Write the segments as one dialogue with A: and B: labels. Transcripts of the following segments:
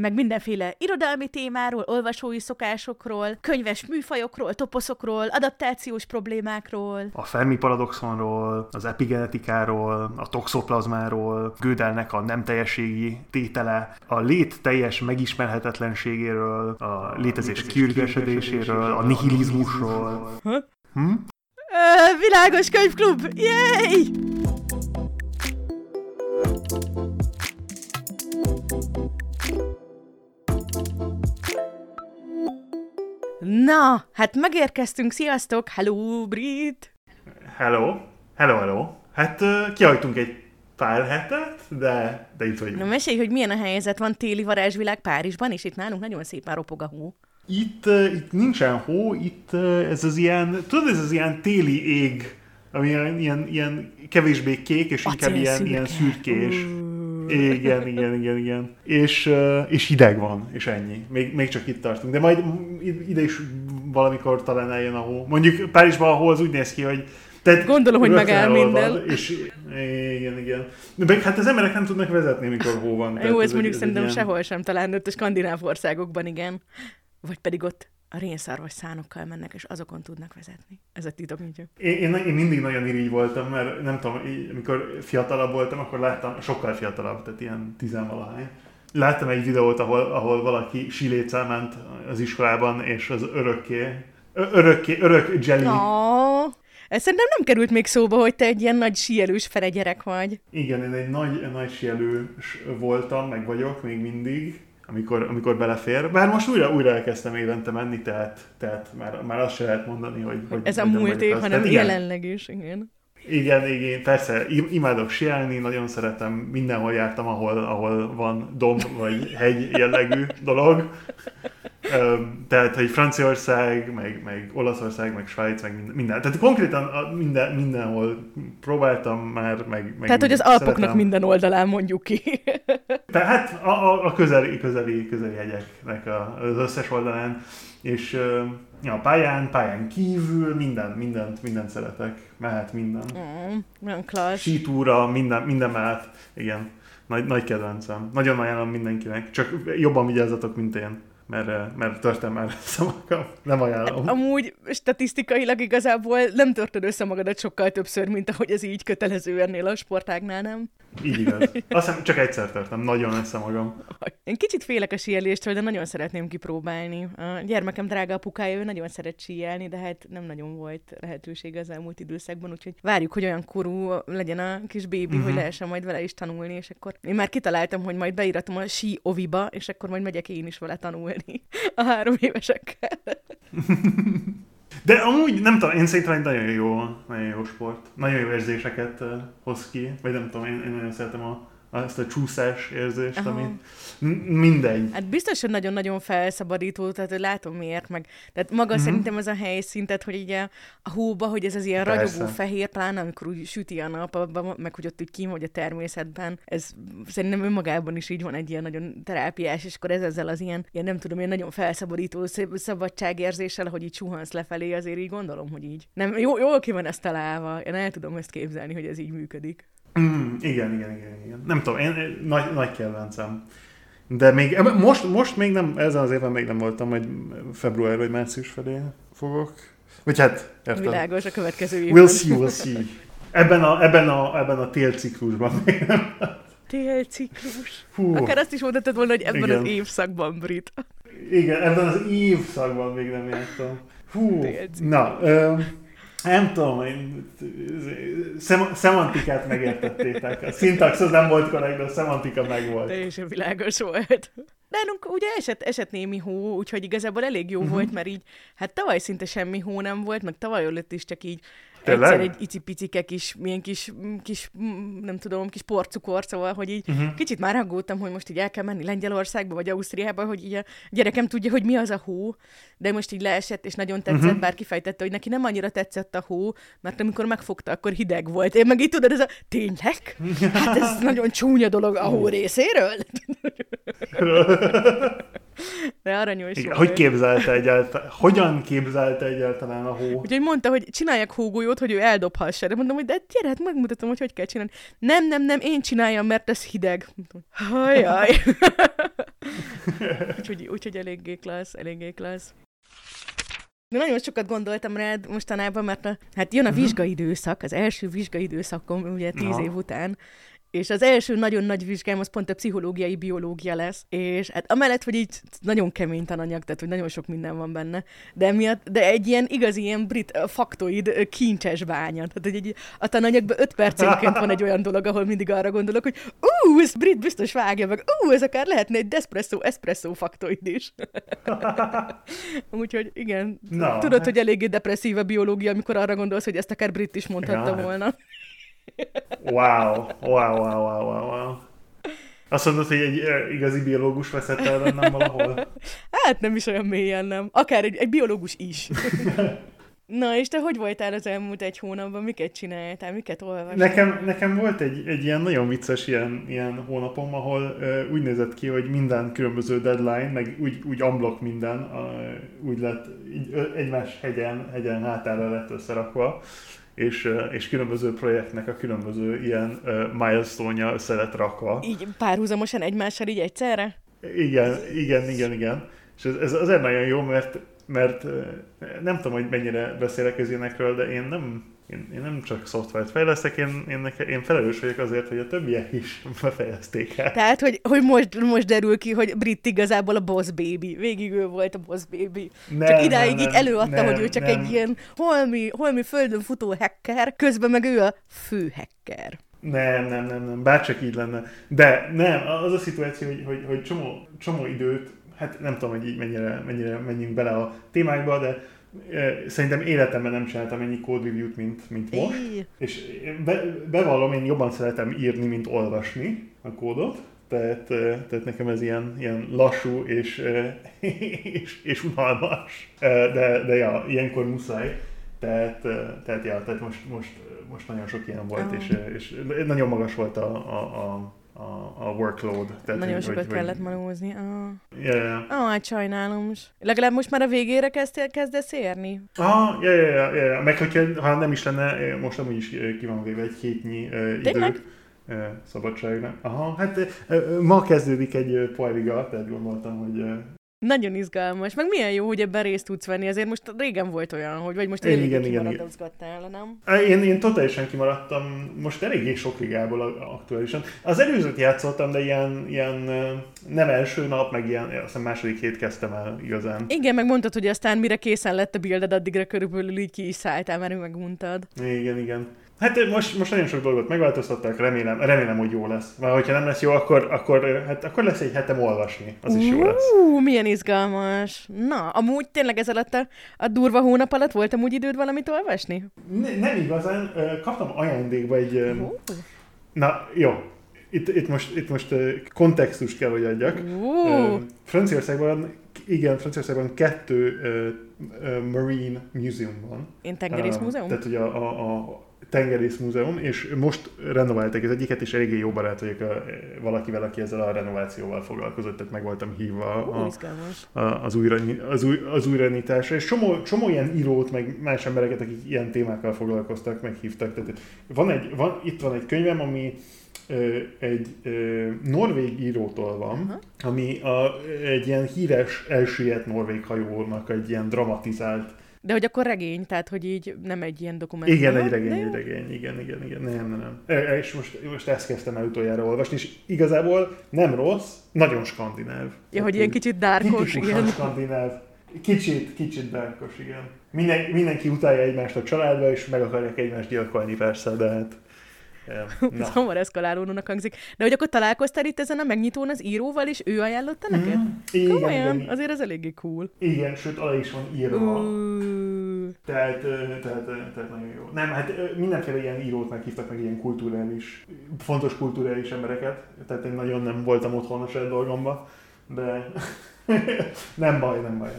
A: Meg mindenféle irodalmi témáról, olvasói szokásokról, könyves műfajokról, toposzokról, adaptációs problémákról.
B: A Fermi paradoxonról, az epigenetikáról, a toxoplazmáról, Gödelnek a nem teljességi tétele, a lét teljes megismerhetetlenségéről, a létezés kiürgesedéséről, a nihilizmusról.
A: Hm? Ö, világos könyvklub! Yay! Na, hát megérkeztünk, sziasztok! Hello, Brit!
B: Hello! Hello, hello! Hát uh, kihagytunk egy pár hetet, de, de itt vagyunk.
A: Na mesélj, hogy milyen a helyzet, van téli varázsvilág Párizsban, és itt nálunk nagyon szépen ropog a hó.
B: Itt, uh, itt nincsen hó, itt uh, ez az ilyen, tudod, ez az ilyen téli ég, ami ilyen, ilyen, ilyen kevésbé kék, és inkább ilyen, ilyen szürkés. Igen, igen, igen, igen. És, és hideg van, és ennyi. Még, még csak itt tartunk. De majd ide is valamikor talán eljön a hó. Mondjuk Párizsban a hó az úgy néz ki, hogy
A: tehát Gondolom, hogy megáll minden.
B: És igen, igen. De hát az emberek nem tudnak vezetni, mikor hó van.
A: Jó, ez mondjuk ez szerintem ilyen... sehol sem, talán ott a skandináv országokban, igen. Vagy pedig ott a rénszarvas szánokkal mennek, és azokon tudnak vezetni. Ez a titok, mint
B: én, én, én, mindig nagyon irigy voltam, mert nem tudom, amikor fiatalabb voltam, akkor láttam, sokkal fiatalabb, tehát ilyen tizenvalahány. Láttam egy videót, ahol, ahol valaki siléccel ment az iskolában, és az örökké, örökké, örök jelly.
A: Oh. Ez szerintem nem került még szóba, hogy te egy ilyen nagy síelős fere gyerek vagy.
B: Igen, én egy nagy, nagy síelős voltam, meg vagyok még mindig amikor, amikor belefér. Bár most újra, újra elkezdtem évente menni, tehát, tehát már, már azt se lehet mondani, hogy... hogy
A: Ez a múlt év, hanem jelenleg is, igen.
B: Igen, igen, persze, imádok sielni, nagyon szeretem, mindenhol jártam, ahol, ahol van domb vagy hegy jellegű dolog. Tehát, hogy Franciaország, meg, meg Olaszország, meg Svájc, meg minden. Tehát konkrétan minden, mindenhol próbáltam már, meg, meg
A: Tehát, hogy az Alpoknak szeretem. minden oldalán mondjuk ki.
B: Tehát a, a, a közeli, közeli, közeli hegyeknek a, az összes oldalán. És ja, a pályán, pályán kívül minden, mindent, mindent szeretek. Mehet minden.
A: Mm, nagyon klassz.
B: Sítúra, minden, minden mehet. Igen, nagy, nagy kedvencem. Nagyon ajánlom mindenkinek. Csak jobban vigyázzatok, mint én mert, mert törtem már össze magam. Nem ajánlom.
A: Amúgy statisztikailag igazából nem törted össze magadat sokkal többször, mint ahogy ez így kötelező ennél a sportágnál, nem?
B: Így igaz. Azt hiszem, csak egyszer törtem, nagyon össze magam.
A: Én kicsit félek a síeléstől, de nagyon szeretném kipróbálni. A gyermekem drága apukája, ő nagyon szeret síelni, de hát nem nagyon volt lehetőség az elmúlt időszakban, úgyhogy várjuk, hogy olyan korú legyen a kis bébi, uh-huh. hogy mhm. lehessen majd vele is tanulni, és akkor én már kitaláltam, hogy majd beíratom a sí oviba, és akkor majd megyek én is vele tanulni a három évesekkel.
B: De amúgy nem tudom, én szerintem egy nagyon jó, nagyon jó sport. Nagyon jó érzéseket hoz ki, vagy nem tudom, én, én nagyon szeretem a, ezt a csúszás érzést, Aha. ami mindegy.
A: Hát biztos, hogy nagyon-nagyon felszabadító, tehát látom miért, meg tehát maga mm-hmm. szerintem ez a helyszín, tehát hogy így a, a hóba, hogy ez az ilyen Persze. ragyogó fehér, pláne amikor úgy süti a nap, abban, meg hogy ott úgy kim vagy a természetben, ez szerintem önmagában is így van egy ilyen nagyon terápiás, és akkor ez ezzel az ilyen, ilyen nem tudom, ilyen nagyon felszabadító szabadságérzéssel, hogy így suhansz lefelé, azért így gondolom, hogy így. Nem, jó, jól ki van ezt találva, én el tudom ezt képzelni, hogy ez így működik.
B: Mm, igen, igen, igen, igen. Nem tudom, én, nagy, nagy kedvencem. De még most, most még nem, ezen az évben még nem voltam, hogy február vagy március felé fogok. Vagy hát,
A: érted. Világos a következő évben.
B: We'll see, we'll see. Ebben a, ebben a, ebben a télciklusban még nem.
A: Télciklus. Hú. Akár azt is mondhatod volna, hogy ebben Igen. az évszakban, Brit.
B: Igen, ebben az évszakban még nem jártam. Hú, na, ö, nem tudom, én, szem, szemantikát megértettétek. A szintax az nem volt korrekt, de a szemantika meg volt.
A: Teljesen világos volt. Nálunk ugye esett, esett némi hó, úgyhogy igazából elég jó uh-huh. volt, mert így, hát tavaly szinte semmi hó nem volt, meg tavaly előtt is csak így Tényleg? egyszer egy icipicike kis, milyen kis, kis, nem tudom, kis porcukor, szóval, hogy így uh-huh. kicsit már aggódtam, hogy most így el kell menni Lengyelországba vagy Ausztriába, hogy így a gyerekem tudja, hogy mi az a hó, de most így leesett, és nagyon tetszett, uh-huh. bár kifejtette, hogy neki nem annyira tetszett a hó, mert amikor megfogta, akkor hideg volt. Én meg így tudod, ez a tényleg? Hát ez nagyon csúnya dolog a hó részéről. De aranyos
B: Igen, Hogy képzelte egyáltalán? Hogyan képzelte egyáltalán a hó?
A: Úgyhogy mondta, hogy csináljak hógolyót, hogy ő eldobhassa. De mondom, hogy de gyere, hát megmutatom, hogy hogy kell csinálni. Nem, nem, nem, én csináljam, mert ez hideg. Hajjaj. úgyhogy, úgyhogy eléggé klassz, eléggé klassz. De nagyon sokat gondoltam rád mostanában, mert a, hát jön a mhm. vizsgaidőszak, az első vizsgaidőszakom, ugye tíz Aha. év után, és az első nagyon nagy vizsgám az pont a pszichológiai biológia lesz, és hát amellett, hogy így nagyon kemény tananyag, tehát hogy nagyon sok minden van benne, de miatt, de egy ilyen igazi ilyen brit faktoid kincses bánya. Tehát hogy egy, a tananyagban öt percenként van egy olyan dolog, ahol mindig arra gondolok, hogy ú, ez brit biztos vágja meg, ú, ez akár lehetne egy despresso, espresso faktoid is. Úgyhogy igen, no, tudod, hogy eléggé depresszív a biológia, amikor arra gondolsz, hogy ezt akár brit is mondhatta volna.
B: Wow, wow, wow, wow, wow, wow. Azt mondod, hogy egy igazi biológus veszett el bennem valahol?
A: Hát nem is olyan mélyen, nem. Akár egy, egy biológus is. Na, és te hogy voltál az elmúlt egy hónapban? Miket csináltál? Miket olvastál?
B: Nekem, nekem volt egy, egy ilyen nagyon vicces ilyen, ilyen hónapom, ahol uh, úgy nézett ki, hogy minden különböző deadline, meg úgy, úgy unblock minden, uh, úgy lett így, egymás hegyen, hegyen hátára lett összerakva és, és különböző projektnek a különböző ilyen milestone-ja össze lett rakva.
A: Így párhuzamosan egymással így egyszerre?
B: Igen, igen, igen, igen. És ez, ez azért nagyon jó, mert, mert nem tudom, hogy mennyire beszélek az ilyenekről, de én nem én, én nem csak szoftvert fejlesztek, én, én, neke, én felelős vagyok azért, hogy a többiek is befejezték el.
A: Tehát, hogy, hogy most, most derül ki, hogy Brit igazából a boss baby. Végig ő volt a boss baby. Nem, csak idáig nem, így előadta, nem, hogy ő csak nem. egy ilyen holmi, holmi földön futó hacker, közben meg ő a fő hacker.
B: Nem, nem, nem, nem, bárcsak így lenne. De nem, az a szituáció, hogy, hogy, hogy csomó, csomó időt, hát nem tudom, hogy így mennyire, mennyire menjünk bele a témákba, de Szerintem életemben nem csináltam ennyi code review-t, mint, mint most. Éj. És be, bevallom, én jobban szeretem írni, mint olvasni a kódot. Tehát, tehát nekem ez ilyen, ilyen lassú és, és, és unalmas. De, de ja, ilyenkor muszáj. Tehát, tehát, ja, tehát most, most, most nagyon sok ilyen volt, oh. és, és nagyon magas volt a, a, a a, a workload.
A: Tehát, Nagyon sokat hogy, kellett manózni. Ah.
B: Yeah, yeah.
A: Ah, hát sajnálom. Legalább most már a végére kezd, kezdesz érni?
B: Ah, yeah, yeah, yeah, yeah. Meg hogyha ha nem is lenne, most amúgy is ki van véve egy hétnyi uh, időt szabadságra. Aha, hát ma kezdődik egy poeriga, tehát gondoltam, hogy
A: nagyon izgalmas. Meg milyen jó, hogy ebben részt tudsz venni. Azért most régen volt olyan, hogy vagy most én igen, igen, igen. nem?
B: Én, én totálisan kimaradtam most eléggé sok ligából aktuálisan. Az előzőt játszottam, de ilyen, ilyen nem első nap, meg ilyen, azt hiszem második hét kezdtem el igazán.
A: Igen, meg mondtad, hogy aztán mire készen lett a builded, addigra körülbelül így ki is szálltál, mert megmondtad.
B: Igen, igen. Hát most, most nagyon sok dolgot megváltoztatták, remélem, remélem, hogy jó lesz. Mert hogyha nem lesz jó, akkor, akkor, hát, akkor lesz egy hetem olvasni, az is jó lesz.
A: Uh, milyen izgalmas. Na, amúgy tényleg ez alatt a, a durva hónap alatt volt amúgy időd valamit olvasni?
B: Ne, nem igazán, kaptam ajándékba egy... Uh. Na, jó, itt, itt most, itt most kontextust kell, hogy adjak. Uh. Franciaországban, igen, Franciaországban kettő uh, uh, Marine Museum van.
A: Én tengerész múzeum?
B: Tehát, hogy a, a, a tengerész múzeum, és most renoválták az egyiket, és eléggé jó barát vagyok a, valakivel, aki ezzel a renovációval foglalkozott, tehát meg voltam hívva a, a, az, újra, az, új, az újranyitásra, és csomó, csomó ilyen írót, meg más embereket, akik ilyen témákkal foglalkoztak, meghívtak. Tehát van egy, van, itt van egy könyvem, ami egy norvég írótól van, uh-huh. ami a, egy ilyen híres elsüllyedt norvég hajónak egy ilyen dramatizált
A: de hogy akkor regény, tehát hogy így nem egy ilyen dokumentum.
B: Igen, egy regény, egy regény, igen, igen, igen, nem, nem, nem. E, e, és most, most ezt kezdtem el utoljára olvasni, és igazából nem rossz, nagyon skandináv.
A: Ja, hogy ilyen kicsit dárkos, igen.
B: skandináv. Kicsit, kicsit dárkos, igen. Minden, mindenki utálja egymást a családba, és meg akarják egymást gyilkolni persze, de hát
A: ez hamar eszkalálódónak hangzik. De hogy akkor találkoztál itt ezen a megnyitón az íróval, és ő ajánlotta neked? Mm, igen, Komolyan? Igen. Azért ez eléggé cool.
B: Igen, sőt, alá is van írva. Uh. Tehát, tehát, tehát nagyon jó. Nem, hát mindenféle ilyen írót meghívtak meg ilyen kulturális, fontos kulturális embereket. Tehát én nagyon nem voltam otthon a saját dolgomba, de nem baj, nem baj.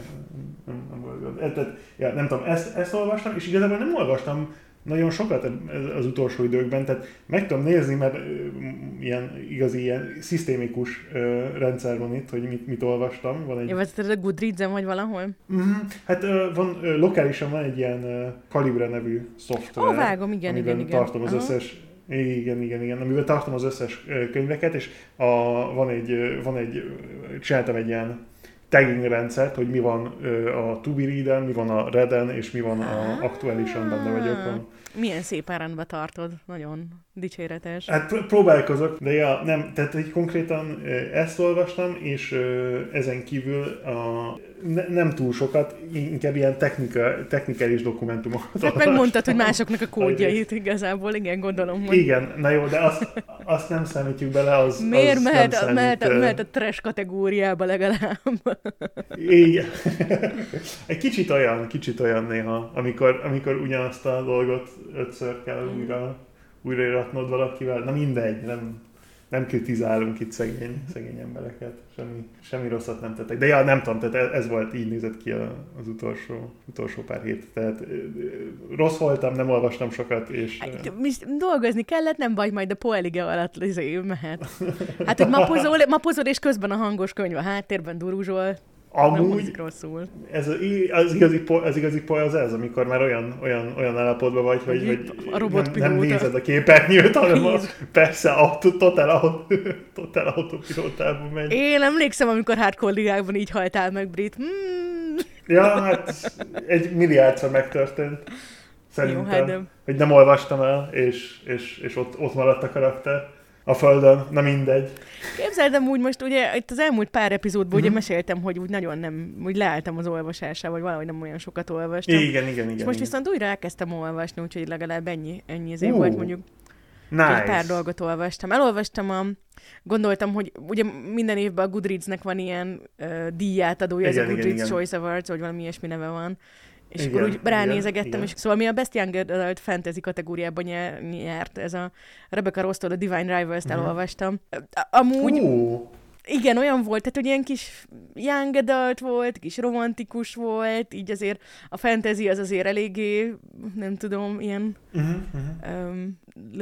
B: Nem, nem, nem, nem, tehát, ja, nem tudom, ezt, ezt olvastam, és igazából nem olvastam nagyon sokat az utolsó időkben, tehát meg tudom nézni, mert ilyen igazi ilyen szisztémikus rendszer van itt, hogy mit, mit olvastam.
A: Van egy... Ja, vagy a Goodreads-en vagy valahol?
B: Mm-hmm. Hát van, lokálisan van egy ilyen Calibre nevű szoftver,
A: oh, vágom, igen, igen, igen.
B: tartom az Aha. összes igen, igen, igen, amivel tartom az összes könyveket, és a, van egy, van egy, csináltam egy ilyen tagging rendszert, hogy mi van a to be read mi van a Reden, és mi van a aktuálisan benne vagyok. Van.
A: Milyen szépen rendbe tartod, nagyon dicséretes.
B: Hát próbálkozok, de ja, nem, tehát egy konkrétan ezt olvastam, és ezen kívül a, ne, nem túl sokat, inkább ilyen technika, technikális dokumentumokat
A: Tehát megmondtad, hogy másoknak a kódjait igazából, igen, gondolom.
B: Hogy... Igen, na jó, de azt, azt nem számítjuk bele, az
A: Miért
B: az
A: mehet, számít, mehet, a, mehet a trash kategóriába legalább?
B: Igen. Egy kicsit olyan, kicsit olyan néha, amikor, amikor ugyanazt a dolgot ötször kell újra, újraíratnod valakivel. Na mindegy, nem, nem kritizálunk itt szegény, szegény embereket, semmi, semmi rosszat nem tettek. De ja, nem tudom, tehát ez volt, így nézett ki az utolsó, utolsó pár hét. Tehát rossz voltam, nem olvastam sokat, és... Hát,
A: dolgozni kellett, nem baj, majd a poelige alatt izé, mehet. Hát, hogy mapozol, mapozol, és közben a hangos könyv a háttérben duruzsol.
B: Amúgy
A: rosszul.
B: Ez az igazi, az igazi poly az ez, amikor már olyan, olyan, olyan állapotban vagy, hogy, hogy,
A: a nem,
B: nem, nézed a képernyőt, hanem a, persze a totál, totál autopilótában megy.
A: Én emlékszem, amikor hardcore ligákban így hajtál meg, Brit. Hmm.
B: Ja, hát egy milliárdszor megtörtént. Szerintem, Jó, hát nem. hogy nem olvastam el, és, és, és ott, ott maradt a karakter a földön, na mindegy.
A: Képzeldem úgy most, ugye itt az elmúlt pár epizódban uh-huh. ugye mhm. meséltem, hogy úgy nagyon nem, úgy leálltam az olvasásával, vagy valahogy nem olyan sokat olvastam.
B: Igen, igen, igen. És
A: most
B: igen.
A: viszont újra elkezdtem olvasni, úgyhogy legalább ennyi, ennyi az uh, volt mondjuk. Nice. Egy pár dolgot olvastam. Elolvastam a, gondoltam, hogy ugye minden évben a Goodreadsnek van ilyen uh, díjátadója, igen, ez a Goodreads igen, Choice Awards, vagy valami ilyesmi neve van. És igen, akkor úgy ránézegettem, igen, és szóval mi a Best Young Adult Fantasy kategóriában nyert, ez a Rebecca Rostól a Divine Rivals-t uh-huh. elolvastam. Amúgy... Uh. Igen, olyan volt, tehát hogy ilyen kis young adult volt, kis romantikus volt, így azért a fantasy az azért eléggé, nem tudom, ilyen uh-huh, uh-huh. Um,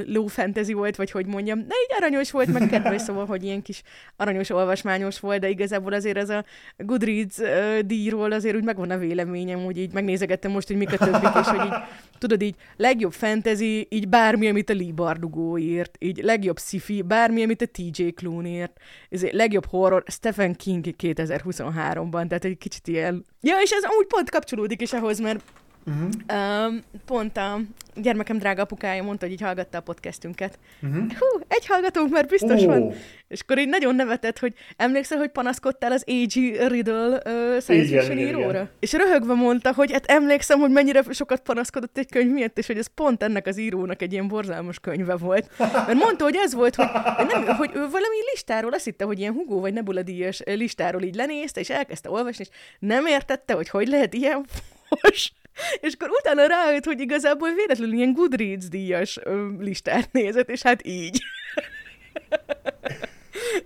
A: low fantasy volt, vagy hogy mondjam, de így aranyos volt, meg kedves, szóval, hogy ilyen kis aranyos, olvasmányos volt, de igazából azért ez a Goodreads uh, díjról azért úgy megvan a véleményem, hogy így megnézegettem most, hogy mik a többik, és hogy így, tudod így, legjobb fantasy, így bármi, amit a Lee Bardugo írt, így legjobb sci-fi, bármi, amit a TJ Klune írt, ez legjobb horror, Stephen King 2023-ban, tehát egy kicsit ilyen... Ja, és ez úgy pont kapcsolódik is ahhoz, mert Uh-huh. Um, pont a gyermekem drága apukája mondta, hogy így hallgatta a podcastünket. Uh-huh. Hú, egy hallgatónk már biztos oh. van. És akkor így nagyon nevetett, hogy emlékszel, hogy panaszkodtál az A.G. Riddle uh, science fiction íróra? És röhögve mondta, hogy hát emlékszem, hogy mennyire sokat panaszkodott egy könyv miatt, és hogy ez pont ennek az írónak egy ilyen borzalmas könyve volt. Mert mondta, hogy ez volt, hogy, nem, hogy ő valami listáról azt hitte, hogy ilyen Hugo vagy Nebula díjas listáról így lenézte, és elkezdte olvasni, és nem értette, hogy hogy lehet ilyen fos és akkor utána rájött, hogy igazából véletlenül ilyen Goodreads díjas listát nézett, és hát így.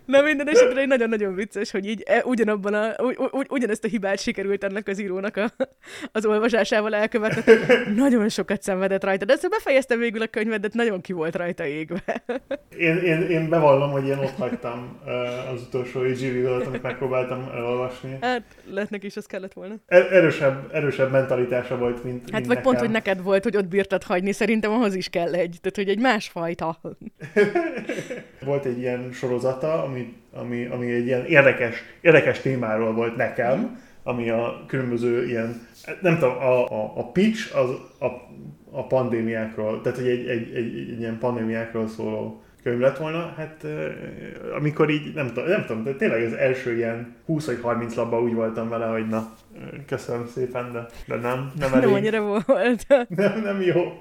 A: Na minden esetre nagyon-nagyon vicces, hogy így e, ugyanabban a, ugy, ugy, ugyanezt a hibát sikerült ennek az írónak a, az olvasásával elkövetni. Nagyon sokat szenvedett rajta, de ezt befejezte végül a könyvet, de nagyon ki volt rajta égve.
B: Én, én, én bevallom, hogy én ott hagytam az utolsó AG amit megpróbáltam elolvasni.
A: Hát, lehetnek is, az kellett volna.
B: Er, erősebb, erősebb mentalitása volt, mint
A: Hát mint vagy nekem. pont, hogy neked volt, hogy ott bírtad hagyni, szerintem ahhoz is kell egy, tehát hogy egy másfajta.
B: volt egy ilyen sorozata, ami, ami, ami egy ilyen érdekes, érdekes témáról volt nekem, mm. ami a különböző ilyen, nem tudom, a, a, a pitch az a, a pandémiákról, tehát egy, egy, egy, egy, egy ilyen pandémiákról szóló könyv lett volna, hát amikor így, nem tudom, nem tudom, de tényleg az első ilyen 20 vagy 30 labba úgy voltam vele, hogy na, köszönöm szépen, de, de nem, nem elég.
A: Nem annyira volt.
B: Nem, nem jó,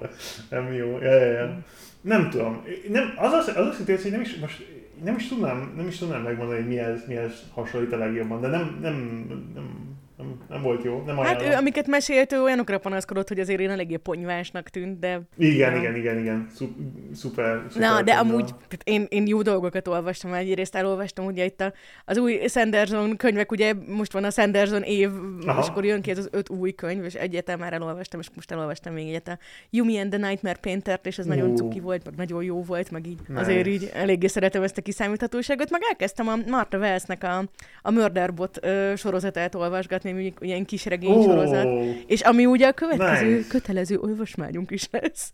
B: nem jó, ja, ja, ja. Nem tudom, nem, az az, az a szituáció, hogy nem is, most nem is tudnám, nem is tudnám megmondani, hogy mihez, mihez hasonlít a legjobban, de nem, nem, nem nem, nem volt jó, nem
A: Hát ő, amiket mesélt, ő olyanokra panaszkodott, hogy azért én eléggé ponyvásnak tűnt, de...
B: Igen, igen, igen, igen, szuper, szuper
A: Na, de amúgy én, én jó dolgokat olvastam, egyrészt elolvastam, ugye itt a, az új Sanderson könyvek, ugye most van a Sanderson év, Aha. és akkor jön ki ez az öt új könyv, és egyet már elolvastam, és most elolvastam még egyet a Yumi and the Nightmare Painter-t, és ez uh. nagyon cuki volt, meg nagyon jó volt, meg így nice. azért így eléggé szeretem ezt a kiszámíthatóságot, meg elkezdtem a Martha Wellsnek a, a Murderbot ö, sorozatát olvasgatni, ami ilyen kis regény oh. és ami ugye a következő nice. kötelező olvasmányunk is lesz.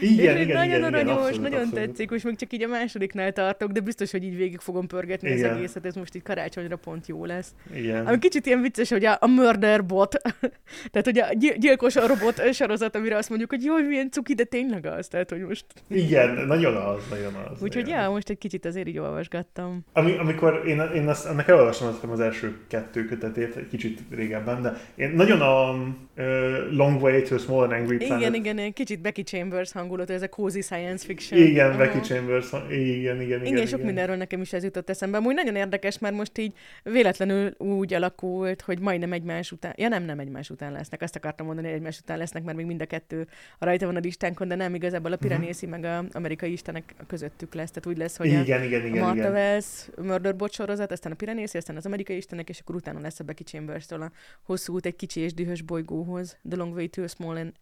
B: Igen, és igen,
A: nagyon
B: igen,
A: aranyos,
B: igen,
A: abszolút, nagyon abszolút. tetszik, most még csak így a másodiknál tartok, de biztos, hogy így végig fogom pörgetni igen. az egészet, ez most így karácsonyra pont jó lesz.
B: Igen.
A: Ami kicsit ilyen vicces, hogy a, a murder bot, tehát hogy a gyilkos a robot sorozat, amire azt mondjuk, hogy jó, milyen cuki, de tényleg az, tehát hogy most...
B: Igen, nagyon az, nagyon az.
A: Úgyhogy ja, most egy kicsit azért így olvasgattam.
B: Ami, amikor én, én azt, ennek elolvastam az első kettő kötetét, egy kicsit régebben, de én nagyon a uh, Long Way to a Small and Angry
A: Planet. Igen, igen, igen, kicsit Becky Chambers hangulat, ez a cozy science fiction.
B: Igen, uh-huh. Becky Chambers, igen, igen, igen.
A: Igen, sok igen. mindenről nekem is ez jutott eszembe. Úgy nagyon érdekes, mert most így véletlenül úgy alakult, hogy majdnem egymás után, ja nem, nem egymás után lesznek, azt akartam mondani, hogy egymás után lesznek, mert még mind a kettő a rajta van a listánkon, de nem igazából a mhm. Piranészi uh-huh. meg a amerikai istenek közöttük lesz, tehát úgy lesz, hogy
B: igen, a, igen, igen,
A: a Martha Wells Murder Bot sorozat, aztán a Piranészi, aztán az amerikai istenek, és akkor utána lesz a Becky Chambers-től a hosszú út egy kicsi és dühös bolygóhoz, The Long Way to a Small and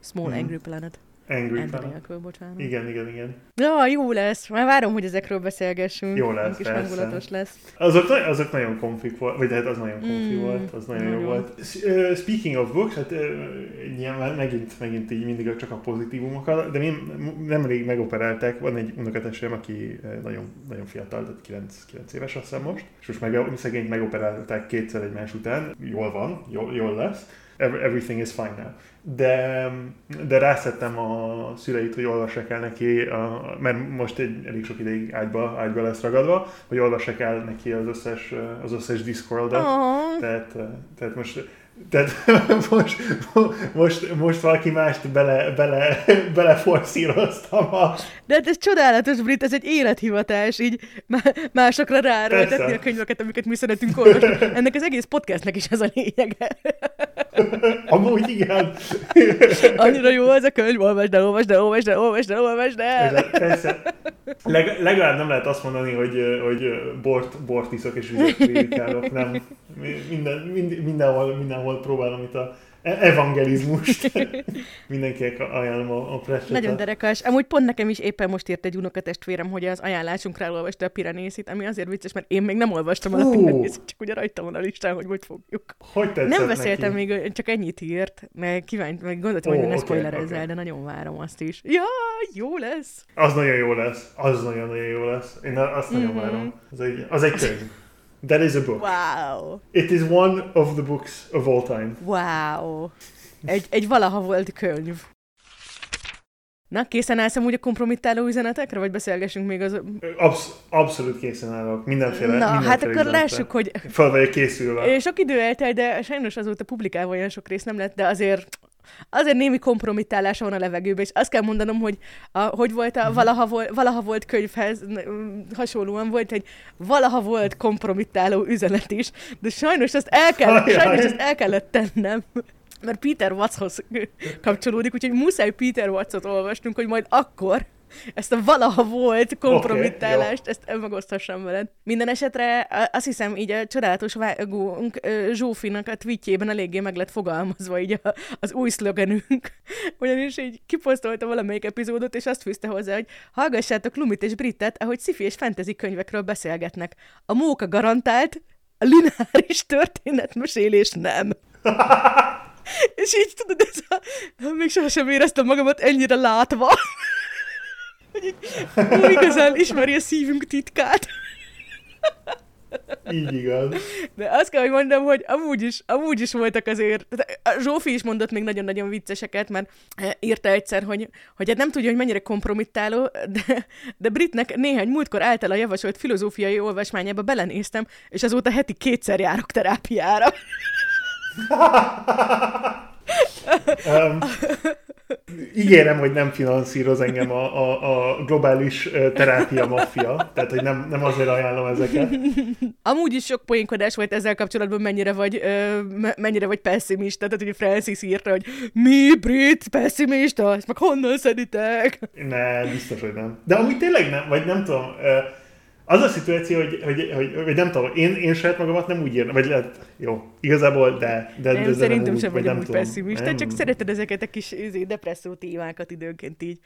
A: Small uh-huh. Angry Planet.
B: Angry
A: Ender nélkül, bocsánat.
B: Igen, igen, igen.
A: Ja, jó lesz. Már várom, hogy ezekről beszélgessünk.
B: Jó lesz,
A: kis hangulatos lesz.
B: Azok, azok nagyon konfik volt, vagy hát az nagyon konfi mm, volt, az nagyon, nagyon jó volt. Speaking of books, hát nyilván megint, megint így mindig csak a pozitívumokkal, de én nemrég megoperálták, van egy unokatesem, aki nagyon, nagyon fiatal, tehát 9, 9 éves azt hiszem most, és most meg, szegényt megoperálták kétszer egymás után, jól van, jól, jól lesz, everything is fine now de, de rászettem a szüleit, hogy olvassák el neki, a, mert most egy elég sok ideig ágyba, ágyba lesz ragadva, hogy olvassák el neki az összes, az összes Discordot. Tehát, tehát most tehát most, most, most valaki mást bele, bele, bele forszíroztam a...
A: De hát ez csodálatos, Brit, ez egy élethivatás, így másokra ráerőltetni a könyveket, amiket mi szeretünk olvasni. Ennek az egész podcastnek is ez a lényege.
B: Amúgy igen.
A: Annyira jó ez a könyv, olvasd el, olvasd el, olvasd el, olvasd el, olvasd el.
B: Persze. Leg, legalább nem lehet azt mondani, hogy, hogy bort, bort iszok és vizet prédikálok, nem. Minden, minden, mindenhol, mindenhol próbálom itt a evangelizmust. Mindenkinek ajánlom a, a presset.
A: Nagyon derekas. Amúgy pont nekem is éppen most írt egy unokatestvérem, hogy az ajánlásunkra elolvasta a Piranészit, ami azért vicces, mert én még nem olvastam el a Piranészit, csak ugye rajta van a listán, hogy hogy fogjuk.
B: Hogy
A: Nem beszéltem neki? még, csak ennyit írt, mert kívánt, meg gondoltam, oh, hogy ne okay, spoilerezzel, okay. de nagyon várom azt is. Ja, jó lesz!
B: Az nagyon jó lesz. Az nagyon-nagyon jó lesz. Én azt mm-hmm. nagyon mhm. várom. Az egy, az egy könyv. That is a book.
A: Wow.
B: It is one of the books of all time.
A: Wow. Egy, egy valaha volt könyv. Na, készen állsz úgy a kompromittáló üzenetekre, vagy beszélgessünk még az...
B: Absz- abszolút készen állok. Mindenféle
A: Na,
B: mindenféle
A: hát akkor üzenetre. lássuk, hogy...
B: Fel vagyok készülve.
A: Sok idő eltelt, de sajnos azóta publikálva olyan sok rész nem lett, de azért azért némi kompromittálása van a levegőben, és azt kell mondanom, hogy a, hogy volt a mhm. valaha, volt, valaha volt könyvhez hasonlóan volt egy valaha volt kompromittáló üzenet is, de sajnos ezt el, kell, sajnos ezt el kellett tennem mert Peter Wattshoz kapcsolódik, úgyhogy muszáj Peter Wattsot olvasnunk, hogy majd akkor ezt a valaha volt kompromittálást, okay, ezt megosztassam veled. Minden esetre azt hiszem, így a csodálatos vágónk Zsófinak a tweetjében eléggé meg lett fogalmazva így a, az új szlogenünk. Ugyanis így kiposztolta valamelyik epizódot, és azt fűzte hozzá, hogy hallgassátok Lumit és Brittet, ahogy sci és fantasy könyvekről beszélgetnek. A móka garantált, a lineáris történetmesélés nem. és így tudod, ez a... még sohasem éreztem magamat ennyire látva hogy ó, igazán ismeri a szívünk titkát.
B: Így igaz.
A: De azt kell, hogy mondjam, hogy amúgy is, amúgy is voltak azért, a Zsófi is mondott még nagyon-nagyon vicceseket, mert eh, írta egyszer, hogy, hogy hát nem tudja, hogy mennyire kompromittáló, de, de Britnek néhány múltkor általa javasolt filozófiai olvasmányába belenéztem, és azóta heti kétszer járok terápiára.
B: um, ígérem, hogy nem finanszíroz engem a, a, a globális terápia maffia, tehát hogy nem, nem azért ajánlom ezeket.
A: Amúgy is sok poénkodás volt ezzel kapcsolatban, mennyire vagy, ö, mennyire vagy pessimista, tehát hogy Francis írta, hogy mi brit pessimista, ezt meg honnan szeditek?
B: Ne, biztos, hogy nem. De amúgy tényleg nem, vagy nem tudom, az a szituáció, hogy, hogy, hogy, hogy nem tudom, én, én saját magamat nem úgy írnám, vagy lehet, jó, igazából, de... de,
A: nem,
B: de
A: szerintem nem sem vagy nem úgy pessimista, nem. csak szereted ezeket a kis izé, depresszió témákat időnként így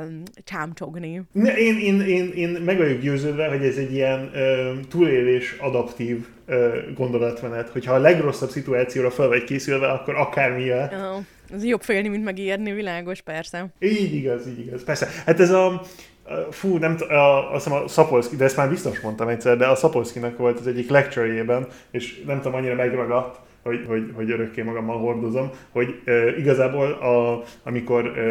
A: um, csámcsogni.
B: Ne, én, én, én, én meg vagyok győződve, hogy ez egy ilyen uh, túlélés adaptív uh, gondolatmenet, hogyha a legrosszabb szituációra fel vagy készülve, akkor akármilyen.
A: Oh. Ez jobb félni, mint megírni, világos, persze.
B: Így igaz, így igaz, persze. Hát ez a, fú, nem t- a, azt a Szapolszki, de ezt már biztos mondtam egyszer, de a Szapolszkinak volt az egyik lecture és nem tudom, annyira megragadt, hogy, hogy, hogy örökké magammal hordozom, hogy e, igazából a, amikor e,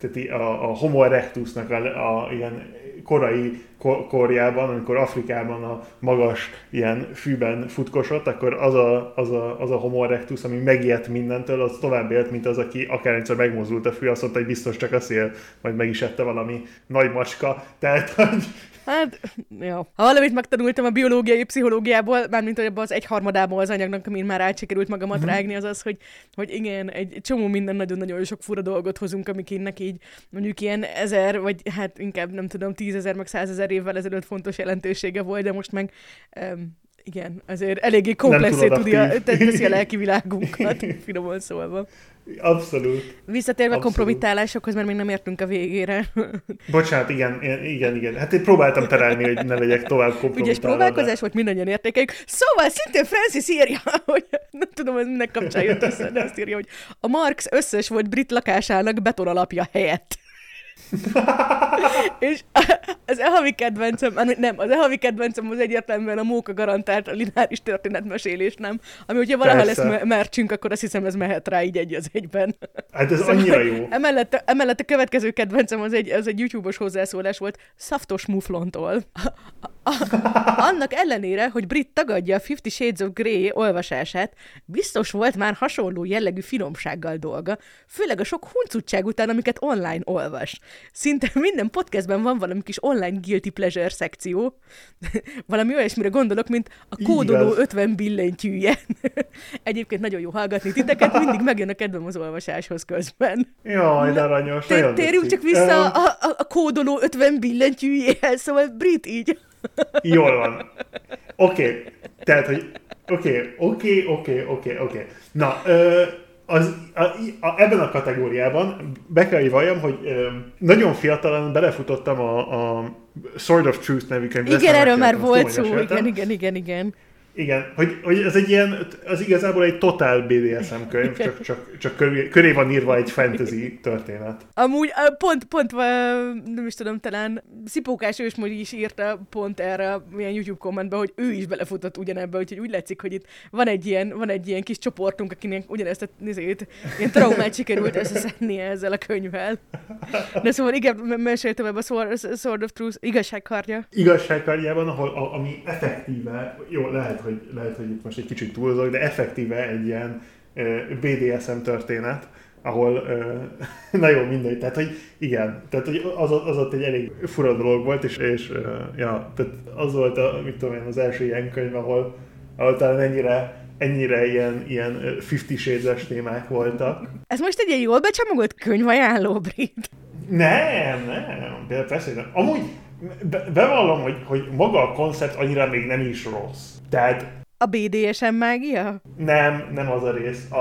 B: tehát a, a Homo erectusnak a, a ilyen korai korjában, amikor Afrikában a magas ilyen fűben futkosott, akkor az a, az a, az a homo erectus, ami megijedt mindentől, az tovább élt, mint az, aki akár megmozdult a fű, azt mondta, hogy biztos csak a szél, majd meg is ette valami nagy macska. Tehát, hogy
A: Hát, jó. Ha valamit megtanultam a biológiai pszichológiából, mármint hogy abban az egyharmadából az anyagnak, amin már átsikerült magamat mm-hmm. rágni, az az, hogy, hogy igen, egy csomó minden nagyon-nagyon sok fura dolgot hozunk, amik innek így mondjuk ilyen ezer, vagy hát inkább nem tudom, tízezer, meg százezer évvel ezelőtt fontos jelentősége volt, de most meg um, igen, azért eléggé komplexé tudja, teszi a lelki világunkat, finoman szólva.
B: Abszolút.
A: Visszatérve a kompromittálásokhoz, mert még nem értünk a végére.
B: Bocsánat, igen, igen, igen. Hát én próbáltam terelni, hogy ne legyek tovább kompromittálva.
A: Ügyes próbálkozás volt, mindannyian értékeljük. Szóval szintén Francis írja, hogy nem tudom, ez minek kapcsán jött össze, de azt írja, hogy a Marx összes volt brit lakásának beton alapja helyett. És az e-havi kedvencem, nem, az e-havi kedvencem az egyértelműen a móka garantált a lineáris történetmesélés, nem? Ami, hogyha valaha Persze. lesz mercsünk, akkor azt hiszem ez mehet rá így egy az egyben.
B: Hát ez szóval annyira jó.
A: Emellett, emellett a következő kedvencem az egy, az egy YouTube-os hozzászólás volt Szaftos Muflontól. Annak ellenére, hogy Brit tagadja a Fifty Shades of Grey olvasását, biztos volt már hasonló jellegű finomsággal dolga, főleg a sok huncutság után, amiket online olvas. Szinte minden podcastben van valami kis online guilty pleasure szekció. valami olyasmire gondolok, mint a kódoló 50 billentyűje. Egyébként nagyon jó hallgatni titeket, mindig megjön a kedvem az olvasáshoz közben.
B: Jaj, de aranyos.
A: Térjünk csak vissza a, a, a kódoló 50 billentyűjéhez, szóval Brit így.
B: Jól van. Oké, okay. tehát, hogy oké, oké, oké, oké, oké. Na, ö, az, a, a, ebben a kategóriában be kell, hogy valljam, hogy ö, nagyon fiatalan belefutottam a, a Sword of Truth nevű könyvbe.
A: Igen, erről már volt szó, igen, igen, igen, igen.
B: Igen, hogy, hogy ez egy ilyen, az igazából egy totál BDSM könyv, csak, csak, csak köré, köré van írva egy fantasy történet.
A: Amúgy pont, pont, nem is tudom, talán Szipókás ősmód is írta pont erre milyen YouTube kommentbe, hogy ő is belefutott ugyanebbe, úgyhogy úgy látszik, hogy itt van egy ilyen, van egy ilyen kis csoportunk, akinek ugyanezt a nézét, ilyen traumát sikerült összeszedni ezzel a könyvvel. De szóval igen, meséltem ebbe a Sword of Truth igazságkardja.
B: Igazságkardjában, ahol, ami effektíve, jó, lehet, hogy, lehet, hogy itt most egy kicsit túlzok, de effektíve egy ilyen BDSM történet, ahol, na jó, mindegy, tehát hogy igen, tehát hogy az, az ott egy elég fura dolog volt, és, és ja, tehát az volt a, mit tudom én, az első ilyen könyv, ahol, ahol talán ennyire ennyire ilyen, ilyen Fifty Shades-es témák voltak.
A: Ez most egy ilyen jól becsamogolt könyvajánló, Brit?
B: Nem, nem, de persze nem. Amúgy be, bevallom, hogy, hogy maga a koncept annyira még nem is rossz. Tehát
A: a BDSM mágia?
B: Nem, nem az a rész. A,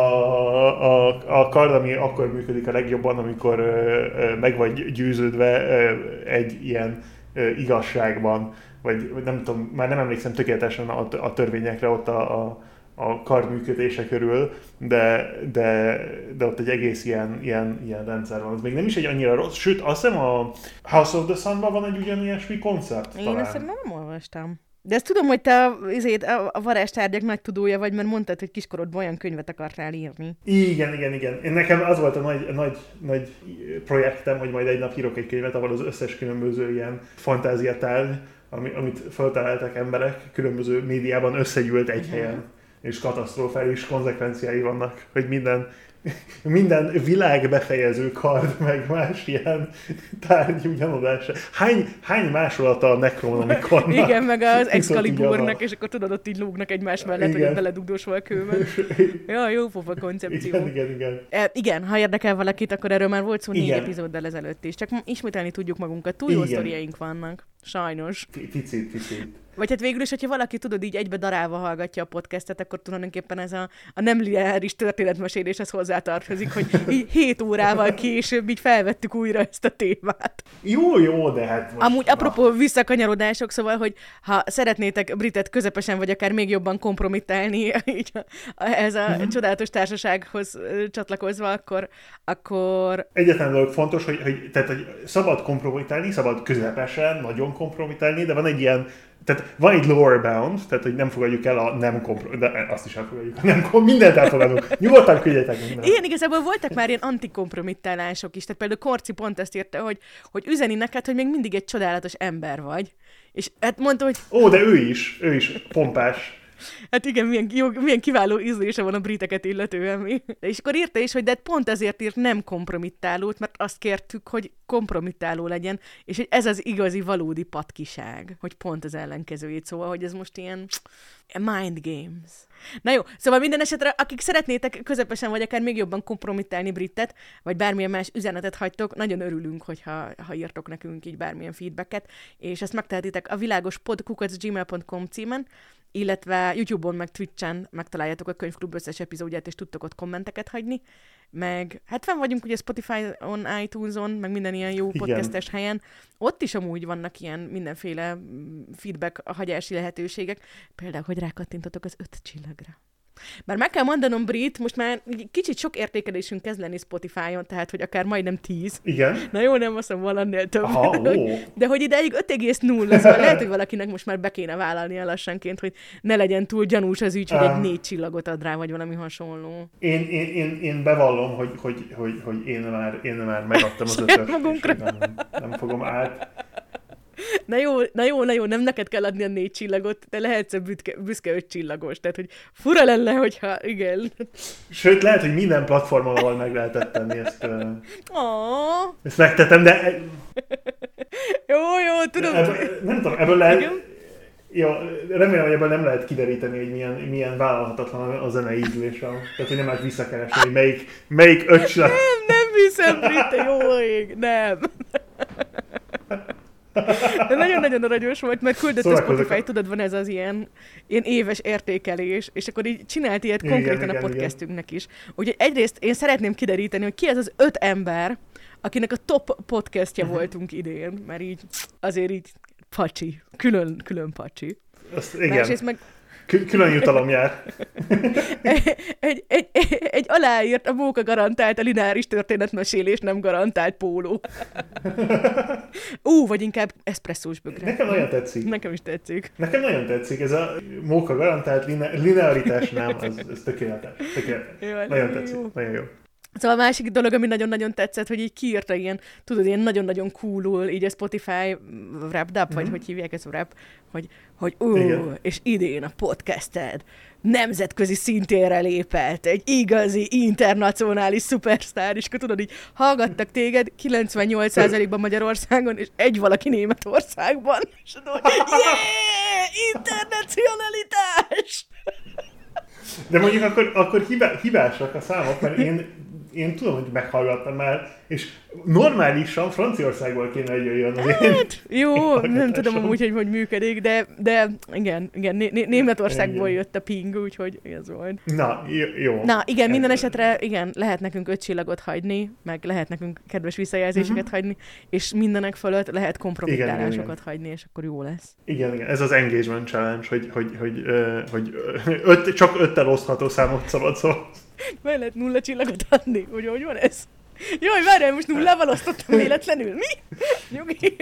B: a, a kard, ami akkor működik a legjobban, amikor ö, ö, meg vagy győződve ö, egy ilyen ö, igazságban, vagy nem tudom, már nem emlékszem tökéletesen a, a törvényekre ott a, a, a kard működése körül, de, de, de ott egy egész ilyen, ilyen, ilyen rendszer van. Ez még nem is egy annyira rossz, sőt azt hiszem a House of the Sun-ban van egy ugyanilyesmi koncept.
A: Én talán. ezt nem olvastam. De ezt tudom, hogy te azért, a varázstárgyak nagy tudója vagy, mert mondtad, hogy kiskorodban olyan könyvet akartál írni.
B: Igen, igen, igen. Én nekem az volt a nagy, nagy, nagy projektem, hogy majd egy nap írok egy könyvet, ahol az összes különböző ilyen fantáziatárgy, ami, amit feltaláltak emberek, különböző médiában összegyűlt egy helyen, és katasztrofális konzekvenciái vannak, hogy minden minden világ befejező kard, meg más ilyen tárgy ugyanodása. Hány, hány másolata a Necronomiconnak?
A: Igen, meg az Excaliburnak, és akkor tudod, ott így lúgnak egymás mellett, igen. hogy beledugdós a kőben. ja, jó pofa koncepció.
B: Igen, igen, igen.
A: E, igen, ha érdekel valakit, akkor erről már volt szó négy epizóddal ezelőtt is. Csak ismételni tudjuk magunkat. Túl jó sztoriaink vannak. Sajnos.
B: Picit, picit.
A: Vagy hát végül is, hogyha valaki tudod így egybe darálva hallgatja a podcastet, akkor tulajdonképpen ez a, a nem lineáris történetmeséléshez hozzátartozik, hogy így hét órával később így felvettük újra ezt a témát.
B: Jó, jó, de hát
A: most... Amúgy apropó visszakanyarodások, szóval, hogy ha szeretnétek Britet közepesen, vagy akár még jobban kompromittálni így ez a uh-huh. csodálatos társasághoz csatlakozva, akkor, akkor...
B: Egyetlen dolog fontos, hogy, hogy, tehát, hogy szabad kompromittálni, szabad közepesen, nagyon kompromittálni, de van egy ilyen tehát van egy lower bound, tehát hogy nem fogadjuk el a nem kompro, de azt is elfogadjuk. Nem, mindent elfogadunk. Nyugodtan küldjetek mindent.
A: Igen, igazából voltak már ilyen antikompromittálások is. Tehát például Korci pont ezt írta, hogy, hogy üzeni neked, hogy még mindig egy csodálatos ember vagy. És hát mondta, hogy...
B: Ó, de ő is, ő is pompás.
A: Hát igen, milyen, jó, milyen kiváló ízlése van a briteket illetően mi. És akkor írta is, hogy de pont ezért írt nem kompromittálót, mert azt kértük, hogy kompromittáló legyen, és hogy ez az igazi, valódi patkiság, hogy pont az ellenkezőjét, szóval, hogy ez most ilyen mind games. Na jó, szóval minden esetre, akik szeretnétek közepesen vagy akár még jobban kompromittálni Britet, vagy bármilyen más üzenetet hagytok, nagyon örülünk, hogyha ha írtok nekünk így bármilyen feedbacket, és ezt megtehetitek a világos gmail.com címen, illetve YouTube-on, meg Twitch-en megtaláljátok a könyvklub összes epizódját, és tudtok ott kommenteket hagyni, meg hát fenn vagyunk ugye Spotify-on, iTunes-on, meg minden ilyen jó podcastes helyen. Ott is amúgy vannak ilyen mindenféle mm, feedback hagyási lehetőségek, például, hogy rákattintotok az öt csillagra. Bár meg kell mondanom, Brit, most már kicsit sok értékelésünk kezd lenni Spotify-on, tehát, hogy akár majdnem 10.
B: Igen.
A: Na jó, nem azt mondom, valannél több. Aha, ó. De hogy ideig 5,0 lesz, szóval lehet, hogy valakinek most már be kéne vállalnia lassanként, hogy ne legyen túl gyanús az ügy, hogy egy négy csillagot ad rá, vagy valami hasonló.
B: Én, én, én, én bevallom, hogy, hogy, hogy, hogy én, már, én már megadtam az ötös, nem, nem fogom át
A: Na jó, na jó, na jó, nem neked kell adni a négy csillagot, de lehetsz a büszke, büszke öt csillagos. Tehát, hogy fura lenne, hogyha igen.
B: Sőt, lehet, hogy minden platformon, ahol meg lehetett tenni ezt.
A: Uh,
B: ezt megtettem, de...
A: jó, jó, tudom.
B: Ebből, nem tudom, ebből lehet... Igen? Jó, remélem, hogy ebből nem lehet kideríteni, hogy milyen, milyen vállalhatatlan a zene ízlése. Tehát, hogy nem lehet visszakeresni, hogy melyik, melyik öt csillag...
A: Nem, nem hiszem, Britta, jó ég, nem. De nagyon-nagyon aranyos volt, mert küldött a Spotify, tudod, van ez az ilyen, ilyen éves értékelés, és akkor így csinált ilyet igen, konkrétan igen, a podcastünknek igen. is. Úgyhogy egyrészt én szeretném kideríteni, hogy ki ez az öt ember, akinek a top podcastja uh-huh. voltunk idén, mert így azért így pacsi, külön, külön pacsi.
B: Azt, igen. Másrészt meg Külön jutalom jár.
A: egy, egy, egy, egy aláírt, a móka garantált, a lineáris történetmesélés nem garantált póló. Ú, vagy inkább eszpresszós bögre.
B: Nekem nagyon tetszik.
A: Nekem is tetszik.
B: Nekem nagyon tetszik. Ez a móka garantált linearitás nem, ez, ez tökéletes. tökéletes. Jó, nagyon tetszik. Jó. Nagyon jó.
A: Szóval a másik dolog, ami nagyon-nagyon tetszett, hogy így kiírta ilyen, tudod, ilyen nagyon-nagyon coolul, így a Spotify wrapped up, mm-hmm. vagy mhm. hogy hívják ezt wrap, hogy, hogy ú, és idén a podcasted nemzetközi szintére lépett, egy igazi internacionális szupersztár, és akkor tudod, így hallgattak téged 98%-ban Magyarországon, és egy valaki Németországban, és tudod, yeah, internacionalitás!
B: De mondjuk akkor, akkor hibásak a számok, mert én én tudom, hogy meghallgattam már, és normálisan Franciaországból kéne, hogy jöjjön az hát,
A: Jó, én nem tudom amúgy, hogy hogy működik, de, de igen, igen Né- Németországból jött a ping, úgyhogy ez volt.
B: Na, jó.
A: Na, igen, minden esetre, igen, lehet nekünk öt csillagot hagyni, meg lehet nekünk kedves visszajelzéseket uh-huh. hagyni, és mindenek fölött lehet kompromittálásokat hagyni, és akkor jó lesz.
B: Igen, igen, ez az engagement challenge, hogy, hogy, hogy, hogy, hogy öt, csak öttel osztható számot szabad szó.
A: Meg lehet nulla csillagot adni, hogy hogy van ez? Jaj, várjál, most nullával osztottam véletlenül. Mi? Nyugi.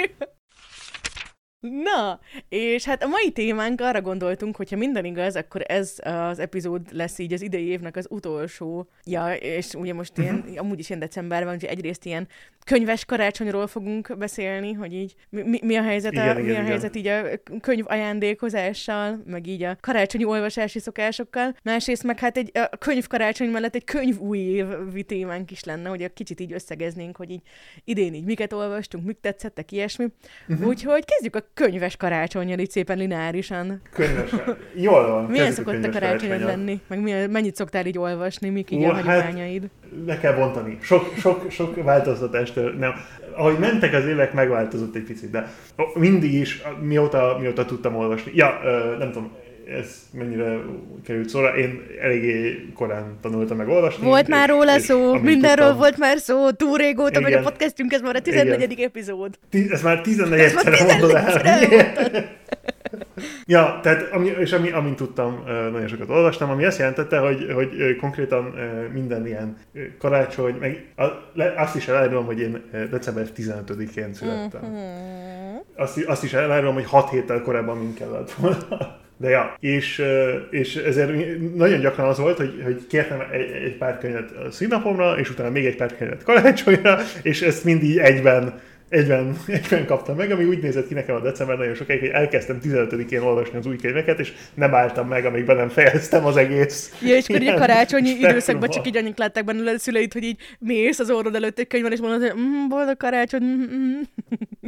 A: Na, és hát a mai témánk arra gondoltunk, hogyha minden igaz, akkor ez az epizód lesz így az idei évnek az utolsó. Ja, és ugye most ilyen, amúgy is ilyen decemberben, úgyhogy egyrészt ilyen könyves karácsonyról fogunk beszélni, hogy így mi, mi a helyzet, igen, a, igen, mi a igen. helyzet így a könyv ajándékozással, meg így a karácsonyi olvasási szokásokkal. Másrészt meg hát egy a könyv karácsony mellett egy könyv új évi témánk is lenne, hogy a kicsit így összegeznénk, hogy így idén így miket olvastunk, mik tetszettek, ilyesmi. Uh-huh. Úgyhogy kezdjük a könyves karácsonyjal, így szépen lineárisan.
B: Könyves Jól van.
A: Milyen szokott a karácsonyod lenni? Meg milyen, mennyit szoktál így olvasni, mik így uh, a hát hagyományaid? Hát,
B: le kell bontani. Sok, sok, sok változtatást, nem. Ahogy mentek az évek, megváltozott egy picit, de mindig is, mióta, mióta tudtam olvasni. Ja, nem tudom, ez mennyire került szóra. Én eléggé korán tanultam meg olvasni.
A: Volt már róla szó, mindenről tudtam, volt már szó, túl régóta megy a podcastünk, ez már a 14. Igen. epizód.
B: ez már 14 szer mondod el. ja, tehát ami, és ami, amint tudtam, nagyon sokat olvastam, ami azt jelentette, hogy, hogy konkrétan minden ilyen karácsony, meg azt is elárulom, hogy én december 15-én születtem. Mm-hmm. Azt, azt is elárulom, hogy 6 héttel korábban mint kellett volna. De ja, és, és ezért nagyon gyakran az volt, hogy, hogy kértem egy, egy pár könyvet a színapomra, és utána még egy pár könyvet karácsonyra, és ezt mindig egyben egyben, egyben kaptam meg, ami úgy nézett ki nekem a december nagyon sokáig, hogy elkezdtem 15-én olvasni az új könyveket, és nem álltam meg, amíg be nem fejeztem az egész.
A: Ja, és akkor a karácsonyi időszakban csak így annyit látták benne a szüleid, hogy így mész az orrod előtt egy könyvben, és mondod, hogy mm, boldog karácsony. Mm, mm.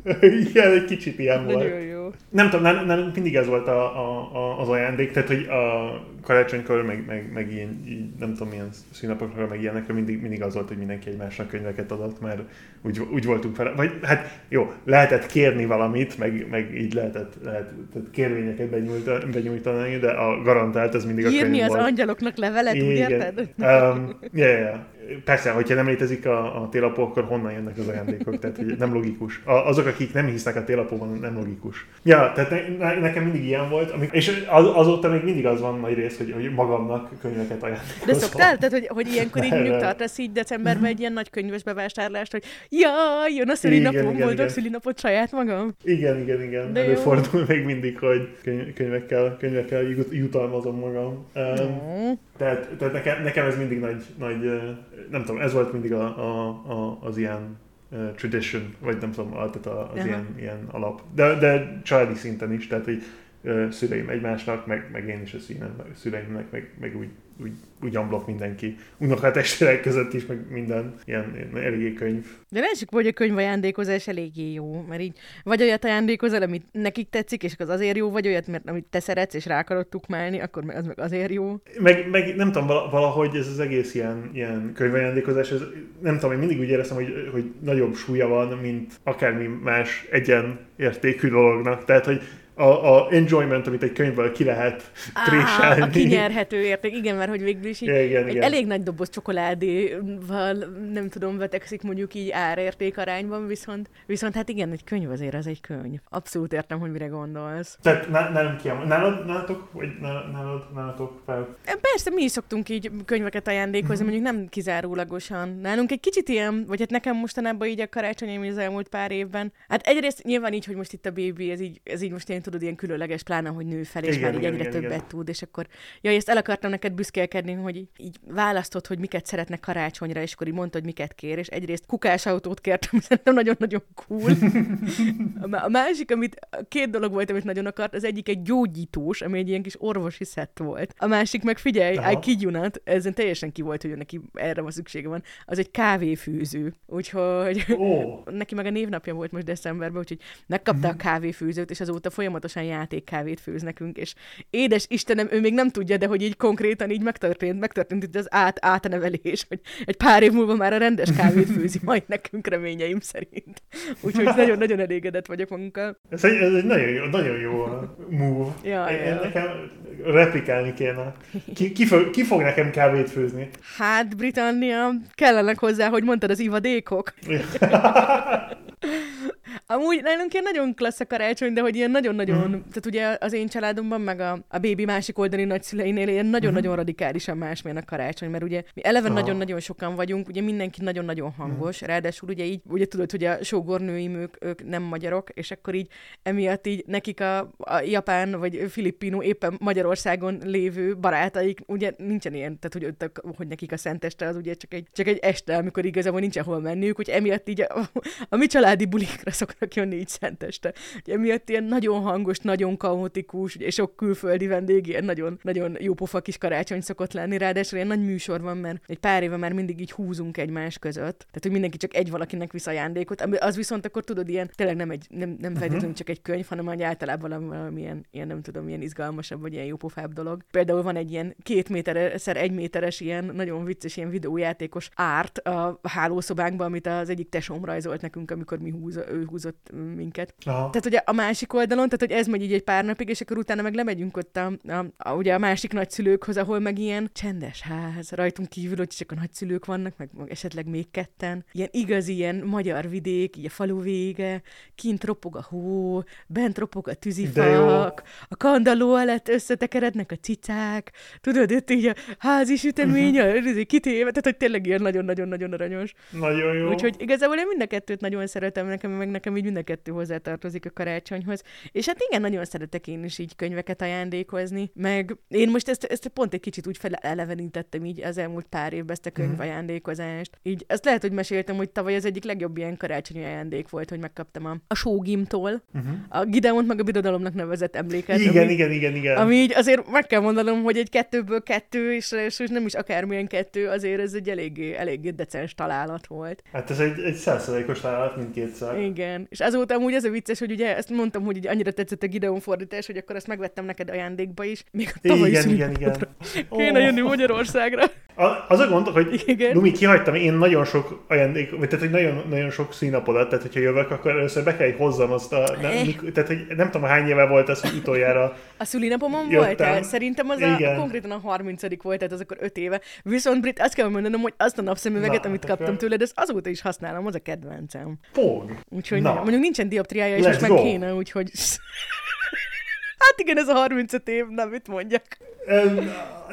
B: Igen, egy kicsit ilyen volt. Nagyon jó. Nem tudom, nem, nem, mindig ez volt a, a, a, az ajándék, tehát hogy a karácsonykor, meg, meg, meg ilyen, így, nem tudom milyen színapokra, meg ilyenekre mindig, mindig az volt, hogy mindenki egymásnak könyveket adott, mert úgy, úgy voltunk fel. Vagy hát jó, lehetett kérni valamit, meg, meg így lehetett, lehetett kérvényeket benyújtani, benyújtani, de a garantált ez mindig a
A: Írni az
B: volt.
A: angyaloknak levelet, Igen. úgy érted? Um,
B: yeah, yeah. Persze, hogyha nem létezik a, a télapó, akkor honnan jönnek az ajándékok? Tehát hogy nem logikus. A, azok, akik nem hisznek a télapóban, nem logikus. Ja, tehát ne, nekem mindig ilyen volt, amik, és az, azóta még mindig az van nagy rész, hogy, hogy magamnak könyveket ajándékozom.
A: De szoktál? Tehát, hogy, hogy ilyenkor így mondjuk tartasz így decemberben egy ilyen nagy könyves bevásárlást, hogy jaj, jön a szülinapom, boldog szülinapot saját magam?
B: Igen, igen, igen. De Előfordul jó. még mindig, hogy könyvekkel, könyvekkel jutalmazom magam. Um, tehát, tehát nekem, nekem ez mindig nagy, nagy, nem tudom, ez volt mindig a, a, a, az ilyen tradition, vagy nem tudom, tehát az Aha. ilyen, ilyen alap. De, de családi szinten is, tehát hogy szüleim egymásnak, meg, meg én is a szüleimnek, meg, meg úgy úgy, úgy amblok mindenki. Unokatestvérek között is, meg minden ilyen, ilyen eléggé könyv.
A: De lássuk, hogy a könyv ajándékozás eléggé jó, mert így vagy olyat ajándékozol, amit nekik tetszik, és az azért jó, vagy olyat, mert amit te szeretsz, és rá akarod tukmálni, akkor meg az meg azért jó.
B: Meg, meg nem tudom, valahogy ez az egész ilyen, ilyen könyvajándékozás, ez, nem tudom, én mindig úgy éreztem, hogy, hogy nagyobb súlya van, mint akármi más egyen értékű dolognak. Tehát, hogy a, a enjoyment, amit egy könyvből ki lehet tréselni.
A: A kinyerhető érték, igen, mert hogy végül is így igen, egy igen. elég nagy doboz csokoládéval, nem tudom, vetekszik mondjuk így árérték arányban, viszont, viszont hát igen, egy könyv azért az egy könyv. Abszolút értem, hogy mire gondolsz.
B: Tehát nem kiemel. Nálad, nálatok, vagy nálad, nálatok fel?
A: Persze, mi is szoktunk így könyveket ajándékozni, mm-hmm. mondjuk nem kizárólagosan. Nálunk egy kicsit ilyen, vagy hát nekem mostanában így a karácsonyom az elmúlt pár évben. Hát egyrészt nyilván így, hogy most itt a bébi, ez így, ez így most ilyen tudod, ilyen különleges, pláne, hogy nő fel, és igen, már így igen, egyre igen, többet igen. tud, és akkor, ja, ezt el akartam neked büszkélkedni, hogy így, választod, hogy miket szeretnek karácsonyra, és akkor így mondtad, hogy miket kér, és egyrészt kukás autót kértem, szerintem nagyon-nagyon cool. A másik, amit két dolog volt, amit nagyon akart, az egyik egy gyógyítós, ami egy ilyen kis orvosi szett volt. A másik meg figyelj, Aha. I kid you not, ezen teljesen ki volt, hogy neki erre van szüksége van, az egy kávéfőző. Úgyhogy oh. neki meg a névnapja volt most decemberben, úgyhogy megkapta mm. a kávéfőzőt, és azóta folyamatosan játékkávét főz nekünk, és édes Istenem, ő még nem tudja, de hogy így konkrétan így megtörtént, megtörtént itt az át, átnevelés, hogy egy pár év múlva már a rendes kávét főzi majd nekünk reményeim szerint. Úgyhogy nagyon-nagyon elégedett vagyok magunkkal.
B: Ez egy, ez egy nagyon, jó, nagyon jó move.
A: Ja,
B: Én, ja. Nekem replikálni kéne. Ki, ki, fog, ki fog nekem kávét főzni?
A: Hát, Britannia, kellenek hozzá, hogy mondtad az ivadékok. Amúgy nálunk ilyen nagyon klassz a karácsony, de hogy ilyen nagyon-nagyon, mm. tehát ugye az én családomban, meg a, a bébi másik oldali nagyszüleinél ilyen nagyon-nagyon mm. radikálisan másmilyen a karácsony, mert ugye mi eleve nagyon-nagyon sokan vagyunk, ugye mindenki nagyon-nagyon hangos, mm. ráadásul ugye így, ugye tudod, hogy a sógornőim ők, ők nem magyarok, és akkor így emiatt így nekik a, a japán vagy filippinó éppen Magyarországon lévő barátaik, ugye nincsen ilyen, tehát hogy, hogy nekik a szenteste az ugye csak egy, csak egy este, amikor igazából nincs hol menniük, hogy emiatt így a, a mi családi bulikra szoknak jönni így szenteste. Ugye emiatt ilyen nagyon hangos, nagyon kaotikus, és sok külföldi vendég, ilyen nagyon, nagyon jó pofa kis karácsony szokott lenni, ráadásul ilyen nagy műsor van, mert egy pár éve már mindig így húzunk egymás között. Tehát, hogy mindenki csak egy valakinek visz ajándékot. Az viszont akkor tudod, ilyen tényleg nem, egy, nem, nem uh-huh. feltétlenül csak egy könyv, hanem hogy általában valami, valamilyen, ilyen nem tudom, ilyen izgalmasabb, vagy ilyen jópofább dolog. Például van egy ilyen két métereszer egy méteres ilyen nagyon vicces ilyen videójátékos árt a hálószobánkban, amit az egyik tesóm rajzolt nekünk, amikor mi húz, ő húzott minket. Aha. Tehát ugye a másik oldalon, tehát hogy ez megy így egy pár napig, és akkor utána meg lemegyünk ott a, a, a, ugye a másik nagyszülőkhoz, ahol meg ilyen csendes ház, rajtunk kívül, hogy csak a nagyszülők vannak, meg, meg esetleg még ketten. Ilyen igazi, ilyen magyar vidék, így a falu vége, kint ropog a hó, bent ropog a tűzifak, a kandaló alatt összetekerednek a cicák, tudod, itt így a házi sütemény, uh-huh. kitéve, tehát hogy tényleg ilyen nagyon-nagyon-nagyon aranyos.
B: Nagyon jó.
A: Úgyhogy igazából én mind a kettőt nagyon szeretem, nekem meg nekem így mind a kettő hozzátartozik a karácsonyhoz. És hát igen, nagyon szeretek én is így könyveket ajándékozni, meg én most ezt, ezt pont egy kicsit úgy felelevenítettem így az elmúlt pár évben ezt a mhm. könyvajándékozást. Így ezt lehet, hogy meséltem, hogy tavaly az egyik legjobb ilyen karácsonyi ajándék volt, hogy megkaptam a, a sógimtól, uh-huh. a Gideont meg a birodalomnak nevezett emléket.
B: Igen, ami, igen, igen, igen.
A: Ami így azért meg kell mondanom, hogy egy kettőből kettő, és, és nem is akármilyen kettő, azért ez egy eléggé, eléggé decens találat volt.
B: Hát ez egy, egy százszerzalékos találat mindkétszer.
A: Igen. És azóta amúgy az a vicces, hogy ugye ezt mondtam, hogy ugye annyira tetszett a Gideon fordítás, hogy akkor ezt megvettem neked ajándékba is. Még a tavalyi
B: igen, igen, igen.
A: Kéne oh. jönni Magyarországra.
B: A, az a gond, hogy Igen. Lumi, kihagytam én nagyon sok ajándék, vagy tehát, hogy nagyon, nagyon sok színapodat, tehát hogyha jövök, akkor először be kell, hogy hozzam azt a, nem, eh. tehát, hogy nem tudom, hány éve volt az, hogy utoljára
A: A szülinapomon voltál? Szerintem az a, a, konkrétan a 30 volt, tehát az akkor 5 éve. Viszont Brit, azt kell mondanom, hogy azt a napszemüveget, Na, amit kaptam tőled, ezt azóta is használom, az a kedvencem.
B: Pog.
A: Úgyhogy Na. mondjuk nincsen dioptriája, és Let's most meg kéne, úgyhogy... Hát igen, ez a 35 év, nem mit mondjak.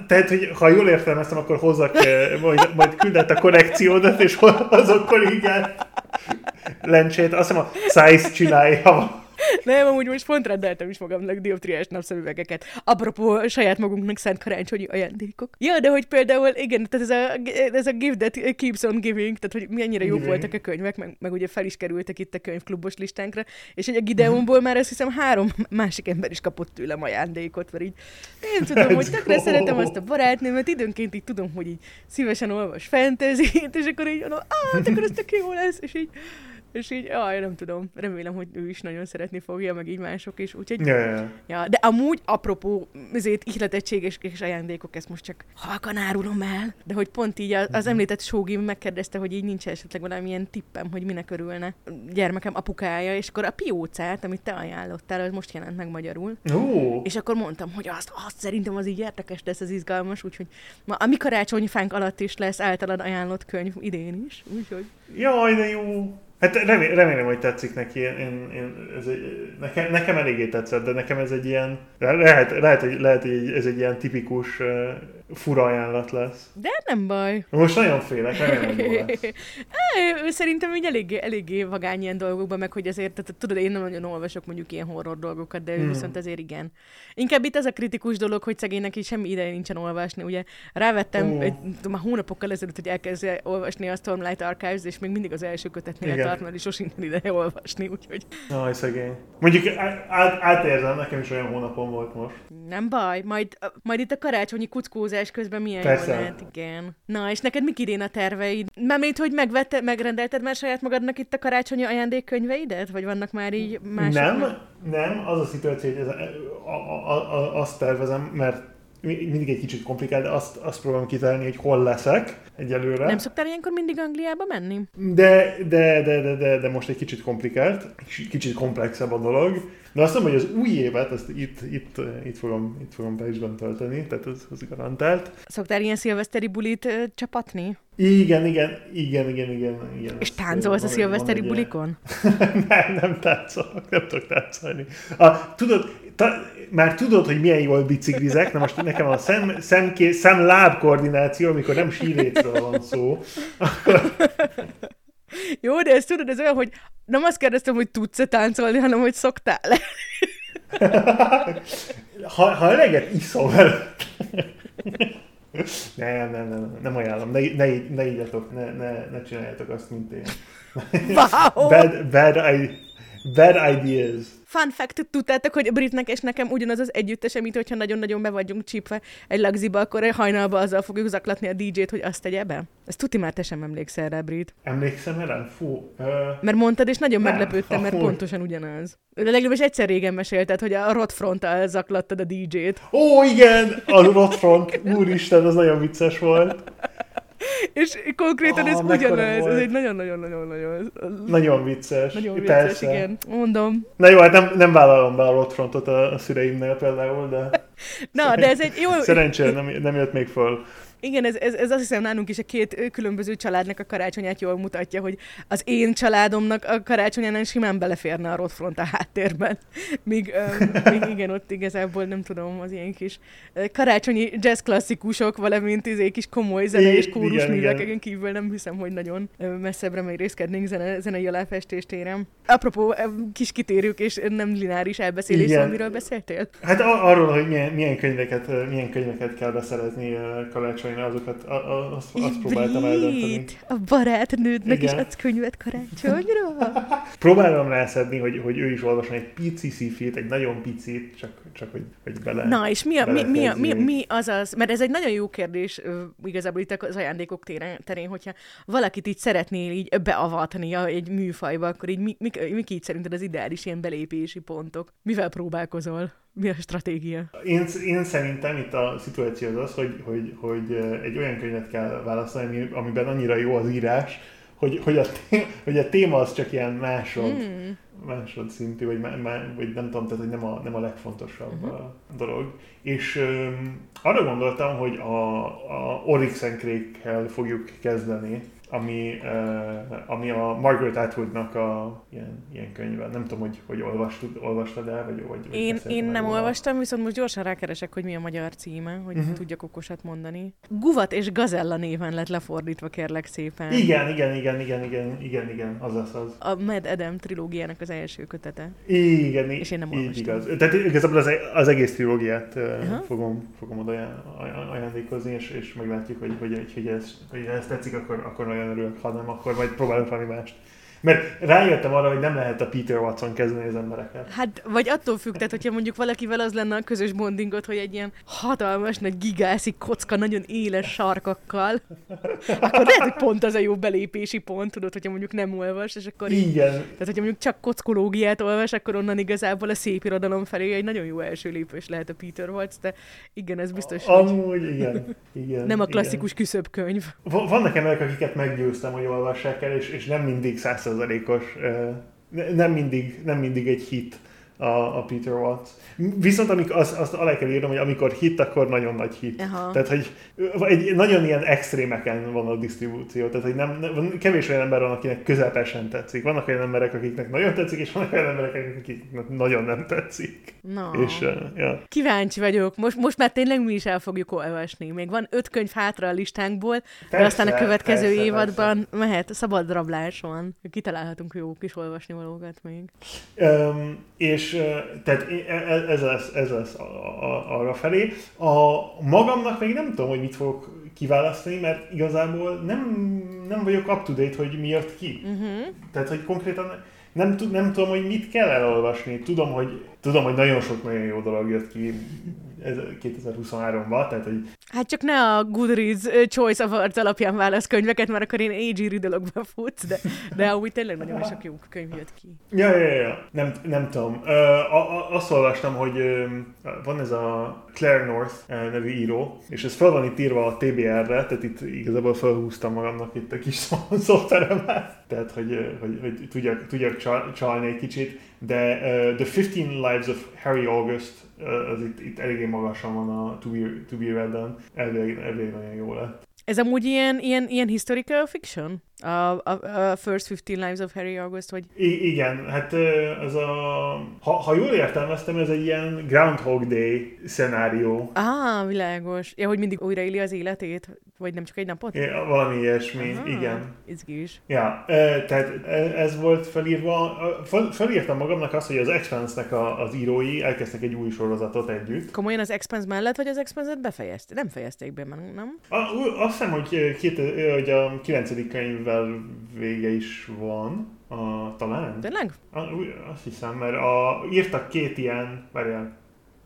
B: Tehát, hogy ha jól értelmeztem, akkor hozzak, majd, majd küldett a korrekciódat, és azokkor igen lencsét. Azt hiszem a size csinálja
A: nem, amúgy most pont rendeltem is magamnak dioptriás napszemüvegeket. Apropó saját magunknak szent karácsonyi ajándékok. Ja, de hogy például, igen, tehát ez a, ez a give that keeps on giving, tehát hogy mennyire jók voltak a könyvek, meg, meg ugye fel is kerültek itt a könyvklubos listánkra, és egy a Gideonból már azt hiszem három másik ember is kapott tőlem ajándékot, mert így én tudom, hogy tökre szeretem azt a barátnőmet, időnként így tudom, hogy így szívesen olvas fantasy és akkor így mondom, ah, akkor ez tök jó lesz, és így és így, jaj, nem tudom, remélem, hogy ő is nagyon szeretni fogja, meg így mások is, úgyhogy...
B: Ja, ja.
A: ja de amúgy, apropó, ezért ihletettség és, és ajándékok, ezt most csak halkan árulom el, de hogy pont így az, az mhm. említett Sógi megkérdezte, hogy így nincs esetleg valamilyen tippem, hogy minek örülne gyermekem apukája, és akkor a piócát, amit te ajánlottál, az most jelent meg magyarul.
B: Ó.
A: És akkor mondtam, hogy azt, azt szerintem az így érdekes lesz, az izgalmas, úgyhogy ma a mi karácsonyfánk alatt is lesz általán ajánlott könyv idén is, úgyhogy...
B: Jaj, de jó! Hát remélem, hogy tetszik neki. Én, én, ez egy, nekem, nekem eléggé tetszett, de nekem ez egy ilyen, lehet, lehet, hogy, lehet, hogy ez egy ilyen tipikus fura ajánlat lesz.
A: De nem baj.
B: Most nagyon félek, remélem, hogy lesz.
A: Szerintem így eléggé, eléggé vagány ilyen dolgokban, meg hogy azért, tehát, tudod, én nem nagyon olvasok mondjuk ilyen horror dolgokat, de hmm. viszont azért igen. Inkább itt ez a kritikus dolog, hogy szegénynek is semmi ideje nincsen olvasni. Ugye rávettem oh. egy, már hónapokkal ezelőtt, hogy elkezdje olvasni a Stormlight Archives, és még mindig az első kötetnél igen. tart, mert is sosincsen ideje olvasni, úgyhogy...
B: Aj, szegény. Mondjuk át, átérzem, nekem is olyan hónapom volt most.
A: Nem baj, majd, majd itt a karácsonyi kuckózás közben milyen Persze. jó lehet, igen. Na, és neked mik idén a terveid? Mármint, hogy megvette, megrendelted már saját magadnak itt a karácsonyi ajándékkönyveidet? Vagy vannak már így mások?
B: Nem, nem, az a szituáció, hogy ez, a, a, a, azt tervezem, mert mindig egy kicsit komplikált, de azt, azt próbálom kitalálni, hogy hol leszek egyelőre.
A: Nem szoktál ilyenkor mindig Angliába menni?
B: De, de, de, de, de, de most egy kicsit komplikált, kicsit komplexebb a dolog. De azt mondom, hogy az új évet, azt itt, itt, itt, fogom, itt fogom Párizsban tölteni, tehát ez, ez garantált.
A: Szoktál ilyen szilveszteri bulit ö, csapatni?
B: Igen, igen, igen, igen, igen. igen
A: És táncolsz a szilveszteri bulikon?
B: nem, nem táncolok, nem tudok táncolni. A, tudod, ta, már tudod, hogy milyen jól biciklizek, na most nekem a szem, szemké, szem-láb koordináció, amikor nem sírécről van szó, akkor...
A: Jó, de ezt tudod, ez olyan, hogy nem azt kérdeztem, hogy tudsz-e táncolni, hanem hogy szoktál-e.
B: ha, ha eleget iszom el... nem, nem, nem, nem ajánlom, ne, ne, ne ígyatok, ne, ne, ne csináljátok azt, mint én.
A: Wow.
B: bad, bad, bad ideas.
A: Fun fact, tudtátok, hogy Britnek és nekem ugyanaz az együttese, mint hogyha nagyon-nagyon be vagyunk csípve egy lagziba, akkor hajnalba azzal fogjuk zaklatni a DJ-t, hogy azt tegye be? Ezt tuti már te sem emlékszel rá, Brit.
B: Emlékszem erre? Fú. Uh...
A: Mert mondtad, és nagyon nem, meglepődtem, mert fú. pontosan ugyanaz. De legalábbis egyszer régen mesélted, hogy a Rotfronttal zaklattad a DJ-t.
B: Ó, igen! A Rotfront, úristen, az nagyon vicces volt.
A: És konkrétan oh, ez ugyanez, ez egy nagyon-nagyon-nagyon-nagyon...
B: Nagyon vicces.
A: Nagyon vicces, Persze. igen. Mondom.
B: Na jó, hát nem, nem vállalom be a Rotfrontot a, a szüleimnél például, de...
A: Na, de ez egy jó...
B: Szerencsére nem, nem jött még föl.
A: Igen, ez, ez, ez azt hiszem nálunk is a két különböző családnak a karácsonyát jól mutatja, hogy az én családomnak a karácsonyán simán beleférne a Rotfront a háttérben. Míg, um, míg igen, ott igazából nem tudom, az ilyen kis karácsonyi jazz klasszikusok, valamint izé kis komoly zene és kórus művekeken kívül nem hiszem, hogy nagyon messzebbre meg részkednénk zene, zenei aláfestés téren. Apropó, kis kitérők és nem lineáris elbeszélés, igen. amiről beszéltél?
B: Hát arról, hogy milyen, milyen, könyveket, milyen könyveket kell beszerezni karácsony karácsonyra, azokat, a, a, azt, azt próbáltam eldönteni.
A: A barátnődnek Igen. is adsz könyvet karácsonyra?
B: Próbálom rászedni, hogy, hogy ő is olvasson egy pici szifét, egy nagyon picit, csak, csak hogy, hogy bele
A: Na, és mi, a, mi, mi, a, mi, mi az az, mert ez egy nagyon jó kérdés igazából itt az ajándékok terén, hogyha valakit így szeretnél így beavatni egy műfajba, akkor így mi, mi, mi így szerinted az ideális ilyen belépési pontok? Mivel próbálkozol? Mi a stratégia?
B: Én, én szerintem itt a szituáció az az, hogy, hogy, hogy egy olyan könyvet kell választani, amiben annyira jó az írás, hogy, hogy, a, téma, hogy a téma az csak ilyen másod, mm. másod szintű, vagy, vagy nem tudom, tehát hogy nem a, nem a legfontosabb uh-huh. a dolog. És um, arra gondoltam, hogy a, a Oryx fogjuk kezdeni, ami, uh, ami a Margaret Atwoodnak a ilyen, ilyen könyve. Nem tudom, hogy, hogy olvastad, olvastad el, vagy, vagy
A: Én, én nem róla. olvastam, viszont most gyorsan rákeresek, hogy mi a magyar címe, hogy uh-huh. tudjak okosat mondani. Guvat és Gazella néven lett lefordítva, kérlek szépen.
B: Igen, igen, igen, igen, igen, igen, igen, az az az.
A: A Mad Adam trilógiának az első kötete.
B: Igen,
A: és én nem olvastam.
B: igaz. Tehát igazából az, az egész trilógiát uh-huh. fogom, fogom oda ajándékozni, és, és meglátjuk, hogy, hogy, hogy, hogy, ez, hogy ez tetszik, akkor, akkor nagyon örülök, ha akkor majd próbálunk valami mást. Mert rájöttem arra, hogy nem lehet a Peter Watson kezdeni az embereket.
A: Hát, vagy attól függ, tehát hogyha mondjuk valakivel az lenne a közös bondingot, hogy egy ilyen hatalmas, nagy gigászi kocka, nagyon éles sarkakkal, akkor lehet, hogy pont az a jó belépési pont, tudod, hogyha mondjuk nem olvas, és akkor
B: így, Igen.
A: tehát hogyha mondjuk csak kockológiát olvas, akkor onnan igazából a szép irodalom felé egy nagyon jó első lépés lehet a Peter Watts, de igen, ez biztos.
B: A, amúgy igen. igen
A: nem a klasszikus igen. küszöbkönyv.
B: V- vannak emberek, akiket meggyőztem, hogy olvassák el, és, és nem mindig százszerzékos 100%-os, nem mindig, nem mindig egy hit a, a Peter Watts. Viszont amik, azt, azt alá kell írnom, hogy amikor hit, akkor nagyon nagy hit. Aha. Tehát, hogy egy nagyon ilyen extrémeken van a disztribúció. Tehát, hogy nem, nem, kevés olyan ember van, akinek közepesen tetszik. Vannak olyan emberek, akiknek nagyon tetszik, és vannak olyan emberek, akiknek nagyon nem tetszik.
A: No.
B: És, uh, ja.
A: Kíváncsi vagyok. Most, most már tényleg mi is el fogjuk olvasni. Még van öt könyv hátra a listánkból, persze, de aztán a következő persze, évadban persze. mehet, szabad rablás van. Kitalálhatunk jó kis olvasnivalókat még.
B: Um, és tehát e, e, ez lesz, ez lesz arra felé. A magamnak még nem tudom, hogy mit fogok kiválasztani, mert igazából nem, nem vagyok up to date, hogy mi jött ki. Uh-huh. Tehát, hogy konkrétan nem, nem tudom, hogy mit kell elolvasni. Tudom, hogy, tudom, hogy nagyon sok nagyon jó dolog jött ki 2023-ban, tehát hogy...
A: Hát csak ne a Goodreads Choice Awards alapján válasz könyveket, mert akkor én A.G. dologba futsz, de, de amúgy tényleg nagyon sok jó könyv jött ki.
B: Ja, ja, ja, nem, nem tudom. Ö, a, a, azt olvastam, hogy ö, van ez a Claire North nevű író, és ez fel van itt írva a TBR-re, tehát itt igazából felhúztam magamnak itt a kis szoftveremet, tehát hogy, hogy, hogy tudjak, tudjak csalni egy kicsit, de uh, The 15 Lives of Harry August az itt, itt eléggé magasan van a To Be, to be Read-en. Elvég, elvég nagyon jó lett.
A: Ez amúgy ilyen, ilyen, ilyen historical fiction? A, a, a First 15 Lives of Harry August, vagy?
B: I- igen, hát ez a... Ha, ha jól értelmeztem, ez egy ilyen Groundhog Day szenárió.
A: Ah, világos. Ja, hogy mindig újraéli az életét, vagy nem csak egy napot?
B: Ja, valami ilyesmi, Aha, igen.
A: Izgis.
B: Ja, tehát ez volt felírva. Fel, felírtam magamnak azt, hogy az Expanse-nek a, az írói elkezdtek egy új sorozatot együtt.
A: Komolyan az Expanse mellett, vagy az Expanse-et befejezte? Nem fejezték be, nem?
B: A, azt hiszem, hogy, két, hogy a kilencedik könyv könyvvel vége is van, a, talán.
A: Tényleg?
B: A, azt hiszem, mert a, írtak két ilyen, várjál,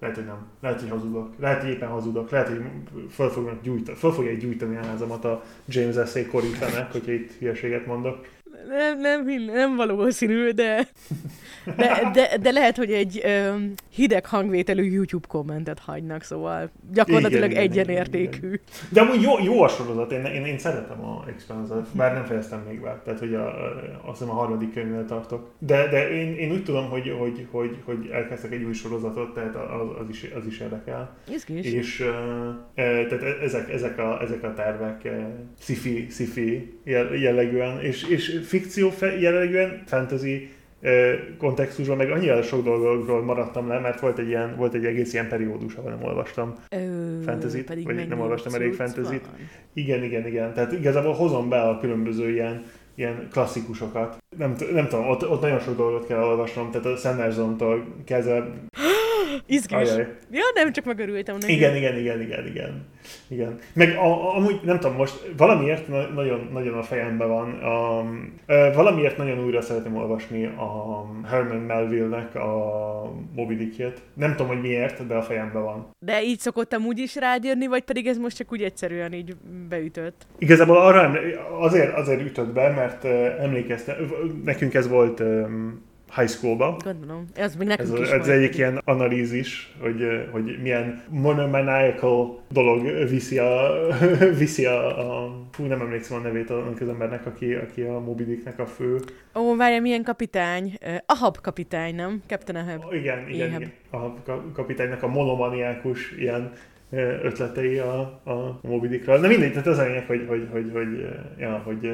B: lehet, hogy nem. Lehet, hogy hazudok. Lehet, hogy éppen hazudok. Lehet, hogy föl, fognak gyújtani, föl fogják gyújtani a házamat a James S.A. Corinthanek, hogyha itt hülyeséget mondok
A: nem, nem, nem valószínű, de, de, de, de lehet, hogy egy um, hideg hangvételű YouTube kommentet hagynak, szóval gyakorlatilag igen, egyenértékű. Igen,
B: igen. De amúgy jó, jó a sorozat, én, én, én szeretem a Expanse-et, bár nem fejeztem még be, tehát hogy a, azt hiszem a harmadik könyvnél tartok. De, de én, én úgy tudom, hogy, hogy, hogy, hogy elkezdtek egy új sorozatot, tehát az, az, is, az is érdekel.
A: Izgis.
B: És uh, tehát e, ezek, ezek, a, ezek a tervek uh, sci-fi, sci-fi jellegűen, és, és fikció jellegűen, fantasy kontextusban, meg annyira sok dolgokról maradtam le, mert volt egy, ilyen, volt egy egész ilyen periódus, ahol nem olvastam
A: Ö,
B: fantasy vagy nem olvastam elég fantasy Igen, igen, igen. Tehát igazából hozom be a különböző ilyen, ilyen klasszikusokat. Nem, nem tudom, ott, ott nagyon sok dolgot kell olvasnom, tehát a Sanderson-tól kezdve
A: Izgős. Ja, nem csak megörültem neki.
B: Igen, igen, igen, igen, igen. igen. Meg a, a, amúgy, nem tudom, most valamiért na, nagyon, nagyon a fejemben van, a, valamiért nagyon újra szeretem olvasni a Herman Melville-nek a Moby Dick-jét. Nem tudom, hogy miért, de a fejemben van.
A: De így szokottam úgy is rád jönni, vagy pedig ez most csak úgy egyszerűen így beütött?
B: Igazából arra azért, azért ütött be, mert emlékeztem, nekünk ez volt high schoolba.
A: Gondolom. Ez még nekünk
B: ez,
A: is
B: ez egyik ilyen analízis, hogy, hogy milyen monomaniacal dolog viszi a, viszi a, a fú, nem emlékszem a nevét annak az embernek, aki, aki a Moby Dicknek a fő.
A: Ó, várja, milyen kapitány? Ahab kapitány, nem? Captain Ahab.
B: Igen, igen, igen. Ahab kapitánynak a monomaniákus ilyen ötletei a, a Moby Dickről. De mindegy, tehát az a lényeg, hogy, hogy, hogy, hogy, ja, hogy,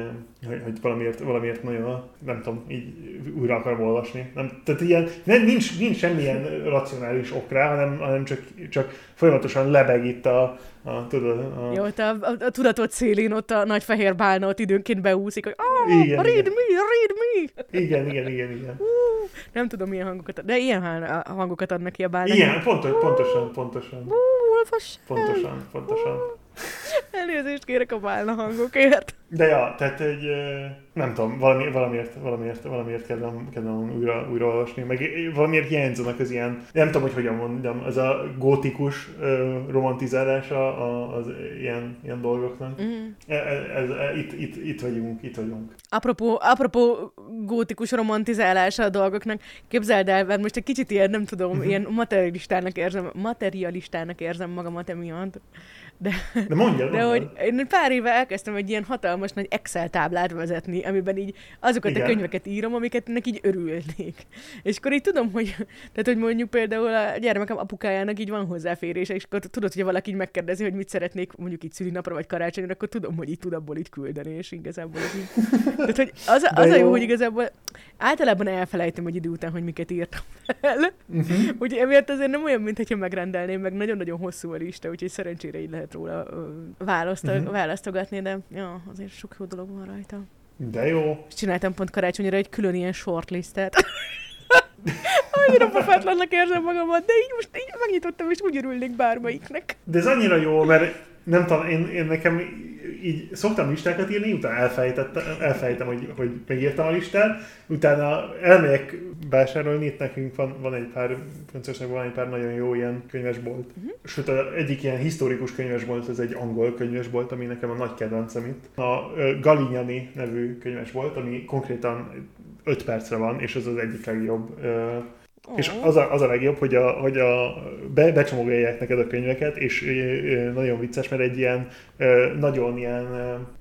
B: hogy, hogy valamiért, valamiért nagyon, nem tudom, így újra akarom olvasni. Nem, tehát ilyen, nem, nincs, nincs semmilyen racionális ok rá, hanem, hanem csak, csak folyamatosan lebeg itt a, a, tudod, a...
A: Jó, a, a, a tudatot szélén ott a nagy fehér bálna ott időnként beúszik, hogy oh, igen, read igen. me, read
B: me! Igen, igen, igen, igen.
A: Uh, nem tudom milyen hangokat, de ilyen hangokat ad neki a bálna.
B: Igen, pontos, pontosan, pontosan. Uh, Pontosan, pontosan.
A: Elnézést kérek a bálna hangokért.
B: De ja, tehát egy, nem tudom, valami, valamiért, valamiért, valamiért kedvem, kedvem újra, újra olvasni, meg valamiért hiányzanak az ilyen, nem tudom, hogy hogyan mondjam, az a gótikus romantizálása az ilyen, ilyen dolgoknak. Mm. Ez, ez, itt, itt, itt vagyunk, itt vagyunk.
A: Apropó, apropó gótikus romantizálása a dolgoknak, képzeld el, mert most egy kicsit ilyen, nem tudom, mhm. ilyen materialistának érzem, materialistának érzem magamat emiatt.
B: De, de mondja,
A: de hogy én pár éve elkezdtem egy ilyen hatalmas nagy Excel táblát vezetni, amiben így azokat Igen. a könyveket írom, amiket ennek így örülnék. És akkor így tudom, hogy, tehát, hogy mondjuk például a gyermekem apukájának így van hozzáférése, és akkor tudod, hogy valaki így megkérdezi, hogy mit szeretnék mondjuk így szülinapra vagy karácsonyra, akkor tudom, hogy így tud abból így küldeni, és igazából ez így. Tehát, hogy az, az a jó, hogy igazából általában elfelejtem, hogy idő után, hogy miket írtam fel. Uh-huh. Úgyhogy emiatt azért nem olyan, mintha megrendelném, meg nagyon-nagyon hosszú a lista, úgyhogy szerencsére így lehet róla választog, uh-huh. választogatni, de ja, azért sok jó dolog van rajta.
B: De jó.
A: És csináltam pont karácsonyra egy külön ilyen shortlistet. Annyira pofátlannak érzem magamat, de így most így megnyitottam, és úgy örülnék bármelyiknek.
B: De ez annyira jó, mert nem tudom, én, én nekem így szoktam listákat írni, utána elfejtettem, elfejtem, hogy, hogy megírtam a listát, utána elmegyek vásárolni, itt nekünk van, van egy pár, Franciaországban van egy pár nagyon jó ilyen könyvesbolt. Uh-huh. Sőt, az egyik ilyen historikus könyvesbolt, ez egy angol könyvesbolt, ami nekem a nagy kedvencem itt. A Galignani nevű könyvesbolt, ami konkrétan 5 percre van, és ez az egyik legjobb Oh. És az a, az a legjobb, hogy, a, hogy a, be, becsomagolják neked a könyveket, és nagyon vicces, mert egy ilyen nagyon ilyen,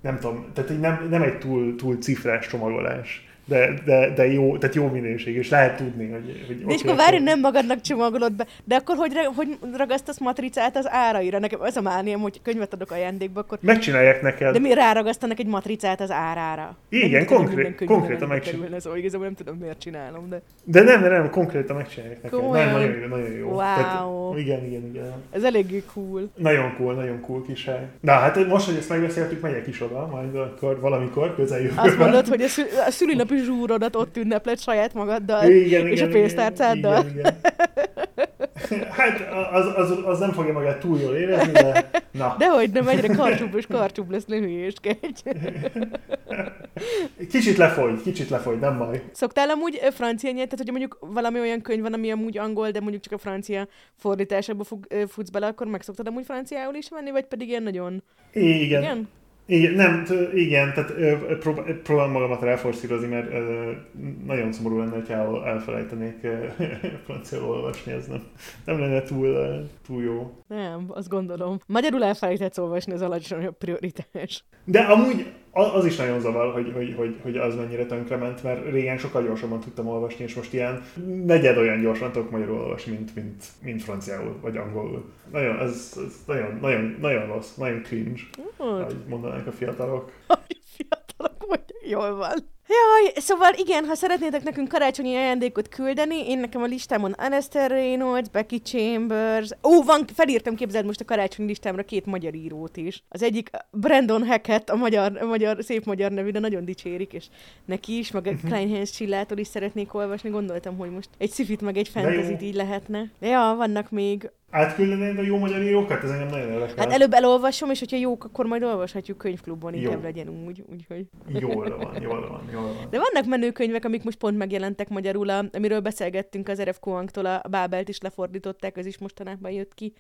B: nem tudom, tehát nem, nem egy túl, túl cifrás csomagolás de, de, de jó, tehát jó minőség, és lehet tudni, hogy... hogy
A: de és akkor várj, nem magadnak csomagolod be, de akkor hogy, hogy ragasztasz matricát az áraira? Nekem az a mániám, hogy könyvet adok ajándékba, akkor...
B: Megcsinálják neked.
A: De mi ráragasztanak egy matricát az árára?
B: Igen, konkrét, konkrétan megcsinálják.
A: Ez, igazából nem tudom, miért csinálom, de...
B: De nem, de nem, konkrétan megcsinálják neked. Nagyon, nagyon jó, nagyon jó.
A: Wow. Tehát,
B: igen, igen, igen.
A: Ez eléggé cool.
B: Nagyon cool, nagyon cool kis hely. Na, hát most, hogy ezt megbeszéltük, megyek is oda, majd akkor valamikor közeljövőben.
A: Azt mondod, hogy a, szü- a szülinapi zsúrodat ott ünnepled saját magaddal, igen, és igen, a pénztárcáddal. Igen, igen.
B: Hát az, az, az, nem fogja magát túl jól érezni, de na.
A: Dehogy nem, egyre karcsúbb és karcsúbb lesz, nem hülyéskedj.
B: Kicsit lefogy, kicsit lefogy, nem baj.
A: Szoktál amúgy francia nyelv, tehát hogyha mondjuk valami olyan könyv van, ami amúgy angol, de mondjuk csak a francia fordításába futsz bele, akkor meg szoktad amúgy franciául is venni, vagy pedig ilyen nagyon...
B: Igen. Igen? Igen, nem, igen, tehát próbálom magamat ráforszírozni, mert ö, nagyon szomorú lenne, hogyha elfelejtenék franciául olvasni, ez nem, nem lenne túl, túl jó.
A: Nem, azt gondolom. Magyarul elfelejtetsz olvasni, az alacsonyabb prioritás.
B: De amúgy az is nagyon zavar, hogy, hogy, hogy, hogy az mennyire tönkrement, mert régen sokkal gyorsabban tudtam olvasni, és most ilyen negyed olyan gyorsan tudok magyarul olvasni, mint, mint, mint franciául, vagy angolul. Nagyon, ez, ez nagyon, nagyon, nagyon rossz, nagyon cringe, ahogy mondanák a fiatalok.
A: A fiatalok, hogy jól van. Jaj, szóval igen, ha szeretnétek nekünk karácsonyi ajándékot küldeni, én nekem a listámon Alastair Reynolds, Becky Chambers, ó, van, felírtam, képzeld most a karácsonyi listámra két magyar írót is. Az egyik Brandon Hackett, a magyar, a magyar szép magyar nevű, de nagyon dicsérik, és neki is, meg a mhm. Kleinhans Csillától is szeretnék olvasni, gondoltam, hogy most egy szifit meg egy fantasy így lehetne. Ja, vannak még
B: Átküldenéd a jó magyar írókat? Ez engem nagyon érdekel.
A: Hát előbb elolvasom, és hogyha jók, akkor majd olvashatjuk könyvklubban, inkább jó. legyen úgy. Úgyhogy...
B: Jól van, jól van, jól van.
A: De vannak menő könyvek, amik most pont megjelentek magyarul, amiről beszélgettünk az Eref Koangtól, a Bábelt is lefordították, ez is mostanában jött ki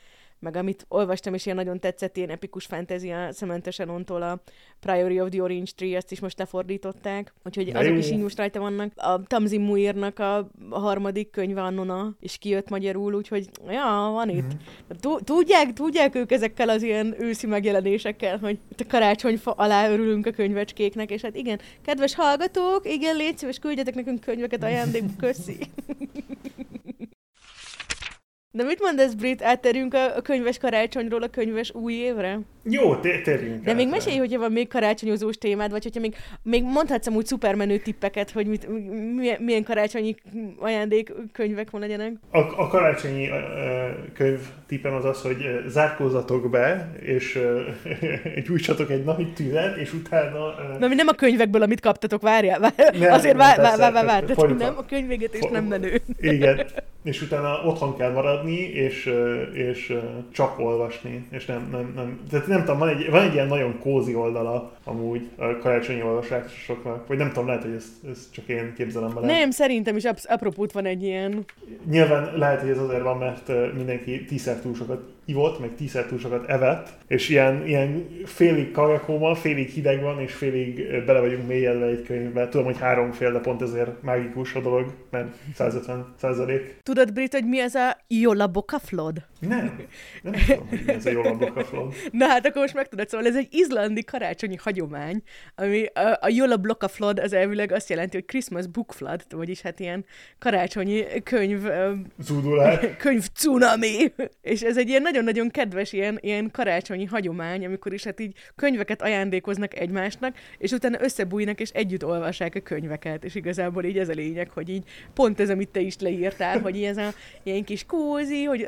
A: meg amit olvastam, és ilyen nagyon tetszett, ilyen epikus fantasy a Samantha Shannon-tól a Priory of the Orange Tree, ezt is most lefordították, úgyhogy De azok is így most rajta vannak. A Tamsin Muirnak a harmadik könyve Annona is kijött magyarul, úgyhogy ja, van itt. Mm. Tudják, tudják ők ezekkel az ilyen őszi megjelenésekkel, hogy a karácsonyfa alá örülünk a könyvecskéknek, és hát igen, kedves hallgatók, igen, légy szíves, küldjetek nekünk könyveket ajándékba, köszi. De mit mondasz, Brit? Átterjünk a, a könyves karácsonyról a könyves új évre?
B: Jó, térjünk
A: De még mesélj, hogyha van még karácsonyozós témád, vagy hogyha még, még mondhatsz amúgy szupermenő tippeket, hogy mit, milyen, milyen karácsonyi ajándékkönyvek van legyenek.
B: A, a karácsonyi uh, könyv tippem az az, hogy zárkózatok be, és uh, gyújtsatok egy nagy tüzet, és utána... Uh...
A: Na, mi nem a könyvekből, amit kaptatok, várjál, vár, nem, azért vár, vár, vár, vár, vár, vár, nem, a könyvéget és nem menő.
B: Igen, és utána otthon kell maradni, és, és csak olvasni, és nem, nem, nem, tehát nem tudom, van egy, van egy ilyen nagyon kózi oldala amúgy a karácsonyi olvasásoknak, vagy nem tudom, lehet, hogy ezt, ezt csak én képzelem bele.
A: Nem, szerintem is apropót van egy ilyen.
B: Nyilván lehet, hogy ez azért van, mert mindenki tízszer túl sokat ivott, meg tízszer túl sokat evett, és ilyen, ilyen félig kajakóma, félig hideg van, és félig bele vagyunk mélyedve egy könyvbe. Tudom, hogy három fél, de pont ezért mágikus a dolog, mert 150 százalék.
A: Tudod, Brit, hogy mi ez a Jola Bokaflod?
B: Nem, nem tudom, hogy mi ez a Jola Bokaflod.
A: Na hát akkor most megtudod, szóval ez egy izlandi karácsonyi hagyomány, ami a, a Jola Bokaflod az elvileg azt jelenti, hogy Christmas Book Flood, vagyis hát ilyen karácsonyi könyv...
B: Zúdulás.
A: Könyv cunami. És ez egy ilyen nagyon-nagyon kedves ilyen, ilyen karácsonyi hagyomány, amikor is hát így könyveket ajándékoznak egymásnak, és utána összebújnak, és együtt olvassák a könyveket. És igazából így ez a lényeg, hogy így pont ez, amit te is leírtál, hogy ez a ilyen kis kózi, hogy,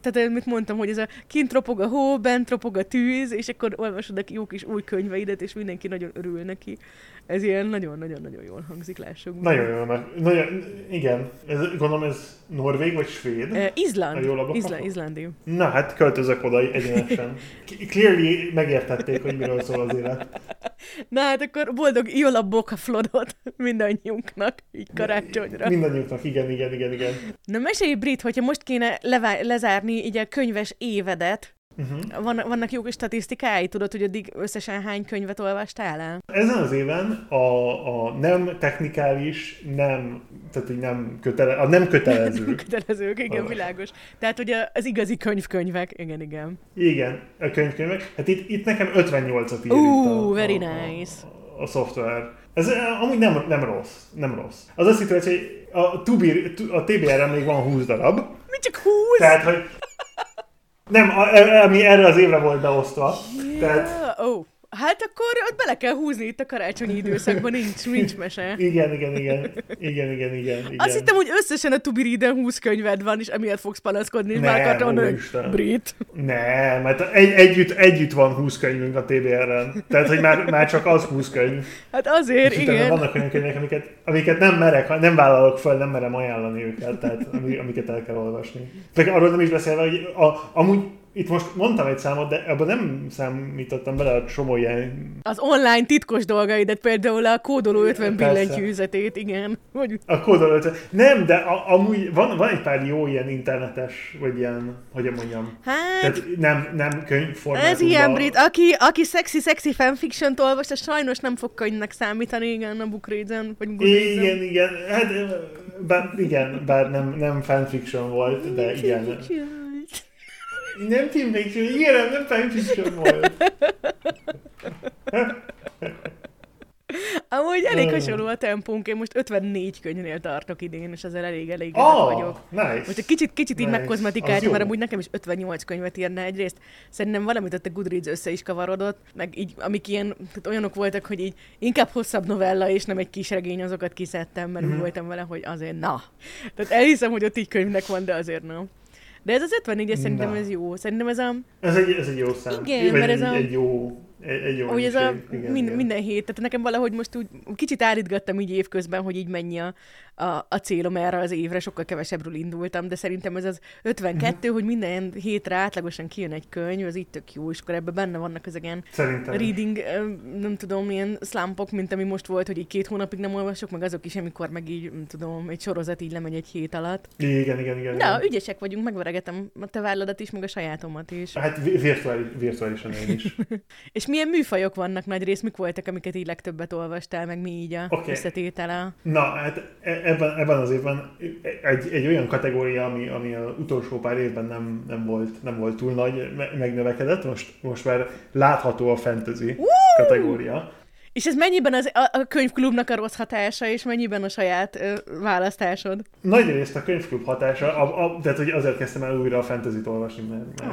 A: tehát amit mondtam, hogy ez a kint ropog a hó, bent ropog a tűz, és akkor olvasod a jó kis új könyveidet, és mindenki nagyon örül neki. Ez ilyen nagyon-nagyon-nagyon jól hangzik, lássuk.
B: Nagyon jól, nagyon, igen. Ez, gondolom ez Norvég vagy Svéd?
A: Uh, Izland. Izland, Izlandi.
B: Na hát költözök oda egyenesen. Clearly megértették, hogy miről szól az élet.
A: Na hát akkor boldog Iola Bokaflodot mindannyiunknak, így karácsonyra.
B: Mindannyiunknak, igen, igen, igen, igen.
A: Na mesélj, Brit, hogyha most kéne levá- lezárni így a könyves évedet, Uh-huh. Van, vannak jó statisztikái? Tudod, hogy addig összesen hány könyvet olvastál el?
B: Ezen az éven a, a nem technikális, nem, tehát hogy nem, kötele, a nem kötelező.
A: kötelezők, igen, a... világos. Tehát, hogy az igazi könyvkönyvek, igen, igen.
B: Igen, a könyvkönyvek. Hát itt, itt nekem 58-at ír
A: uh, a, very nice.
B: A, a, a szoftver. Ez amúgy nem, nem rossz, nem rossz. Az azt hittem, hogy a, tubi, a TBR-en még van 20 darab.
A: Mi csak 20?
B: Tehát, hogy nem, ami erre az évre volt beosztva. Yeah. Tehát...
A: Oh. Hát akkor ott bele kell húzni itt a karácsonyi időszakban, nincs, nincs mese.
B: Igen, igen, igen. Igen, igen, igen. igen.
A: Azt hittem, hogy összesen a Tubiriden 20 könyved van, és emiatt fogsz panaszkodni, és már akartam hogy brit.
B: Nem, mert egy, együtt, együtt van 20 könyvünk a TBR-en. Tehát, hogy már, már csak az 20 könyv.
A: Hát azért, és igen.
B: Vannak olyan könyvek, amiket, amiket nem merek, nem vállalok fel, nem merem ajánlani őket, tehát amiket el kell olvasni. Tehát arról nem is beszélve, hogy a, amúgy itt most mondtam egy számot, de abban nem számítottam bele a csomó ilyen...
A: Az online titkos dolgaidat, például a kódoló 50 billentyűzetét, igen.
B: Hogy... A kódoló 50... Nem, de a, amúgy van, van egy pár jó ilyen internetes, vagy ilyen, hogy mondjam. Hát... Tehát nem, nem könyvformátumban.
A: Ez ilyen brit. Aki, aki szexi-szexi fanfiction-t olvas, az sajnos nem fog könyvnek számítani, igen, a Bookreads-en, vagy
B: Igen, igen. Hát, bár, igen, bár nem, nem fanfiction volt, de igen. Fanfiction. Nem Fiction, igen, nem Fiction volt.
A: Amúgy elég hasonló a tempónk, én most 54 könyvnél tartok idén, és ezzel elég elég oh, vagyok.
B: Nice.
A: Most egy kicsit, kicsit nice. így megkozmetikálni, mert amúgy nekem is 58 könyvet írna egyrészt. Szerintem valamit ott a Goodreads össze is kavarodott, meg így, amik ilyen, tehát olyanok voltak, hogy így inkább hosszabb novella, és nem egy kis regény, azokat kiszedtem, mert mm-hmm. voltam vele, hogy azért na. Tehát elhiszem, hogy ott így könyvnek van, de azért nem. De ez az 54 es szerintem ez jó. Szerintem ez a...
B: Ez egy, ez egy jó szám.
A: Igen, mert ez
B: a... Egy jó egy jó
A: hogy ez a igen, min, igen. minden hét, tehát nekem valahogy most úgy kicsit állítgattam így évközben, hogy így mennyi a, a, a célom erre az évre, sokkal kevesebbről indultam, de szerintem ez az 52, uh-huh. hogy minden hétre átlagosan kijön egy könyv, az így tök jó, és akkor ebben benne vannak ezek ilyen
B: szerintem.
A: reading, nem tudom, ilyen slumpok, mint ami most volt, hogy így két hónapig nem olvasok, meg azok is, amikor meg így, nem tudom, egy sorozat így lemegy egy hét alatt.
B: Igen, igen, igen.
A: De ügyesek vagyunk, megveregetem a te válladat is, meg a sajátomat is.
B: Hát virtuális, virtuálisan én is.
A: és milyen műfajok vannak nagy rész, mik voltak, amiket így legtöbbet olvastál, meg mi így a okay. összetétele?
B: Na, hát e- ebben, ebben az évben egy, egy olyan kategória, ami, ami az utolsó pár évben nem, nem, volt, nem volt túl nagy, megnövekedett, most, most már látható a fantasy Woo! kategória.
A: És ez mennyiben az, a, a könyvklubnak a rossz hatása, és mennyiben a saját ö, választásod?
B: Nagy részt a könyvklub hatása, a, a, tehát hogy azért kezdtem el újra a fantasy-t olvasni, mert, mert,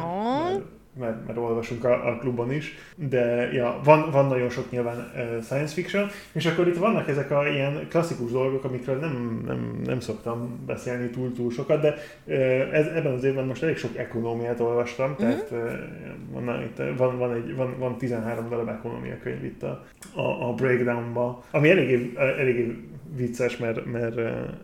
B: mert mert, mert olvasunk a, a klubban is, de ja, van, van nagyon sok nyilván uh, science fiction, és akkor itt vannak ezek a ilyen klasszikus dolgok, amikről nem, nem, nem szoktam beszélni túl-túl sokat, de uh, ez, ebben az évben most elég sok ekonómiát olvastam, uh-huh. tehát uh, van, itt, van, van, egy, van, van 13 darab ekonómia könyv itt a, a, a breakdownba, ami eléggé, eléggé vicces, mert, mert,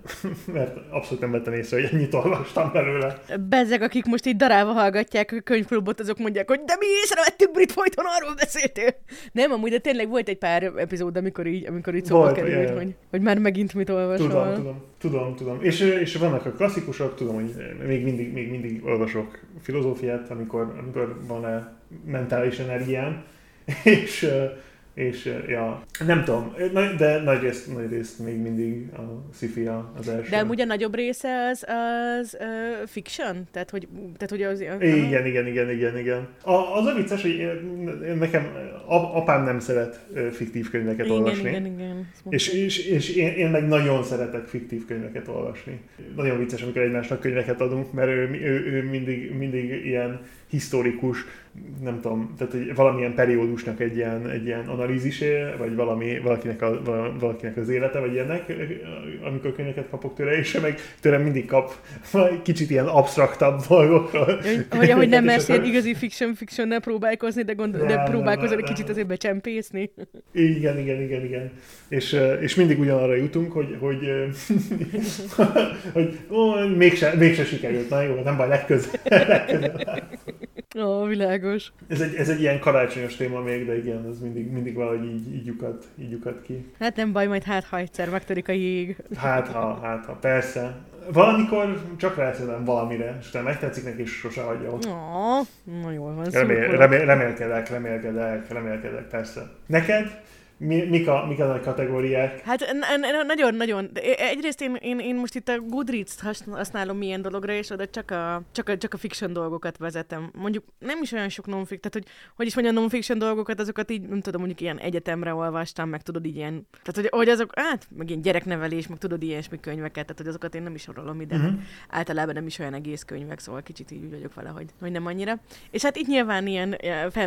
B: mert abszolút nem vettem észre, hogy ennyit olvastam belőle.
A: Bezzeg, akik most így darálva hallgatják a könyvklubot, azok mondják, hogy de mi észrevettük, Brit folyton arról beszéltél. Nem, amúgy, de tényleg volt egy pár epizód, amikor így, amikor így szóba került, hogy, hogy már megint mit olvasol.
B: Tudom, tudom, tudom, tudom. És, és vannak a klasszikusok, tudom, hogy még mindig, még mindig olvasok filozófiát, amikor, amikor van-e mentális energiám, és és ja, nem tudom, de nagy részt, nagy részt még mindig a sci az első.
A: De ugye a nagyobb része az, az uh, fiction? Tehát, hogy, tehát, hogy az...
B: Igen, igen, igen, igen, igen. A, az a vicces, hogy nekem apám nem szeret fiktív könyveket
A: igen,
B: olvasni.
A: Igen, igen.
B: És, és, és én, én meg nagyon szeretek fiktív könyveket olvasni. Nagyon vicces, amikor egymásnak könyveket adunk, mert ő, ő, ő mindig, mindig ilyen historikus, nem tudom, tehát egy, valamilyen periódusnak egy ilyen, egy ilyen analízisé, vagy valami, valakinek, a, valakinek az élete, vagy ilyenek, amikor könyveket kapok tőle, és meg tőlem mindig kap kicsit ilyen absztraktabb dolgokról.
A: Hogy, hogy nem mersz ilyen igazi fiction fiction próbálkozni, de, gond, de próbálkozol egy kicsit azért becsempészni.
B: Igen, igen, igen, igen. És, és mindig ugyanarra jutunk, hogy, hogy, hogy ó, mégse, mégse sikerült. Na jó, nem baj, legközelebb. legközelebb.
A: Ó, világos.
B: Ez egy, ez egy ilyen karácsonyos téma még, de igen, ez mindig, mindig valahogy így, így, lyukat, így lyukat ki.
A: Hát nem baj, majd hát ha egyszer megtörik a jég.
B: Hát ha, hát ha, persze. Valamikor csak rászedem valamire, és utána megtetszik neki, és sose hagyja ott.
A: Oh, na jól van.
B: Remél, remél, remélkedek, remélkedek, remélkedek, persze. Neked? Mi, mik, a, mik a nagy kategóriák?
A: Hát nagyon-nagyon. Egyrészt én, én, én most itt a Goodreads-t használom milyen dologra, és oda csak a, csak a, csak a fiction dolgokat vezetem. Mondjuk nem is olyan sok non-fiction, tehát hogy, hogy is mondjam, non-fiction dolgokat, azokat így, nem tudom, mondjuk ilyen egyetemre olvastam, meg tudod így ilyen, tehát hogy, hogy azok, hát, meg ilyen gyereknevelés, meg tudod ilyesmi könyveket, tehát hogy azokat én nem is sorolom ide, uh-huh. általában nem is olyan egész könyvek, szóval kicsit így vagyok vele, hogy, hogy nem annyira. És hát itt nyilván ilyen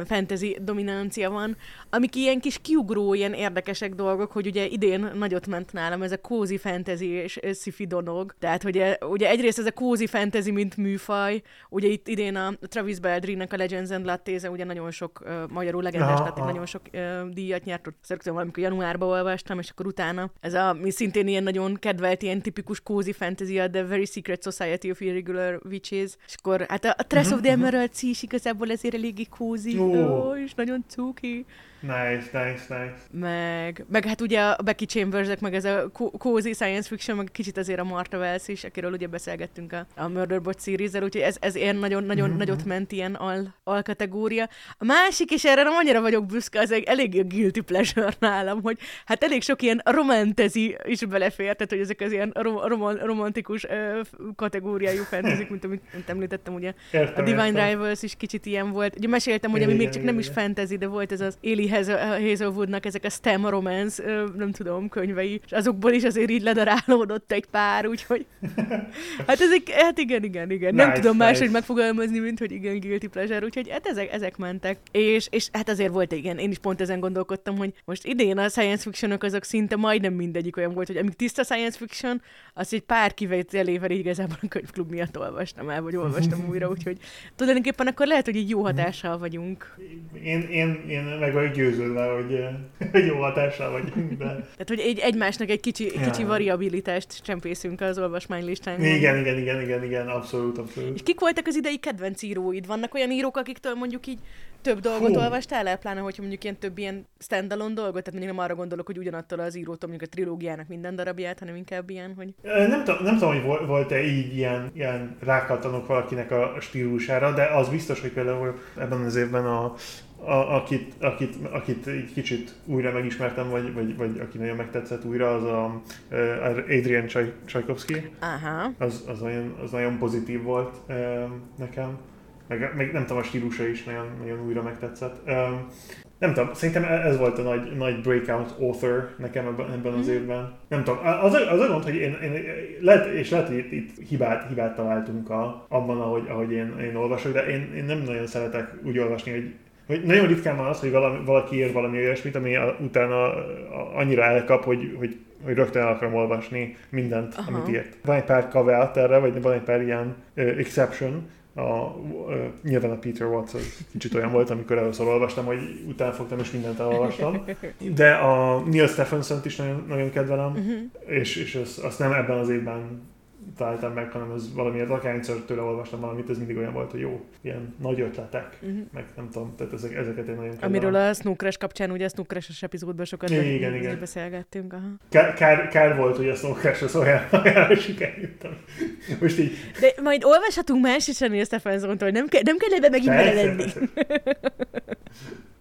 A: fantasy dominancia van, amik ilyen kis kiugrói ilyen érdekesek dolgok, hogy ugye idén nagyot ment nálam ez a cozy fantasy és sci-fi dolog. Tehát, hogy ugye egyrészt ez a cozy fantasy, mint műfaj, ugye itt idén a Travis Baldry-nek a Legends and Lattéze, ugye nagyon sok, uh, magyarul legendás Latte, nagyon sok uh, díjat nyert, szerintem valamikor januárban olvastam, és akkor utána ez a, mi szintén ilyen nagyon kedvelt, ilyen tipikus cozy fantasy, a The Very Secret Society of Irregular Witches, és akkor hát a, a Tress uh-huh, of the mhm, mhm. Emerald is igazából ezért eléggé cozy, oh. oh, és nagyon cuki.
B: Nice, nice, nice.
A: Meg, meg hát ugye a Becky chambers meg ez a cozy science fiction, meg kicsit azért a Marta Wells is, akiről ugye beszélgettünk a, a Murderbot series úgyhogy ez, ez ilyen nagyon, nagyon mm-hmm. nagyot ment ilyen al, alkategória. A másik, és erre nem annyira vagyok büszke, az egy elég a guilty pleasure nálam, hogy hát elég sok ilyen romantezi is belefér, tehát hogy ezek az ilyen rom- rom- romantikus ö, kategóriájú fantasy, mint amit mint említettem, ugye értem, a Divine értem. Rivals is kicsit ilyen volt. Ugye meséltem, hogy ami még csak nem is fantasy, de volt ez az Eli Hazelwoodnak ezek a STEM romance, nem tudom, könyvei, és azokból is azért így ledarálódott egy pár, úgyhogy hát ezek, hát igen, igen, igen. Nice, nem tudom nice. máshogy megfogalmazni, mint hogy igen, guilty pleasure, úgyhogy hát ezek, ezek mentek. És, és hát azért volt, igen, én is pont ezen gondolkodtam, hogy most idén a science fictionok azok szinte majdnem mindegyik olyan volt, hogy amíg tiszta science fiction, az egy pár kivételével igazából a könyvklub miatt olvastam el, vagy olvastam újra, úgyhogy tulajdonképpen akkor lehet, hogy így jó hatással vagyunk.
B: Én, én, én meg vagyok győződve, hogy, hogy jó hatással vagyunk. De...
A: Tehát, hogy egy, egymásnak egy kicsi, ja. kicsi variabilitást csempészünk az olvasmánylistánkon.
B: Igen, igen, igen, igen, igen, abszolút, abszolút.
A: És kik voltak az idei kedvenc íróid? Vannak olyan írók, akiktől mondjuk így több dolgot Hú. olvastál el, pláne, hogyha mondjuk ilyen több ilyen standalone dolgot, tehát mondjuk nem arra gondolok, hogy ugyanattól az írótól mondjuk a trilógiának minden darabját, hanem inkább ilyen, hogy...
B: Nem, tudom, nem tudom, hogy volt-e így ilyen, ilyen rákattanok valakinek a stílusára, de az biztos, hogy például ebben az évben a, a, akit, akit, akit egy kicsit újra megismertem, vagy, vagy, vagy aki nagyon megtetszett újra, az a Adrian Csajkovszki.
A: Aha.
B: Az, az, nagyon, az nagyon pozitív volt nekem. Meg, meg nem tudom, a stílusa is nagyon, nagyon újra megtetszett. Nem tudom, szerintem e- ez volt a nagy, nagy breakout author nekem ebben, ebben az mhm. évben. Nem tudom, az, az a gond, hogy én, én lehet, és lehet, hogy itt, itt hibát, hibát találtunk a, abban, ahogy, ahogy én, én olvasok, de én, én nem nagyon szeretek úgy olvasni, hogy hogy nagyon ritkán van az, hogy valami, valaki ír valami olyasmit, ami a, utána annyira elkap, hogy, hogy, hogy rögtön el akarom olvasni mindent, Aha. amit írt. Van egy pár caveat erre, vagy van egy pár ilyen uh, exception, a, uh, nyilván a Peter Watts az kicsit olyan volt, amikor először olvastam, hogy utána fogtam és mindent elolvastam. De a Neil stephenson is nagyon, nagyon kedvelem, uh-huh. és, és azt, azt nem ebben az évben találtam meg, hanem ez valamiért akármikor tőle olvastam valamit, ez mindig olyan volt, hogy jó, ilyen nagy ötletek, uh-huh. meg nem tudom, tehát ezek, ezeket én nagyon
A: kedvelem. Amiről a Snookres kapcsán, ugye a Snookres epizódban sokat igen, igen. beszélgettünk. Aha.
B: Kár, kár, kár, volt, hogy a Snookres az olyan, olyan sikerültem. Most így...
A: De majd olvashatunk más is a Neil hogy nem, ke- nem kell ebbe megint belelenni.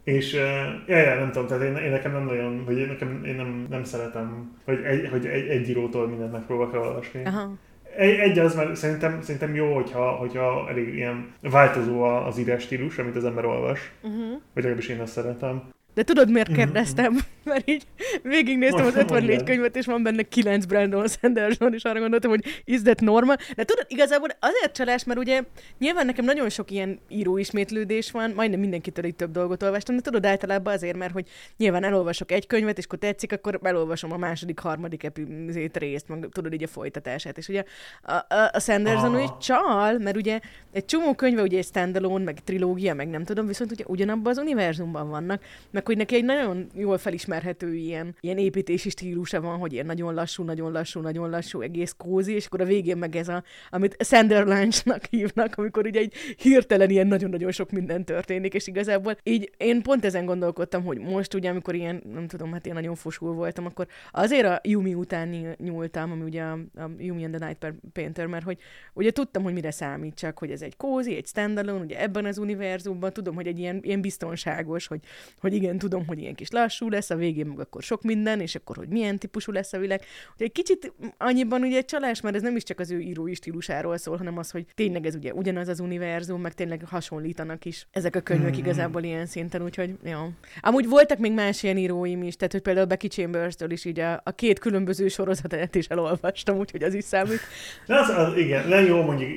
B: És uh, ja, ja, nem tudom, tehát én, én nekem nem nagyon, vagy én, nekem, én nem, nem szeretem, hogy egy, hogy egy, egy írótól mindent megpróbálok olvasni. Aha. Egy, egy az, mert szerintem, szerintem jó, hogyha, hogyha elég ilyen változó az írás stílus, amit az ember olvas. Uh-huh. Vagy legalábbis én azt szeretem.
A: De tudod, miért mhm. kérdeztem? Mert így végignéztem az 54 könyvet, és van benne 9 Brandon Sanderson, és arra gondoltam, hogy is that normal? De tudod, igazából azért csalás, mert ugye nyilván nekem nagyon sok ilyen író ismétlődés van, majdnem mindenkitől itt több dolgot olvastam, de tudod, általában azért, mert hogy nyilván elolvasok egy könyvet, és akkor tetszik, akkor elolvasom a második, harmadik epizét részt, meg tudod így a folytatását. És ugye a, a, a Sanderson ah. úgy csal, mert ugye egy csomó könyve ugye egy standalone, meg trilógia, meg nem tudom, viszont ugye ugyanabban az univerzumban vannak, meg hogy neki egy nagyon jól felismerhető ilyen, ilyen építési stílusa van, hogy ilyen nagyon lassú, nagyon lassú, nagyon lassú, egész kózi, és akkor a végén meg ez a, amit Sanderlange-nak hívnak, amikor ugye egy hirtelen ilyen nagyon-nagyon sok minden történik, és igazából így én pont ezen gondolkodtam, hogy most ugye, amikor ilyen, nem tudom, hát én nagyon fosul voltam, akkor azért a Yumi után nyúltam, ami ugye a, a Yumi and the Night Painter, mert hogy ugye tudtam, hogy mire számít, csak hogy ez egy kózi, egy standalone, ugye ebben az univerzumban tudom, hogy egy ilyen, ilyen biztonságos, hogy, hogy igen, tudom, hogy ilyen kis lassú lesz, a végén meg akkor sok minden, és akkor, hogy milyen típusú lesz a világ. Ugye egy kicsit annyiban ugye egy csalás, mert ez nem is csak az ő írói stílusáról szól, hanem az, hogy tényleg ez ugye ugyanaz az univerzum, meg tényleg hasonlítanak is ezek a könyvek mm-hmm. igazából ilyen szinten, úgyhogy jó. Amúgy voltak még más ilyen íróim is, tehát hogy például Becky Chambers-től is így a, a két különböző sorozatát is elolvastam, úgyhogy az is számít.
B: De az, az, igen, nem jó mondjuk,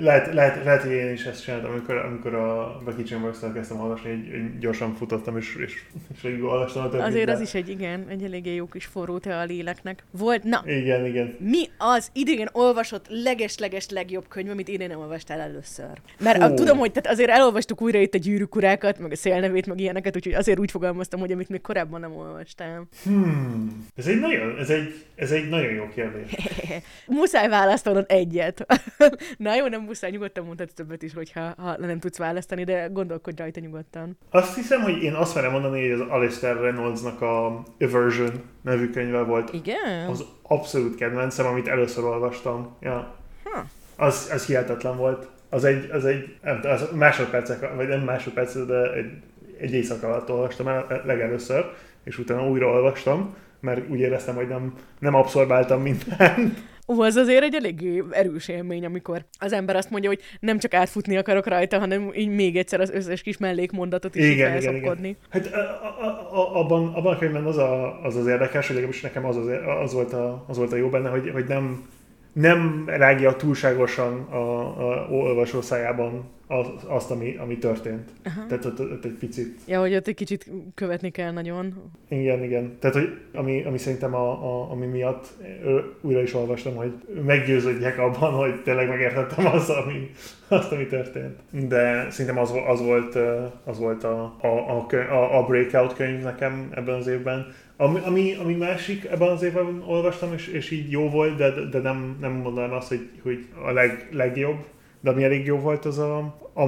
B: lehet, lehet, lehet, hogy én is ezt csináltam, amikor, amikor a Becky Chambers-től kezdtem olvasni, hogy gyorsan futottam, és, és, és olvastam a többit.
A: Azért az is egy, igen, egy eléggé jó kis forró te a léleknek. Volt, na.
B: Igen, igen.
A: Mi az idén olvasott leges-leges legjobb könyv, amit idén nem olvastál először? Mert a, tudom, hogy tehát azért elolvastuk újra itt a gyűrűkurákat, meg a szélnevét, meg ilyeneket, úgyhogy azért úgy fogalmaztam, hogy amit még korábban nem olvastam.
B: Hmm. Ez egy nagyon, ez egy, ez egy nagyon jó kérdés.
A: muszáj választanod egyet. Na jó, nem muszáj, nyugodtan mondhatsz többet is, hogyha ha nem tudsz választani, de gondolkodj rajta nyugodtan.
B: Azt hiszem, hogy én azt merem mondani, hogy az Alistair Reynoldsnak a Aversion nevű könyve volt.
A: Igen?
B: Az abszolút kedvencem, amit először olvastam. Ja. Ha. Az, az hihetetlen volt. Az egy, az egy az másodpercek, vagy nem másodpercek, de egy, egy éjszaka alatt olvastam el legelőször, és utána újra olvastam, mert úgy éreztem, hogy nem, nem abszorbáltam mindent.
A: Ó, az azért egy elég erős élmény, amikor az ember azt mondja, hogy nem csak átfutni akarok rajta, hanem így még egyszer az összes kis mellékmondatot is igen, igen, igen.
B: Hát a, a, a, abban, abban a könyvben az, a, az az érdekes, hogy legalábbis nekem az, az, az, volt a, az volt a jó benne, hogy, hogy nem, nem rágja túlságosan a, a olvasó szájában az, azt, ami, ami történt. Aha. Tehát ott, ott, egy picit...
A: Ja, hogy ott egy kicsit követni kell nagyon.
B: Igen, igen. Tehát, hogy ami, ami szerintem a, a, ami miatt újra is olvastam, hogy meggyőződjek abban, hogy tényleg megértettem azt, ami, azt, ami történt. De szerintem az, az volt, az volt a, a, a, a Breakout könyv nekem ebben az évben. Ami, ami, ami másik ebben az évben olvastam, és, és így jó volt, de, de nem, nem mondanám azt, hogy, hogy a leg, legjobb de ami elég jó volt, az a, a,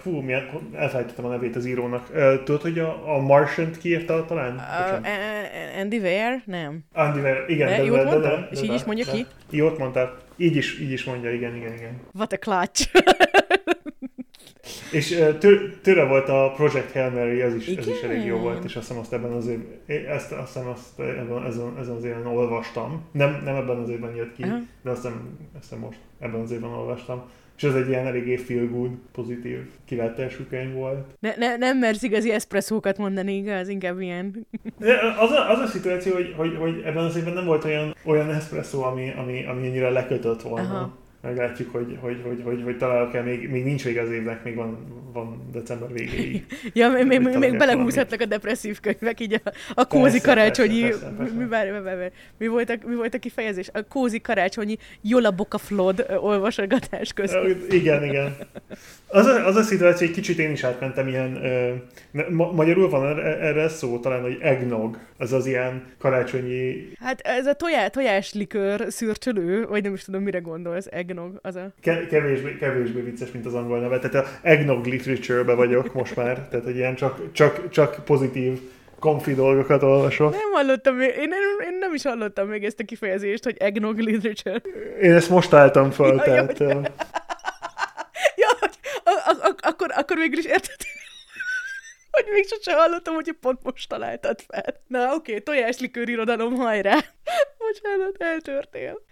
B: fú, milyen, elfelejtettem a nevét az írónak. Tudod, hogy a, a Martian-t kiírta talán?
A: Uh, Andy Weir? Nem.
B: Andy Weir, igen.
A: De, de, jót de, de, de, És így is mondja de, ki?
B: Jót mondtál. Így is, így is mondja, igen, igen, igen.
A: What a clutch.
B: és tőle volt a Project Hail Mary, ez is, ez is elég jó volt, és azt hiszem azt ebben az évben, ezt, azt hiszem azt ebben, ezen, ezen az évben olvastam. Nem, nem ebben az évben jött ki, uh-huh. de azt hiszem, azt hiszem most ebben az évben olvastam. És ez egy ilyen eléggé feel good, pozitív kilátású könyv volt.
A: Ne, ne, nem mersz igazi eszpresszókat mondani, igaz? Inkább ilyen.
B: az, a, az a szituáció, hogy, hogy, hogy ebben az évben nem volt olyan, olyan eszpresszó, ami, ami, ami ennyire lekötött volna. Aha meglátjuk, hogy, hogy, hogy, hogy, hogy találok-e, még, még nincs vége az évnek, még van, van december végéig.
A: ja, még, még, még belehúzhatnak a depresszív könyvek, így a, a kózi karácsonyi, persze, persze, mi, mi, volt a, mi volt a kifejezés? A kózi karácsonyi Jola Boka Flod olvasogatás között.
B: igen, igen. Az a, az a szituáció, hogy kicsit én is átmentem ilyen, uh, ma, magyarul van erre szó, talán, hogy eggnog, az az ilyen karácsonyi...
A: Hát ez a tojá, tojáslikör szürcsölő, vagy nem is tudom, mire gondolsz, eggnog, az a...
B: Ke- kevésbé, kevésbé vicces, mint az angol neve, tehát a eggnog literature-be vagyok most már, tehát egy ilyen csak, csak, csak pozitív konfi dolgokat olvasok.
A: Nem hallottam én nem, én nem is hallottam még ezt a kifejezést, hogy eggnog literature.
B: Én ezt most álltam fel, ja, tehát... Jó,
A: akkor, végül is érted, hogy még sose hallottam, hogy pont most találtad fel. Na oké, okay, tojáslikőr irodalom, hajrá! Bocsánat, eltörtél.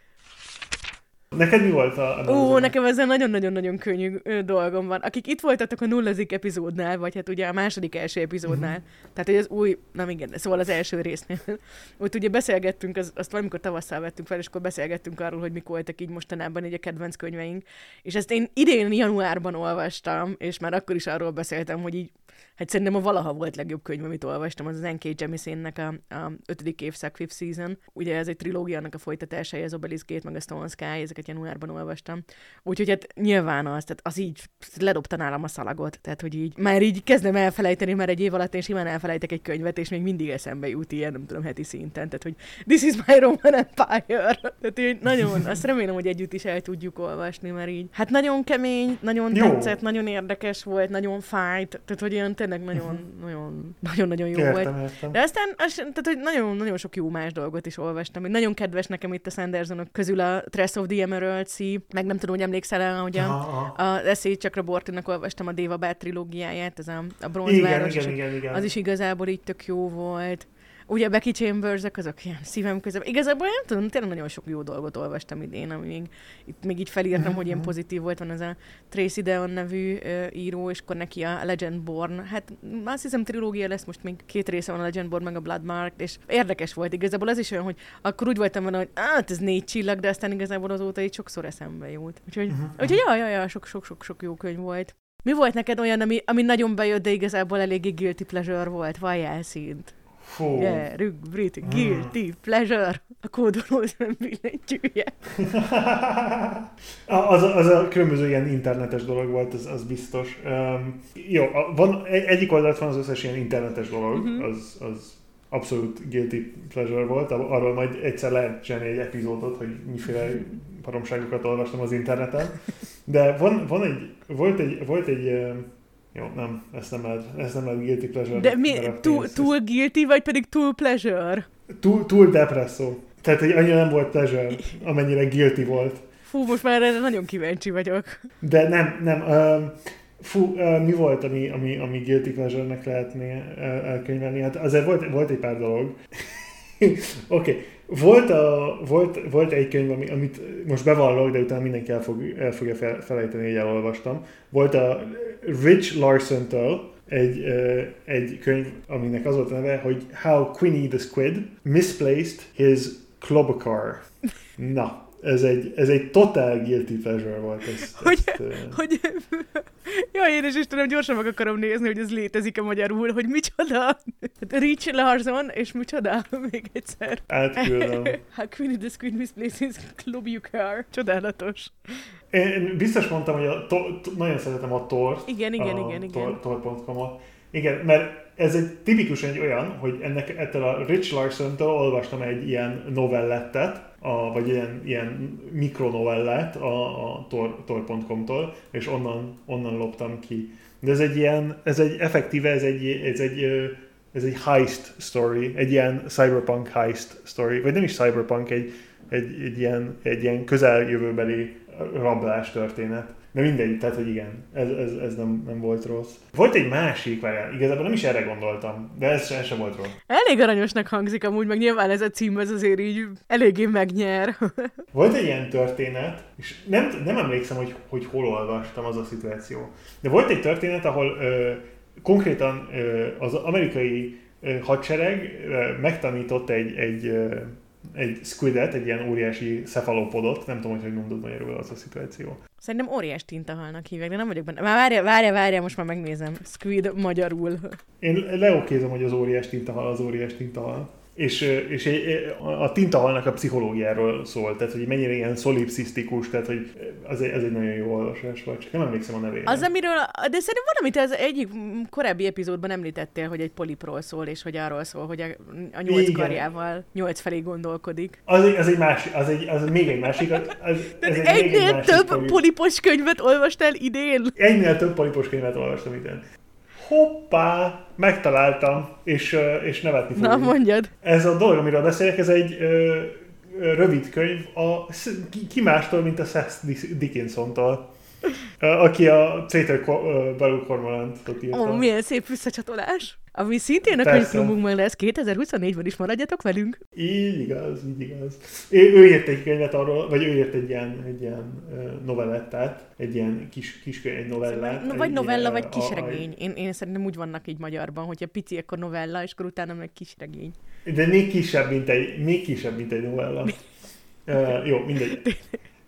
B: Neked mi volt a...
A: a Ó, nekem ezzel nagyon-nagyon-nagyon könnyű dolgom van. Akik itt voltatok a nullazik epizódnál, vagy hát ugye a második első epizódnál, uh-huh. tehát hogy az új, nem igen, szóval az első résznél, ott ugye beszélgettünk, az, azt valamikor tavasszal vettünk fel, és akkor beszélgettünk arról, hogy mik voltak így mostanában így a kedvenc könyveink. És ezt én idén januárban olvastam, és már akkor is arról beszéltem, hogy így Hát szerintem a valaha volt legjobb könyv, amit olvastam, az az N.K. Jemisinnek a, a ötödik évszak, Fifth Season. Ugye ez egy trilógia, annak a folytatása, az Obelisk Gate, meg a Stone Sky, ezeket januárban olvastam. Úgyhogy hát nyilván az, tehát az így ledobta nálam a szalagot, tehát hogy így már így kezdem elfelejteni, mert egy év alatt én simán elfelejtek egy könyvet, és még mindig eszembe jut ilyen, nem tudom, heti szinten, tehát hogy this is my Roman Empire. Tehát így nagyon, azt remélem, hogy együtt is el tudjuk olvasni, mert így, hát nagyon kemény, nagyon Jó. tetszett, nagyon érdekes volt, nagyon fájt, tehát hogy olyan tényleg nagyon, uh-huh. nagyon, nagyon, nagyon jó értem, volt. Értem. De aztán, az, tehát, hogy nagyon, nagyon sok jó más dolgot is olvastam. Még nagyon kedves nekem itt a Sandersonok közül a Tress of the Emerald Sea, meg nem tudom, hogy emlékszel-e, hogy a, a Eszély Csakra Bortinak olvastam a Déva Bát trilógiáját, ez a, a bronzváros.
B: Igen, igen, igen, igen.
A: Az is igazából így tök jó volt. Ugye Becky chambers azok ilyen szívem közben. Igazából nem tudom, tényleg nagyon sok jó dolgot olvastam idén, ami még, itt még így felírtam, hogy ilyen mhm. pozitív volt. Van ez a Tracy Deon nevű uh, író, és akkor neki a Legendborn. Hát azt hiszem trilógia lesz, most még két része van a Legendborn, meg a Bloodmark, és érdekes volt igazából. Az is olyan, hogy akkor úgy voltam vele, hogy hát ez négy csillag, de aztán igazából azóta így sokszor eszembe jut. Úgyhogy, uh-huh. úgyhogy ja, ja, ja, sok-sok-sok jó könyv volt. Mi volt neked olyan, ami, ami nagyon bejött, de igazából eléggé guilty pleasure volt? Vajjál szint. Fú. Gyerünk, Brit, guilty pleasure, a kódolóz billentyűje.
B: az, az a különböző ilyen internetes dolog volt, az, az biztos. Um, jó, van, egyik oldalt van az összes ilyen internetes dolog, uh-huh. az, az abszolút guilty pleasure volt, arról majd egyszer lehet csinálni egy epizódot, hogy miféle paromságokat olvastam az interneten. De van, van egy, volt egy, volt egy jó, nem, ezt nem lehet, ezt nem lehet guilty pleasure.
A: De mi, túl, túl guilty, vagy pedig túl pleasure?
B: Túl, túl depresszó. Tehát, hogy annyira nem volt pleasure, amennyire guilty volt.
A: Fú, most már erre nagyon kíváncsi vagyok.
B: De nem, nem. Uh, fú, uh, mi volt, ami, ami, ami guilty pleasure-nek lehetné elkönyvelni? Hát azért volt, volt egy pár dolog. Oké, okay. Volt, a, volt, volt egy könyv, ami, amit most bevallok, de utána mindenki el, fog, el fogja fel, felejteni, hogy elolvastam. Volt a Rich Larson-től egy, egy könyv, aminek az volt a neve, hogy How Queenie the Squid Misplaced His Clobacar. Na, ez egy, ez egy total guilty pleasure volt. Ezt,
A: hogy, ezt, hogy, jaj, én is Istenem, gyorsan meg akarom nézni, hogy ez létezik-e magyarul, hogy micsoda. Rich Larson, és micsoda? Még egyszer.
B: Átküldöm.
A: How Queen the Squid Misplaces Club You Car. Csodálatos.
B: Én biztos mondtam, hogy a to, to, nagyon szeretem a tort.
A: Igen, igen, igen, igen.
B: Tor.com-ot. Igen, mert ez egy tipikusan egy olyan, hogy ennek ettől a Rich Larson-től olvastam egy ilyen novellettet, a, vagy ilyen, ilyen mikronovellát a, a tor.com-tól, és onnan, onnan loptam ki. De ez egy ilyen, ez egy effektíve, ez egy, ez egy, ez egy heist story, egy ilyen cyberpunk heist story, vagy nem is cyberpunk, egy, egy, egy, ilyen, egy ilyen közeljövőbeli rablás történet. De mindegy, tehát, hogy igen, ez, ez, ez nem, nem volt rossz. Volt egy másik, várjál, igazából nem is erre gondoltam, de ez, ez sem volt rossz.
A: Elég aranyosnak hangzik amúgy, meg nyilván ez a cím, ez azért így eléggé megnyer.
B: volt egy ilyen történet, és nem, nem emlékszem, hogy, hogy hol olvastam az a szituáció, de volt egy történet, ahol ö, konkrétan ö, az amerikai ö, hadsereg ö, megtanított egy, egy ö, egy squidet, egy ilyen óriási szefalopodot, nem tudom, hogy hogy mondod magyarul az a szituáció.
A: Szerintem óriás tintahalnak hívják, de nem vagyok benne. Már várja, várja, várja, most már megnézem. Squid magyarul.
B: Én leokézom, hogy az óriás tintahal az óriás tintahal és, és a tintahalnak a pszichológiáról szól, tehát hogy mennyire ilyen szolipszisztikus, tehát hogy az egy, az egy nagyon jó olvasás volt, csak nem emlékszem a nevére.
A: Az, amiről, de szerintem valamit az egyik korábbi epizódban említettél, hogy egy polipról szól, és hogy arról szól, hogy a, a nyolc Igen. karjával nyolc felé gondolkodik.
B: Az egy, az egy másik, az, egy, az még egy másik. Az, az,
A: ez egy egynél egy több polip... polipos könyvet olvastál idén?
B: Egynél több polipos könyvet olvastam idén hoppá, megtaláltam, és, és nevetni fogom.
A: Na, mondjad.
B: Ez a dolog, amiről beszélek, ez egy ö, rövid könyv, a, ki, mástól, mint a Seth Dickinson-tól. Aki a Crater Battle Cormorant
A: írta. Ó, milyen szép visszacsatolás. Ami szintén a könyvklubunkban lesz 2024-ben is maradjatok velünk.
B: Így igaz, így igaz. Ő, ő írt egy könyvet arról, vagy ő írt egy ilyen, egy ilyen novellettát, egy ilyen kis, kis egy novellát.
A: No, vagy novella, vagy kisregény. Én, én szerintem úgy vannak így magyarban, hogyha pici, akkor novella, és akkor utána meg kisregény.
B: De még kisebb, mint egy, még kisebb, mint egy novella. uh, jó, mindegy.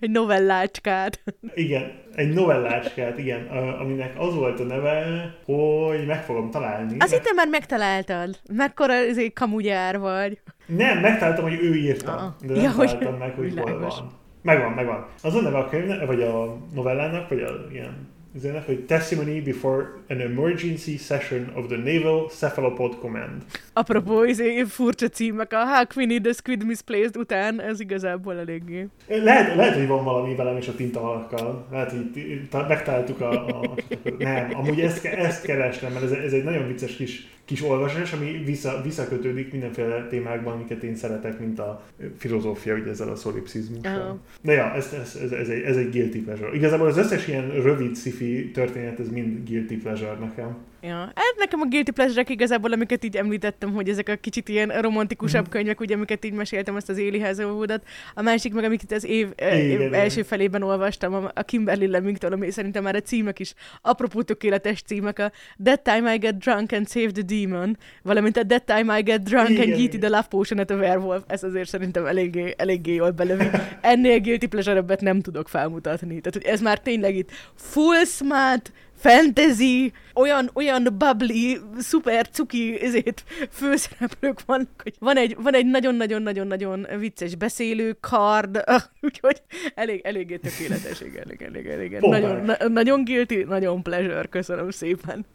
A: Egy novellácskát.
B: Igen, egy novellácskát, igen, aminek az volt a neve, hogy meg fogom találni.
A: Azt hittem már megtaláltad. Mekkora kamugyár vagy.
B: Nem, megtaláltam, hogy ő írta, ah. de nem ja, találtam hogy... meg, hogy hol van. Megvan, megvan. Az a neve a könyvnek, vagy a novellának, vagy a ilyen üzenet, hogy Testimony before an emergency session of the Naval Cephalopod Command.
A: Apropó, izé, furcsa címek, a How Queenie the Squid Misplaced után, ez igazából eléggé.
B: Lehet, lehet hogy van valami velem és a tintahalakkal. Lehet, hogy megtaláltuk a... a, a nem, amúgy ezt, ezt kerestem, mert ez, ez egy nagyon vicces kis kis olvasás, ami vissza, visszakötődik mindenféle témákban, amiket én szeretek, mint a filozófia, ugye ezzel a szolipszizmussal. Uh-huh. De ja, ez, ez, ez, ez, egy, ez egy guilty pleasure. Igazából az összes ilyen rövid sci történet, ez mind guilty pleasure nekem.
A: Ja. Hát nekem a guilty pleasure igazából, amiket így említettem, hogy ezek a kicsit ilyen romantikusabb mm. könyvek, ugye, amiket így meséltem, ezt az Éli Hazelwoodot. A másik meg, amiket az év, év igen, első igen. felében olvastam, a Kimberly Lemington, ami szerintem már a címek is apropó tökéletes címek, a That Time I Get Drunk and Save the Demon, valamint a That Time I Get Drunk igen, and Eat the Love Potion at a Werewolf. Ez azért szerintem eléggé, eléggé jól belövi. Ennél guilty pleasure nem tudok felmutatni. Tehát, hogy ez már tényleg itt full smart, fantasy, olyan, olyan bubbly, szuper cuki ezért főszereplők vannak, hogy van egy, van egy nagyon-nagyon-nagyon-nagyon vicces beszélő kard, úgyhogy elég, eléggé tökéletes, igen, elég, elég, elég. Nagyon, na, nagyon guilty, nagyon pleasure, köszönöm szépen.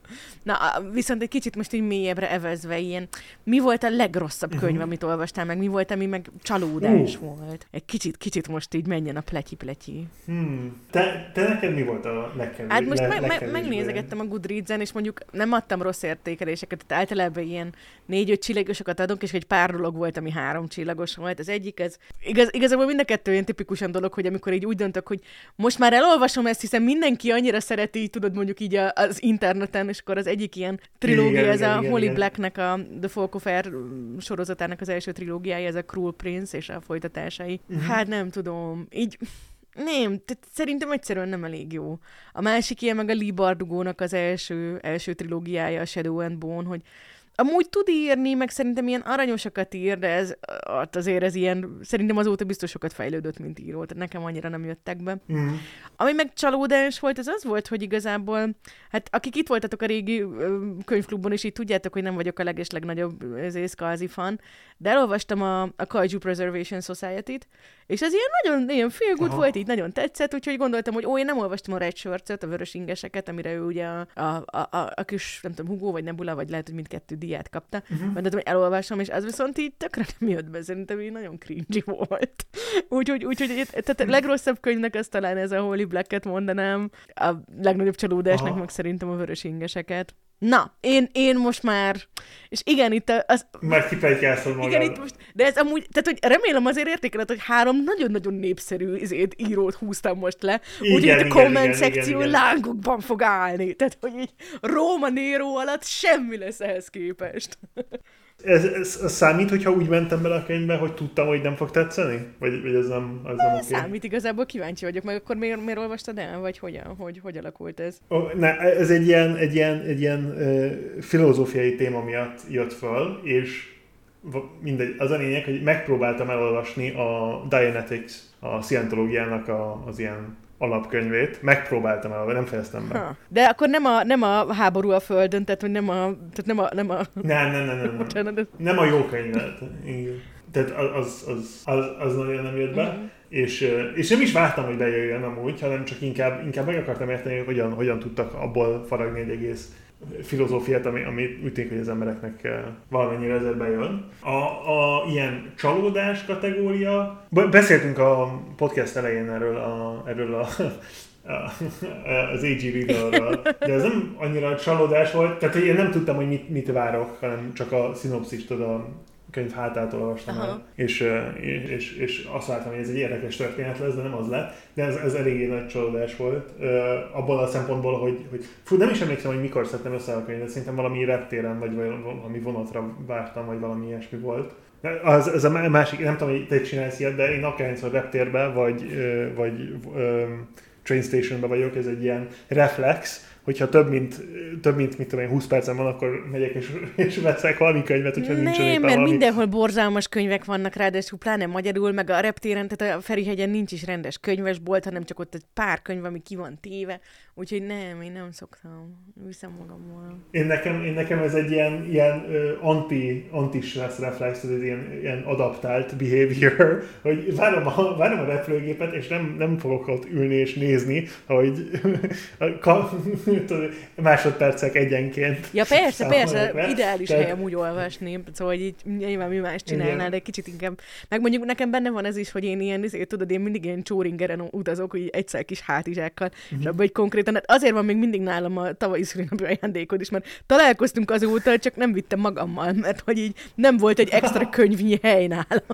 A: Na, viszont egy kicsit most így mélyebbre evezve ilyen, mi volt a legrosszabb könyv, uh-huh. amit olvastál meg, mi volt, ami meg csalódás uh. volt? Egy kicsit, kicsit most így menjen a pletyi-pletyi.
B: Hmm. Te, te neked mi volt a legkevésbé?
A: Hát most le, me- me- megnézegettem a Goodreads-en, és mondjuk nem adtam rossz értékeléseket, tehát általában ilyen négy-öt csillagosokat adunk, és egy pár dolog volt, ami három csillagos volt. Az egyik, ez igaz, igazából mind a kettő ilyen tipikusan dolog, hogy amikor így úgy döntök, hogy most már elolvasom ezt, hiszen mindenki annyira szereti, tudod mondjuk így az interneten, és akkor az egyik ilyen trilógia, igen, ez igen, a igen, Holly igen. Blacknek a The Folk of Air sorozatának az első trilógiája, ez a Cruel Prince és a folytatásai. Uh-huh. Hát nem tudom, így nem, tehát szerintem egyszerűen nem elég jó. A másik ilyen meg a Lee Bardugónak az első, első trilógiája, a Shadow and Bone, hogy Amúgy tud írni, meg szerintem ilyen aranyosakat ír, de ez azért ez ilyen, szerintem azóta biztos sokat fejlődött, mint író, tehát nekem annyira nem jöttek be. Mm. Ami meg csalódás volt, az az volt, hogy igazából, hát akik itt voltatok a régi könyvklubban, és így tudjátok, hogy nem vagyok a leges legnagyobb Skazi fan, de elolvastam a, a Kaiju Preservation Society-t, és ez ilyen nagyon ilyen feel good volt, így nagyon tetszett, úgyhogy gondoltam, hogy ó, én nem olvastam a Red shirts a vörös ingeseket, amire ő ugye a, a, a, a, a kis, nem tudom, Hugo vagy Nebula, vagy lehet, hogy mindkettő diát kapta, uh-huh. mert hogy elolvasom, és az viszont így tökre nem jött be, szerintem így nagyon cringy volt. úgyhogy, úgyhogy tehát a legrosszabb könyvnek az talán ez a Holy Black-et mondanám, a legnagyobb csalódásnak Aha. meg szerintem a vörös ingeseket. Na, én, én most már, és igen, itt az...
B: Már kifejtjelsz magad.
A: Igen, itt most, de ez amúgy, tehát hogy remélem azért értékeled, hogy három nagyon-nagyon népszerű izét, írót húztam most le, úgyhogy a comment igen, szekció igen, igen. lángokban fog állni. Tehát, hogy így Róma Néró alatt semmi lesz ehhez képest.
B: Ez, ez, ez számít, hogyha úgy mentem bele a könyvbe, hogy tudtam, hogy nem fog tetszeni? Vagy, vagy ez nem, ez nem
A: okay? Számít, igazából kíváncsi vagyok, meg akkor miért, miért olvastad el, vagy hogyan, hogy, hogy alakult ez?
B: Oh, ne, ez egy ilyen, egy ilyen, egy ilyen uh, filozófiai téma miatt jött föl, és mindegy, az a lényeg, hogy megpróbáltam elolvasni a Dianetics, a szientológiának a, az ilyen alapkönyvét, megpróbáltam el, nem fejeztem be. Ha.
A: De akkor nem a, nem a háború a földön, tehát hogy nem a... Tehát nem a, nem a...
B: Nem, nem, nem, nem. Nem, nem a jó könyvet. Tehát az, az, az, az nagyon nem jött be. Mm. És, és nem is vártam, hogy bejöjjön amúgy, hanem csak inkább, inkább meg akartam érteni, hogy hogyan, hogyan tudtak abból faragni egy egész filozófiát, ami, ami úgy tűnik, hogy az embereknek eh, valamennyire ezzel bejön. A, a ilyen csalódás kategória, beszéltünk a podcast elején erről a, erről a az AG Readerről, de ez nem annyira csalódás volt, tehát én nem tudtam, hogy mit, mit várok, hanem csak a szinopszist oda könyv hátát olvastam el, és, és, és, azt láttam, hogy ez egy érdekes történet lesz, de nem az lett. De ez, ez eléggé nagy csalódás volt. Abból a szempontból, hogy, hogy fú, nem is emlékszem, hogy mikor szedtem össze a könyvet, szerintem valami reptéren, vagy valami vonatra vártam, vagy valami ilyesmi volt. Az, az a másik, nem tudom, hogy te csinálsz ilyet, de én akárhányszor reptérben, vagy, vagy um, train stationben vagyok, ez egy ilyen reflex, hogyha több mint, több mint mit tudom én, 20 percen van, akkor megyek és, és veszek valami könyvet, hogyha
A: nincs
B: Nem,
A: mert valami... mindenhol borzalmas könyvek vannak, ráadásul pláne magyarul, meg a reptéren, tehát a Ferihegyen nincs is rendes könyvesbolt, hanem csak ott egy pár könyv, ami ki van téve, úgyhogy nem, én nem szoktam, viszem magammal.
B: Én nekem, én nekem ez egy ilyen, ilyen anti, anti stress reflex, ez egy ilyen, ilyen adaptált behavior, hogy várom a, várom a repülőgépet, és nem, nem fogok ott ülni és nézni, hogy másodpercek egyenként.
A: Ja persze, persze, ideális Tehát... hely amúgy olvasni, szóval így nyilván mi más csinálnál, de kicsit inkább, meg mondjuk nekem benne van ez is, hogy én ilyen, ezért tudod, én mindig ilyen csóringeren utazok, hogy egyszer kis hátizsákkal, mm-hmm. és abban egy konkrétan, hát azért van még mindig nálam a tavalyi szülinapi ajándékod is, mert találkoztunk azóta, csak nem vittem magammal, mert hogy így nem volt egy extra könyvnyi hely nálam.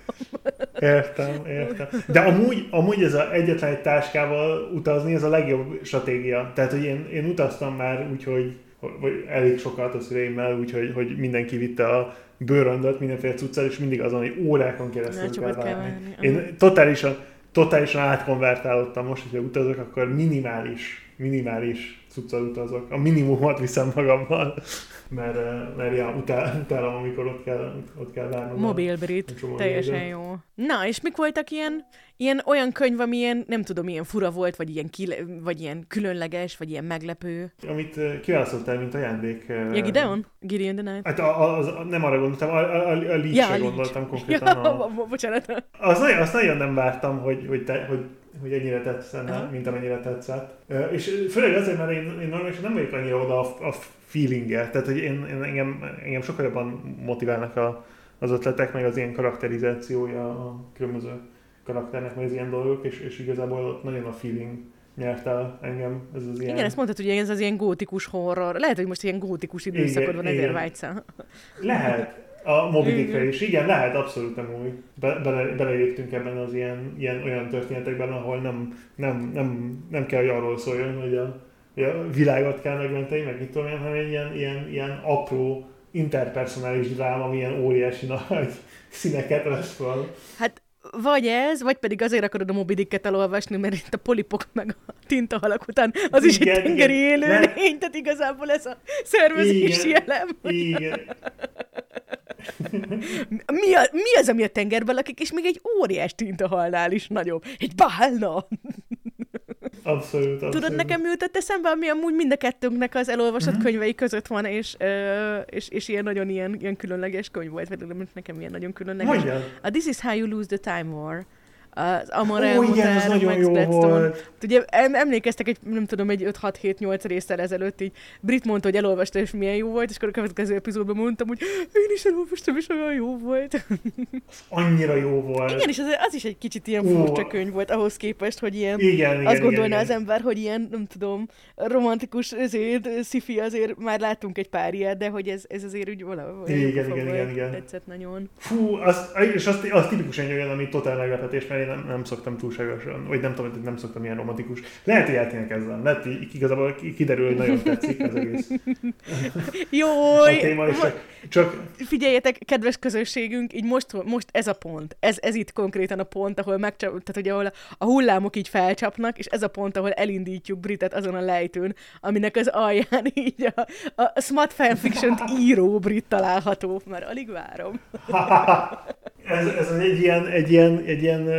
B: Értem, értem. De amúgy, amúgy ez a egyetlen egy táskával utazni, ez a legjobb stratégia. Tehát, hogy én, én utaztam már úgy, hogy vagy elég sokat a szüleimmel, úgyhogy hogy mindenki vitte a bőröndöt, mindenféle cuccal, és mindig azon, hogy órákon keresztül kell várni. Kell várni. Én totálisan, totálisan átkonvertálódtam most, hogyha utazok, akkor minimális, minimális cuccal utazok. A minimumot viszem magammal mert, mert ja, utál, utálom, amikor ott kell, ott kell várnom.
A: Mobilbrit, teljesen jó. Na, és mik voltak ilyen, ilyen olyan könyv, ami ilyen, nem tudom, ilyen fura volt, vagy ilyen, kile, vagy ilyen különleges, vagy ilyen meglepő?
B: Amit kiválasztottál, mint ajándék.
A: Ja, Gideon? Gideon the Night?
B: Hát a, az, nem arra gondoltam, a, a, a, a ja, a gondoltam konkrétan.
A: Ja, a, bocsánat.
B: Az nagyon, azt nagyon nem vártam, hogy, hogy, te, hogy hogy ennyire tetszene, uh-huh. mint amennyire tetszett. És főleg azért, mert én, én normálisan nem vagyok annyira oda a, a feelinggel. Tehát, hogy én, én engem, engem sokkal jobban motiválnak a, az ötletek, meg az ilyen karakterizációja a különböző karakternek, meg az ilyen dolgok, és, és igazából nagyon a feeling nyert el engem. Ez az ilyen...
A: Igen, ezt mondtad, hogy ez az ilyen gótikus horror. Lehet, hogy most ilyen gótikus időszakod van, ezért vágyszál.
B: Lehet. A Moby is. Igen, lehet, abszolút nem új. Be, bele, beléptünk ebben az ilyen, ilyen olyan történetekben, ahol nem, nem, nem, nem kell, hogy arról szóljon, hogy a a világot kell megmenteni, meg mit tudom én, hanem ilyen, ilyen, ilyen apró interpersonális dráma, ami ilyen óriási nagy színeket vesz fel.
A: Hát vagy ez, vagy pedig azért akarod a Moby elolvasni, mert itt a polipok meg a tintahalak után az igen, is egy tengeri élőlény, tehát igazából ez a szervezési igen, elem. Igen. mi, a, mi az, ami a tengerben lakik, és még egy óriás tintahalnál is nagyobb. Egy bálna.
B: Abszolút, abszolút.
A: Tudod, nekem mi jutott eszembe, ami amúgy mind a kettőnknek az elolvasott uh-huh. könyvei között van, és, ö, és, és ilyen nagyon ilyen, ilyen különleges könyv volt, vagy nekem ilyen nagyon különleges. Mondjál. A This is how you lose the time war az Amor Ó, igen, ez nagyon jó volt. Ugye emlékeztek egy, nem tudom, egy 5-6-7-8 résztel ezelőtt így Brit mondta, hogy elolvasta, és milyen jó volt, és akkor a következő epizódban mondtam, hogy én is elolvastam, és olyan jó volt.
B: Az annyira jó volt.
A: Igen, és az, az is egy kicsit ilyen Ó. furcsa könyv volt ahhoz képest, hogy ilyen, igen, igen, azt gondolná igen, az ember, hogy ilyen, nem tudom, romantikus azért, szifi azért már láttunk egy pár ilyet, de hogy ez, ez azért úgy valahol.
B: Igen, igen, igen, igen, igen.
A: Tetszett nagyon.
B: Fú, az, és az, az tipikusan olyan, ami totál meglepetés, mert én nem, nem szoktam túlságosan, vagy nem tudom, hogy nem szoktam ilyen romantikus. Lehet, hogy eltűnik ezzel. Lehet, hogy igazából kiderül, hogy nagyon tetszik az egész.
A: Jó.
B: a téma, és csak, csak...
A: Figyeljetek, kedves közösségünk, így most, most ez a pont. Ez, ez itt konkrétan a pont, ahol megcsap, tehát ugye, ahol a hullámok így felcsapnak, és ez a pont, ahol elindítjuk Britet azon a lejtőn, aminek az alján így a, a smart fanfiction író Brit található, mert alig várom.
B: ez, ez egy ilyen, egy ilyen, egy ilyen,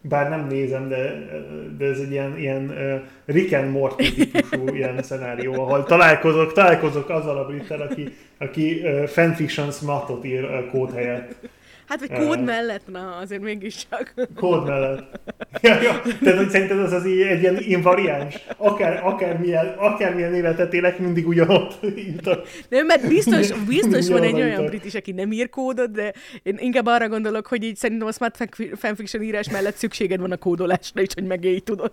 B: bár nem nézem, de, de ez egy ilyen, ilyen Rick and Morty típusú ilyen szenárió, ahol találkozok, találkozok azzal a brittel, aki, aki fanfictions matot ír kód helyett.
A: Hát, vagy kód uh, mellett, na, azért mégiscsak.
B: Kód mellett. Ja, ja. Tehát, hogy szerinted az az egy ilyen invariáns? Akár, akármilyen, akármilyen életet élek, mindig ugyanott.
A: Nem, mert biztos, biztos van egy olyan brit is, aki nem ír kódot, de én inkább arra gondolok, hogy így szerintem a smart fanfiction írás mellett szükséged van a kódolásra is, hogy megélj tudod.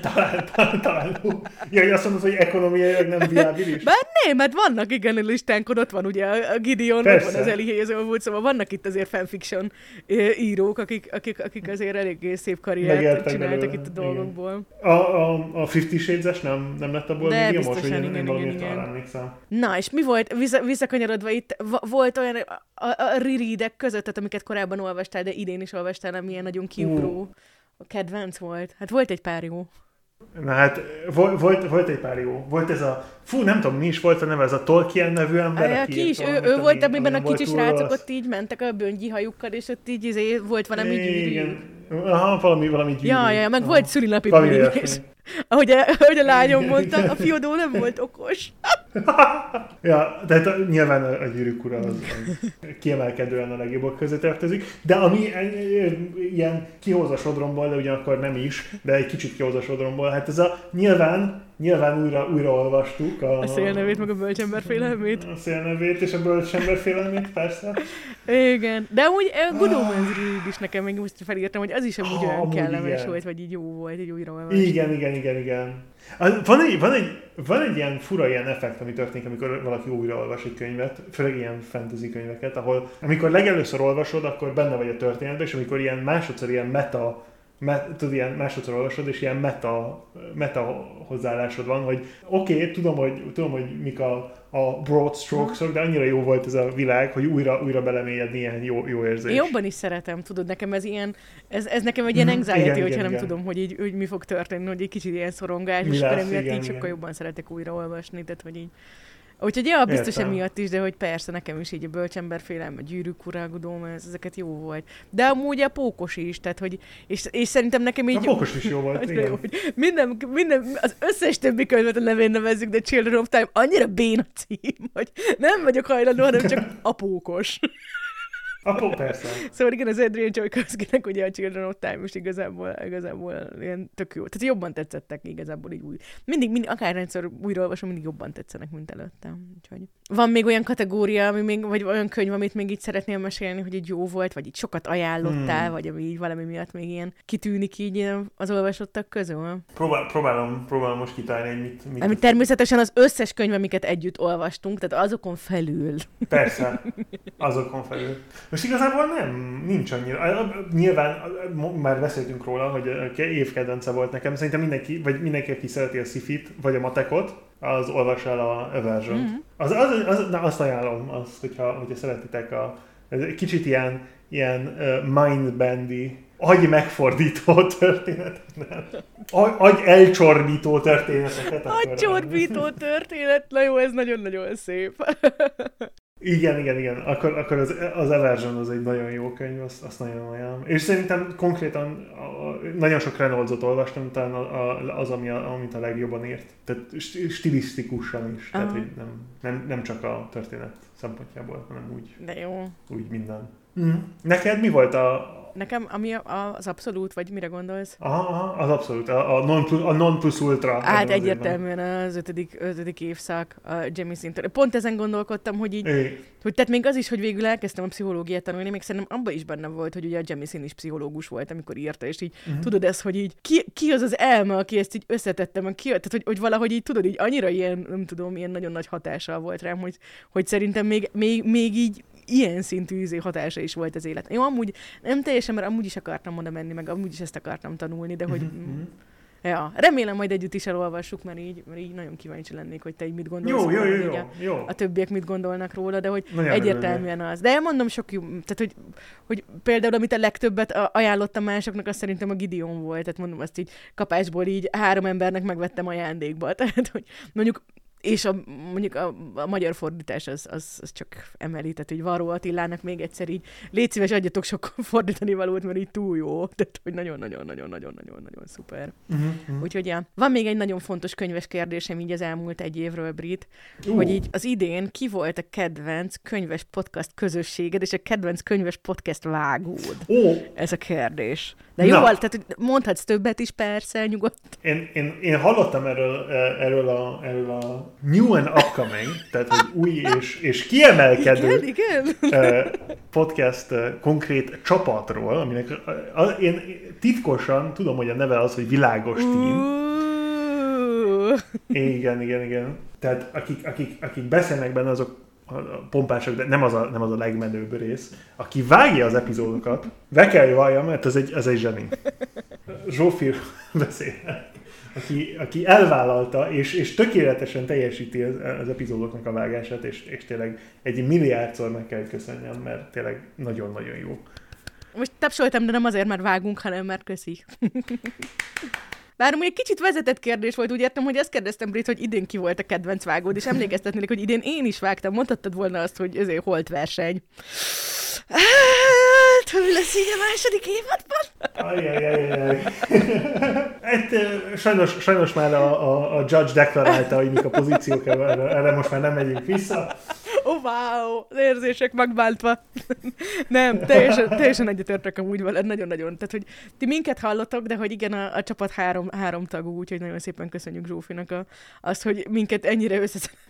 B: Talán, talán, talán. Ja, azt mondod, hogy ekonomiailag nem viábilis?
A: Bár nem, mert vannak igen a listánkon, ott van ugye a Gideon, Persze. ott van az Eli Hazelwood, szóval vannak itt azért fanfiction írók, akik, akik, akik azért eléggé szép karriert csináltak itt a dolgokból.
B: A, a, a Fifty Shades-es nem, nem lett abból De Gideon most, hogy igen, én, igen, igen. emlékszem.
A: Na, és mi volt, vissza, visszakanyarodva itt, volt olyan a, a, rereadek között, tehát amiket korábban olvastál, de idén is olvastál, ami ilyen nagyon kiugró. Uh a kedvenc volt. Hát volt egy pár jó.
B: Na hát volt, volt, volt egy pár jó. Volt ez a, fú, nem tudom, mi is volt a neve, ez a Tolkien nevű ember.
A: A ki is, ő, ő volt, amiben a kicsi srácok ott így mentek a böngyi hajukkal, és ott így izé, volt valami gyűrű. Igen,
B: aha, valami, valami gyűrű.
A: Ja, ja, meg aha. volt szülinapi is. Ahogy a, ahogy a lányom mondta, a fiodó nem volt okos.
B: ja, de hát nyilván a, a gyűrűk ura az, az kiemelkedően a legjobbak közé tartozik, de ami ilyen kihoz a sodromból, de ugyanakkor nem is, de egy kicsit kihoz a sodromból, hát ez a nyilván Nyilván újra, újra olvastuk.
A: A, a szélnevét, meg a bölcsember félelmét.
B: A szélnevét és a bölcsember félelmét, persze.
A: Igen, de amúgy a Good Omens is nekem még most felírtam, hogy az is amúgy olyan amúgy kellemes igen. volt, vagy így jó volt, így újra olvasni.
B: Igen, igen, igen, igen. Van egy, van, egy, van egy ilyen fura ilyen effekt, ami történik, amikor valaki újra olvas egy könyvet, főleg ilyen fantasy könyveket, ahol amikor legelőször olvasod, akkor benne vagy a történetben, és amikor ilyen másodszor ilyen meta met, tudod, ilyen másodszor olvasod, és ilyen meta, meta hozzáállásod van, hogy oké, okay, tudom, hogy, tudom, hogy mik a, a broad strokes de annyira jó volt ez a világ, hogy újra, újra belemélyedni ilyen jó, jó érzés.
A: Én jobban is szeretem, tudod, nekem ez ilyen, ez, ez nekem egy ilyen mhm. anxiety, igen, hogyha igen, nem igen. tudom, hogy így, hogy mi fog történni, hogy egy kicsit ilyen szorongás, mi és lesz, emiatt így sokkal jobban szeretek újra olvasni, tehát hogy így Úgyhogy ja, biztos Értem. emiatt is, de hogy persze, nekem is így a bölcsember félelme, a gyűrűk uralkodó, ez, ezeket jó volt. De amúgy a pókos is, tehát hogy, és, és szerintem nekem így... A
B: pókos is jó volt, igen. Jó,
A: minden, minden, az összes többi könyvet a nevén nevezzük, de Children of Time annyira béna cím, hogy nem vagyok hajlandó, hanem csak a pókos.
B: Apó, persze.
A: Szóval igen, az Adrian Csajkovszkinek ugye a Children of Time most igazából, igazából ilyen tök jó. Tehát jobban tetszettek igazából így új. Mindig, mindig akár rendszer újraolvasom, mindig jobban tetszenek, mint előtte. Úgyhogy van még olyan kategória, ami még, vagy olyan könyv, amit még így szeretnél mesélni, hogy így jó volt, vagy így sokat ajánlottál, hmm. vagy ami így valami miatt még ilyen kitűnik így az olvasottak közül?
B: Próbál, próbálom, próbálom most kitálni, hogy mit, mit...
A: Ami természetesen az összes könyv, amiket együtt olvastunk, tehát azokon felül.
B: Persze, azokon felül. Most igazából nem, nincs annyira. Nyilván már beszéltünk róla, hogy évkedvence volt nekem. Szerintem mindenki, vagy mindenki, aki szereti a Sifit, vagy a Matekot, az olvas el a Aversion. Mm-hmm. Az, az, az, na, azt ajánlom, azt, hogyha, hogyha szeretitek a ez egy kicsit ilyen, ilyen mindbendi, agy megfordító történetet, agy, agy elcsorbító történeteket.
A: Agy történet, na jó, ez nagyon-nagyon szép.
B: Igen, igen, igen. Akkor, akkor az, az Eversion az egy nagyon jó könyv, azt, azt nagyon ajánlom. És szerintem konkrétan a, nagyon sok Reynoldsot olvastam, talán az, ami a, amit a legjobban írt. Tehát stilisztikusan is. Aha. Tehát, hogy nem, nem, nem csak a történet szempontjából, hanem úgy.
A: De jó.
B: Úgy minden. Mm. Neked mi volt a,
A: Nekem ami az abszolút, vagy mire gondolsz?
B: Aha, az abszolút, a, a, non, plus, a non plus ultra.
A: Hát egyértelműen az ötödik, ötödik évszak a Jamie Sinter. Pont ezen gondolkodtam, hogy így, é. hogy tehát még az is, hogy végül elkezdtem a pszichológiát tanulni, még szerintem abban is benne volt, hogy ugye a Jamie Sin is pszichológus volt, amikor írta, és így uh-huh. tudod ezt, hogy így ki, ki az az elme, aki ezt így összetettem, ki, tehát hogy, hogy valahogy így tudod, így annyira ilyen, nem tudom, ilyen nagyon nagy hatással volt rám, hogy, hogy szerintem még, még, még így ilyen szintű izé hatása is volt az élet. Jó, amúgy nem teljesen, mert amúgy is akartam oda menni, meg amúgy is ezt akartam tanulni, de hogy... Mm-hmm. Ja, remélem majd együtt is elolvassuk, mert így, mert így nagyon kíváncsi lennék, hogy te így mit gondolsz.
B: Jó, jó, jó, jó,
A: a,
B: jó.
A: a többiek mit gondolnak róla, de hogy nagyon egyértelműen az. De mondom sok jó, tehát hogy, hogy például amit a legtöbbet ajánlottam másoknak, az szerintem a Gideon volt, tehát mondom azt így kapásból így három embernek megvettem ajándékba. Tehát, hogy mondjuk és a, mondjuk a, a magyar fordítás az, az, az csak emeli, tehát hogy Varó Attilának még egyszer így légy szíves, adjatok sok fordítani valót, mert így túl jó, tehát hogy nagyon-nagyon-nagyon-nagyon-nagyon-nagyon szuper. Uh-huh. Úgyhogy ja. van még egy nagyon fontos könyves kérdésem így az elmúlt egy évről, Brit, uh. hogy így az idén ki volt a kedvenc könyves podcast közösséged, és a kedvenc könyves podcast vágód?
B: Uh.
A: Ez a kérdés. De jó, tehát mondhatsz többet is, persze, nyugodt.
B: Én, én, én hallottam erről, erről, a, erről a new and upcoming, tehát hogy új és, és kiemelkedő
A: igen, igen.
B: podcast konkrét csapatról, aminek én titkosan tudom, hogy a neve az, hogy Világos Team. Igen, igen, igen. Tehát akik, akik, akik beszélnek benne, azok pompások, de nem az, a, nem az a legmenőbb rész. Aki vágja az epizódokat, be kell valljam, mert ez egy, ez egy zseni. Zsófír beszél, aki, aki elvállalta, és, és tökéletesen teljesíti az, az epizódoknak a vágását, és, és tényleg egy milliárdszor meg kell köszönjem, mert tényleg nagyon-nagyon jó.
A: Most tapsoltam, de nem azért, mert vágunk, hanem mert köszi. Bár egy kicsit vezetett kérdés volt, úgy értem, hogy azt kérdeztem Brit, hogy idén ki volt a kedvenc vágód, és emlékeztetnék, hogy idén én is vágtam. Mondhattad volna azt, hogy ezért holt verseny. Hát, hogy lesz így a második évadban?
B: Ajajajaj. Hát, sajnos, sajnos már a, a, a judge deklarálta, hogy mik a pozíciók, erre, erre most már nem megyünk vissza.
A: Oh, wow, az érzések megbáltva. nem, teljesen, teljesen egyetértek amúgy veled, nagyon-nagyon. Tehát, hogy ti minket hallotok, de hogy igen, a, a csapat három, három tagú, úgyhogy nagyon szépen köszönjük Zsófinak a, azt, hogy minket ennyire összeszedett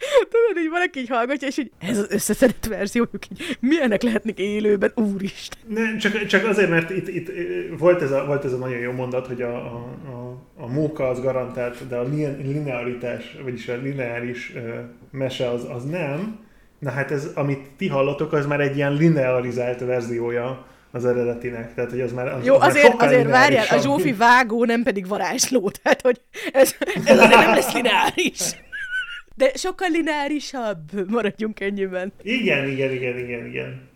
A: Tudod, hogy valaki így hallgatja, és így ez az összeszedett verziójuk, így milyenek lehetnek élőben, úristen.
B: Nem, csak, csak azért, mert itt, itt volt, ez a, volt ez a nagyon jó mondat, hogy a, a, a, a móka az garantált, de a linearitás, vagyis a lineáris uh, mese az, az nem. Na hát ez, amit ti hallotok, az már egy ilyen linearizált verziója az eredetinek. Tehát, hogy az már az,
A: Jó, az azért, már azért várjál, a Zsófi vágó, nem pedig varázsló. Tehát, hogy ez, ez azért nem lesz lineáris. De sokkal lineárisabb, maradjunk ennyiben.
B: Igen, igen, igen, igen, igen.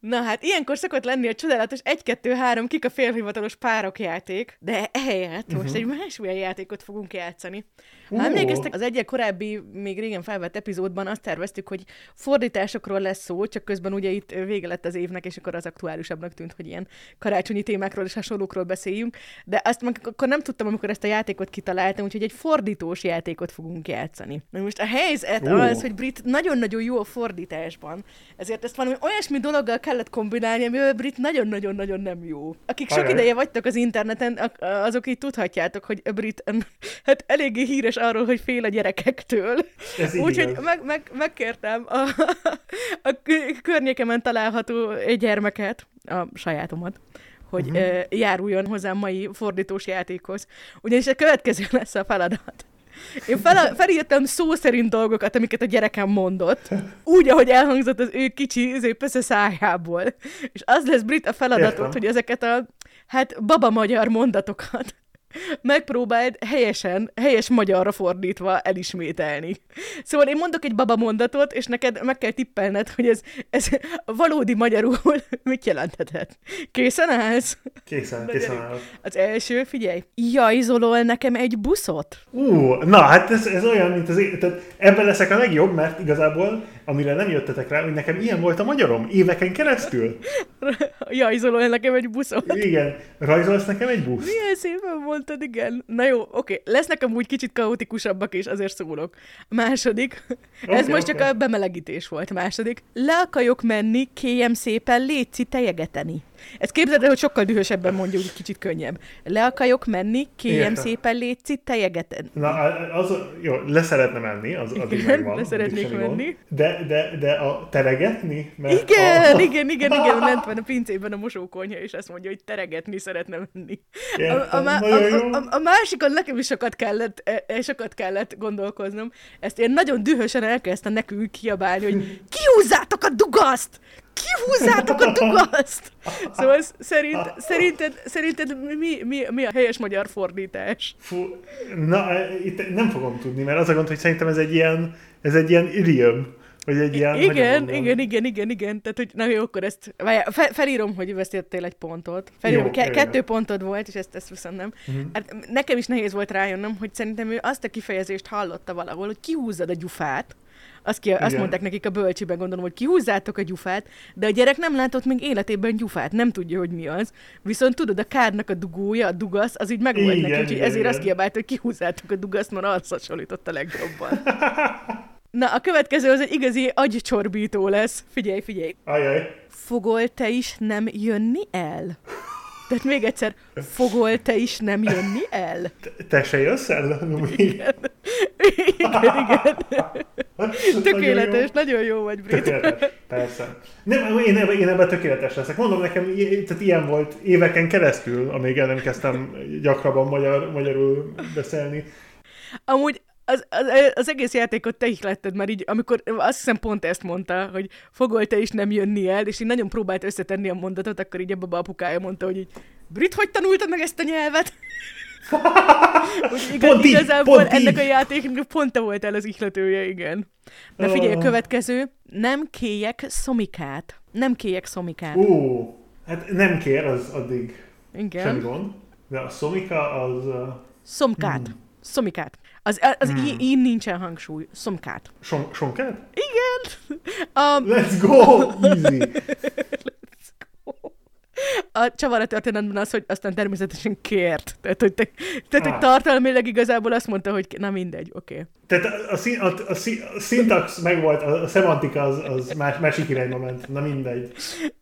A: Na hát, ilyenkor szokott lenni a csodálatos 1-2-3 kik a félhivatalos párok játék, de ehelyett uh-huh. most mhm. egy másmilyen játékot fogunk játszani. Uh. emlékeztek, az egyik korábbi, még régen felvett epizódban azt terveztük, hogy fordításokról lesz szó, csak közben ugye itt vége lett az évnek, és akkor az aktuálisabbnak tűnt, hogy ilyen karácsonyi témákról és hasonlókról beszéljünk, de azt meg akkor nem tudtam, amikor ezt a játékot kitaláltam, úgyhogy egy fordítós játékot fogunk játszani. Na most a helyzet uh. az, hogy Brit nagyon-nagyon jó a fordításban, ezért ezt valami olyasmi dologgal kellett kombinálni, amivel Brit nagyon-nagyon-nagyon nem jó. Akik sok ideje vagytok az interneten, azok így tudhatjátok, hogy Brit hát eléggé híres arról, hogy fél a gyerekektől. Úgyhogy meg, meg, megkértem a, a környékemen található gyermeket, a sajátomat, hogy uh-huh. uh, járuljon hozzám mai fordítós játékhoz. Ugyanis a következő lesz a feladat. Én fel, felírtam szó szerint dolgokat, amiket a gyerekem mondott, úgy, ahogy elhangzott az ő kicsi pösze szájából. És az lesz Brit a feladatot, hogy ezeket a hát baba magyar mondatokat megpróbáld helyesen, helyes magyarra fordítva elismételni. Szóval én mondok egy baba mondatot, és neked meg kell tippelned, hogy ez, ez valódi magyarul mit jelenthetett. Készen állsz?
B: Készen, készen áll.
A: Az első, figyelj, jajzolol nekem egy buszot?
B: Ú, na hát ez, ez olyan, mint az én, tehát ebben leszek a legjobb, mert igazából, amire nem jöttetek rá, hogy nekem ilyen volt a magyarom éveken keresztül.
A: jajzolol nekem egy buszot?
B: Igen, rajzolsz nekem egy busz?
A: Milyen szépen mondtad, igen. Na jó, oké. Okay. Lesznek amúgy kicsit kaotikusabbak is, azért szólok. Második. Okay, Ez most okay. csak a bemelegítés volt. Második. Le akarok menni, kérjem szépen, létszi tejegeteni. Ezt képzeld el, hogy sokkal dühösebben mondjuk, hogy kicsit könnyebb. Le akarok menni, kérjem Értem. szépen létszi, tejegeteni.
B: Na, az, jó, le szeretne menni, az,
A: igen, megvan. Le szeretnék menni.
B: De, de, de a teregetni?
A: Mert igen, a... igen, igen, igen, lent van a pincében a mosókonyha, és azt mondja, hogy teregetni szeretne menni. a, a, a, a, a, a másikon nekem is sokat kellett, e, e, sokat kellett gondolkoznom. Ezt én nagyon dühösen elkezdtem nekünk kiabálni, hogy kihúzzátok a dugaszt! Kihúzzátok a dugaszt! Szóval szerint, szerinted, szerinted mi, mi, mi a helyes magyar fordítás?
B: Fú, na, itt nem fogom tudni, mert az a gond, hogy szerintem ez egy ilyen, ez egy ilyen idiom. Vagy egy ilyen,
A: igen, igen, igen, igen, igen. Tehát, hogy na jó, akkor ezt fe, felírom, hogy vesztettél egy pontot. Felírom, jó, ke- kettő pontod volt, és ezt, ezt viszont nem. Uh-huh. Hát nekem is nehéz volt rájönnöm, hogy szerintem ő azt a kifejezést hallotta valahol, hogy kihúzzad a gyufát, azt, ki, azt mondták nekik a bölcsiben, gondolom, hogy kihúzzátok a gyufát, de a gyerek nem látott még életében gyufát, nem tudja, hogy mi az. Viszont tudod, a kárnak a dugója, a dugasz, az így megvolt neki, úgyhogy ezért igen. azt kiabált, hogy kihúzzátok a dugaszt, mert az hasonlított a legjobban. Na, a következő az egy igazi agycsorbító lesz. Figyelj, figyelj.
B: Ajaj.
A: Fogol te is nem jönni el? Tehát még egyszer, fogol te is nem jönni el?
B: Te se jössz el?
A: Igen. Igen, igen. Tökéletes, nagyon jó vagy, Brit.
B: Tökéletes, persze. Nem, én, ebben, én ebben tökéletes leszek. Mondom nekem, tehát ilyen volt éveken keresztül, amíg el nem kezdtem gyakrabban magyar, magyarul beszélni.
A: Amúgy az, az, az egész játékot te letted, mert így, amikor azt hiszem pont ezt mondta, hogy fogolta is nem jönni el, és így nagyon próbált összetenni a mondatot, akkor így ebbe a apukája mondta, hogy így, Brit, hogy tanultad meg ezt a nyelvet? Úgy igaz, pont igazából pont ennek így. a játéknak pont te voltál az ihletője, igen. De figyelj, a következő, nem kéjek szomikát. Nem kéjek szomikát.
B: Ó, hát nem kér, az addig igen. semmi gond. De a szomika az... Uh...
A: Szomkát. Hmm. Szomikát. Az, az hmm. így nincsen hangsúly. Szomkát.
B: Som, somkát?
A: Igen. Um,
B: Let's go! Easy. Let's
A: go. A csavar a történetben az, hogy aztán természetesen kért. Tehát, hogy, te, tehát, ah. hogy tartalmilag igazából azt mondta, hogy na mindegy, oké. Okay.
B: Tehát a, szín, a, a, a szintax megvolt, a, a szemantika az, az más, másik irányba ment. Na mindegy.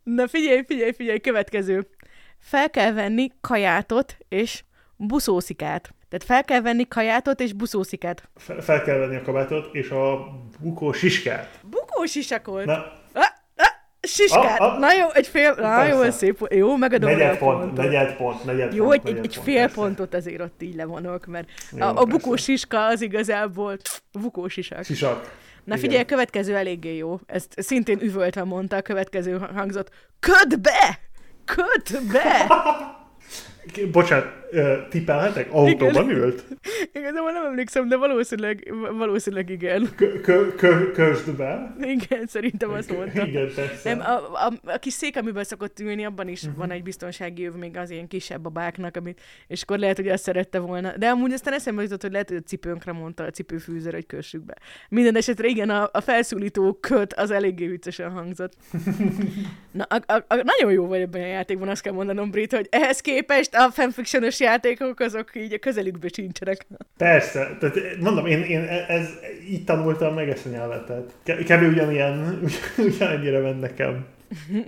A: Na figyelj, figyelj, figyelj, következő. Fel kell venni kajátot és buszószikát. Tehát fel kell venni kajátot és buszószikát.
B: Fel, fel kell venni a kabátot és a bukó siskát.
A: Bukó sisakot? Na. Ah, ah, siskát. Ah, ah. Na jó, egy fél, na jó, ez szép. Jó, megadom
B: negyed pont, pontot. Negyed pont, negyed
A: jó,
B: pont.
A: Jó, egy, egy fél persze. pontot azért ott így levonok, mert jó, a, a bukó siska az igazából bukó sisak.
B: Sisak.
A: Na Igen. figyelj, a következő eléggé jó. Ezt szintén üvöltve mondta, a következő hangzott. Köd be! Köd be!
B: Bocsánat, tippelhetek? Autóban igen. ült?
A: Igazából nem emlékszem, de valószínűleg, valószínűleg igen.
B: Közd be?
A: Igen, szerintem azt mondta.
B: Igen, persze. Nem,
A: a, a, a kis szék, amiben szokott ülni, abban is uh-huh. van egy biztonsági öv még az ilyen kisebb babáknak, amit, és akkor lehet, hogy azt szerette volna. De amúgy aztán eszembe jutott, hogy lehet, hogy a cipőnkre mondta a cipőfűzőr, hogy kössük be. Minden esetre igen, a, a felszólító köt az eléggé viccesen hangzott. Na, a, a, a, nagyon jó vagy ebben a játékban, azt kell mondanom, Brit, hogy ehhez képest a fanfictionos játékok azok így a közelükbe sincsenek.
B: Persze, tehát mondom, én, én ez, így tanultam meg ezt a nyelvet, tehát kb. ugyanilyen, ugyanennyire ment nekem.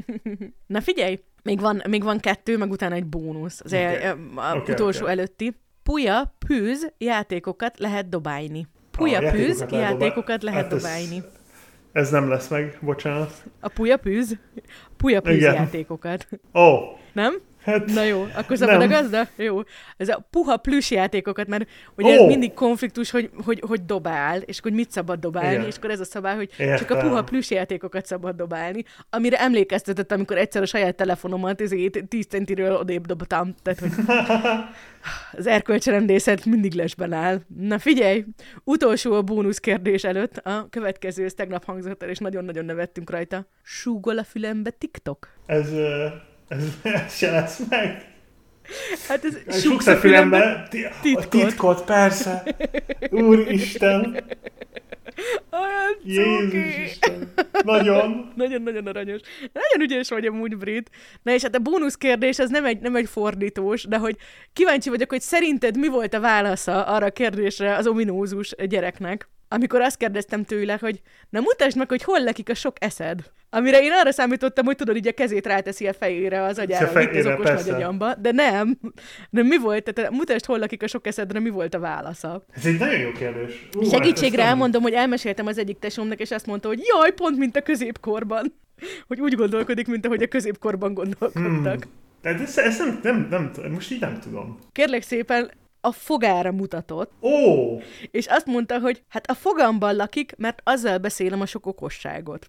A: Na figyelj, még van, még van kettő, meg utána egy bónusz, az okay. el, a okay, utolsó okay. előtti. Puja, pűz, játékokat lehet dobálni. Puja, ah, pűz, játékokat, játékokat lehet hát dobálni. Ez,
B: ez nem lesz meg, bocsánat.
A: A puja pűz? Puja pűz Igen. játékokat.
B: Ó. Oh.
A: Nem? Hát, Na jó, akkor szabad a gazda? Jó. Ez a puha plüss játékokat, mert ugye oh. ez mindig konfliktus, hogy, hogy, hogy dobál, és hogy mit szabad dobálni, Igen. és akkor ez a szabály, hogy Értem. csak a puha plüss játékokat szabad dobálni, amire emlékeztetett, amikor egyszer a saját telefonomat ezért 10 centiről odébb dobtam, tehát hogy az erkölcsrendészet mindig lesben áll. Na figyelj, utolsó a bónusz kérdés előtt, a következő, ez tegnap hangzott el, és nagyon-nagyon nevettünk rajta. Súgol a fülembe TikTok?
B: Ez... Uh ez, ez se lesz meg.
A: Hát ez
B: a fülembe. Titkot. A titkot, persze. Úristen.
A: Olyan
B: Jézus Isten. Nagyon.
A: Nagyon-nagyon aranyos. Nagyon ügyes vagy amúgy, Brit. Na és hát a bónusz kérdés, ez nem egy, nem egy fordítós, de hogy kíváncsi vagyok, hogy szerinted mi volt a válasza arra a kérdésre az ominózus gyereknek amikor azt kérdeztem tőle, hogy na mutasd meg, hogy hol lekik a sok eszed. Amire én arra számítottam, hogy tudod, így a kezét ráteszi a fejére az agyára, a fejére, itt az okos nagyagyamba, de nem. De mi volt? Tehát mutasd, hol lakik a sok eszedre, mi volt a válasza?
B: Ez egy nagyon jó kérdés.
A: Uh, Segítségre elmondom, hogy elmeséltem az egyik tesómnak, és azt mondta, hogy jaj, pont mint a középkorban. Hogy úgy gondolkodik, mint ahogy a középkorban gondolkodtak. Hmm.
B: Tehát ezt, ezt nem, nem, nem, most így nem tudom.
A: Kérlek szépen, a fogára mutatott.
B: Ó! Oh.
A: És azt mondta, hogy hát a fogamban lakik, mert azzal beszélem a sok okosságot.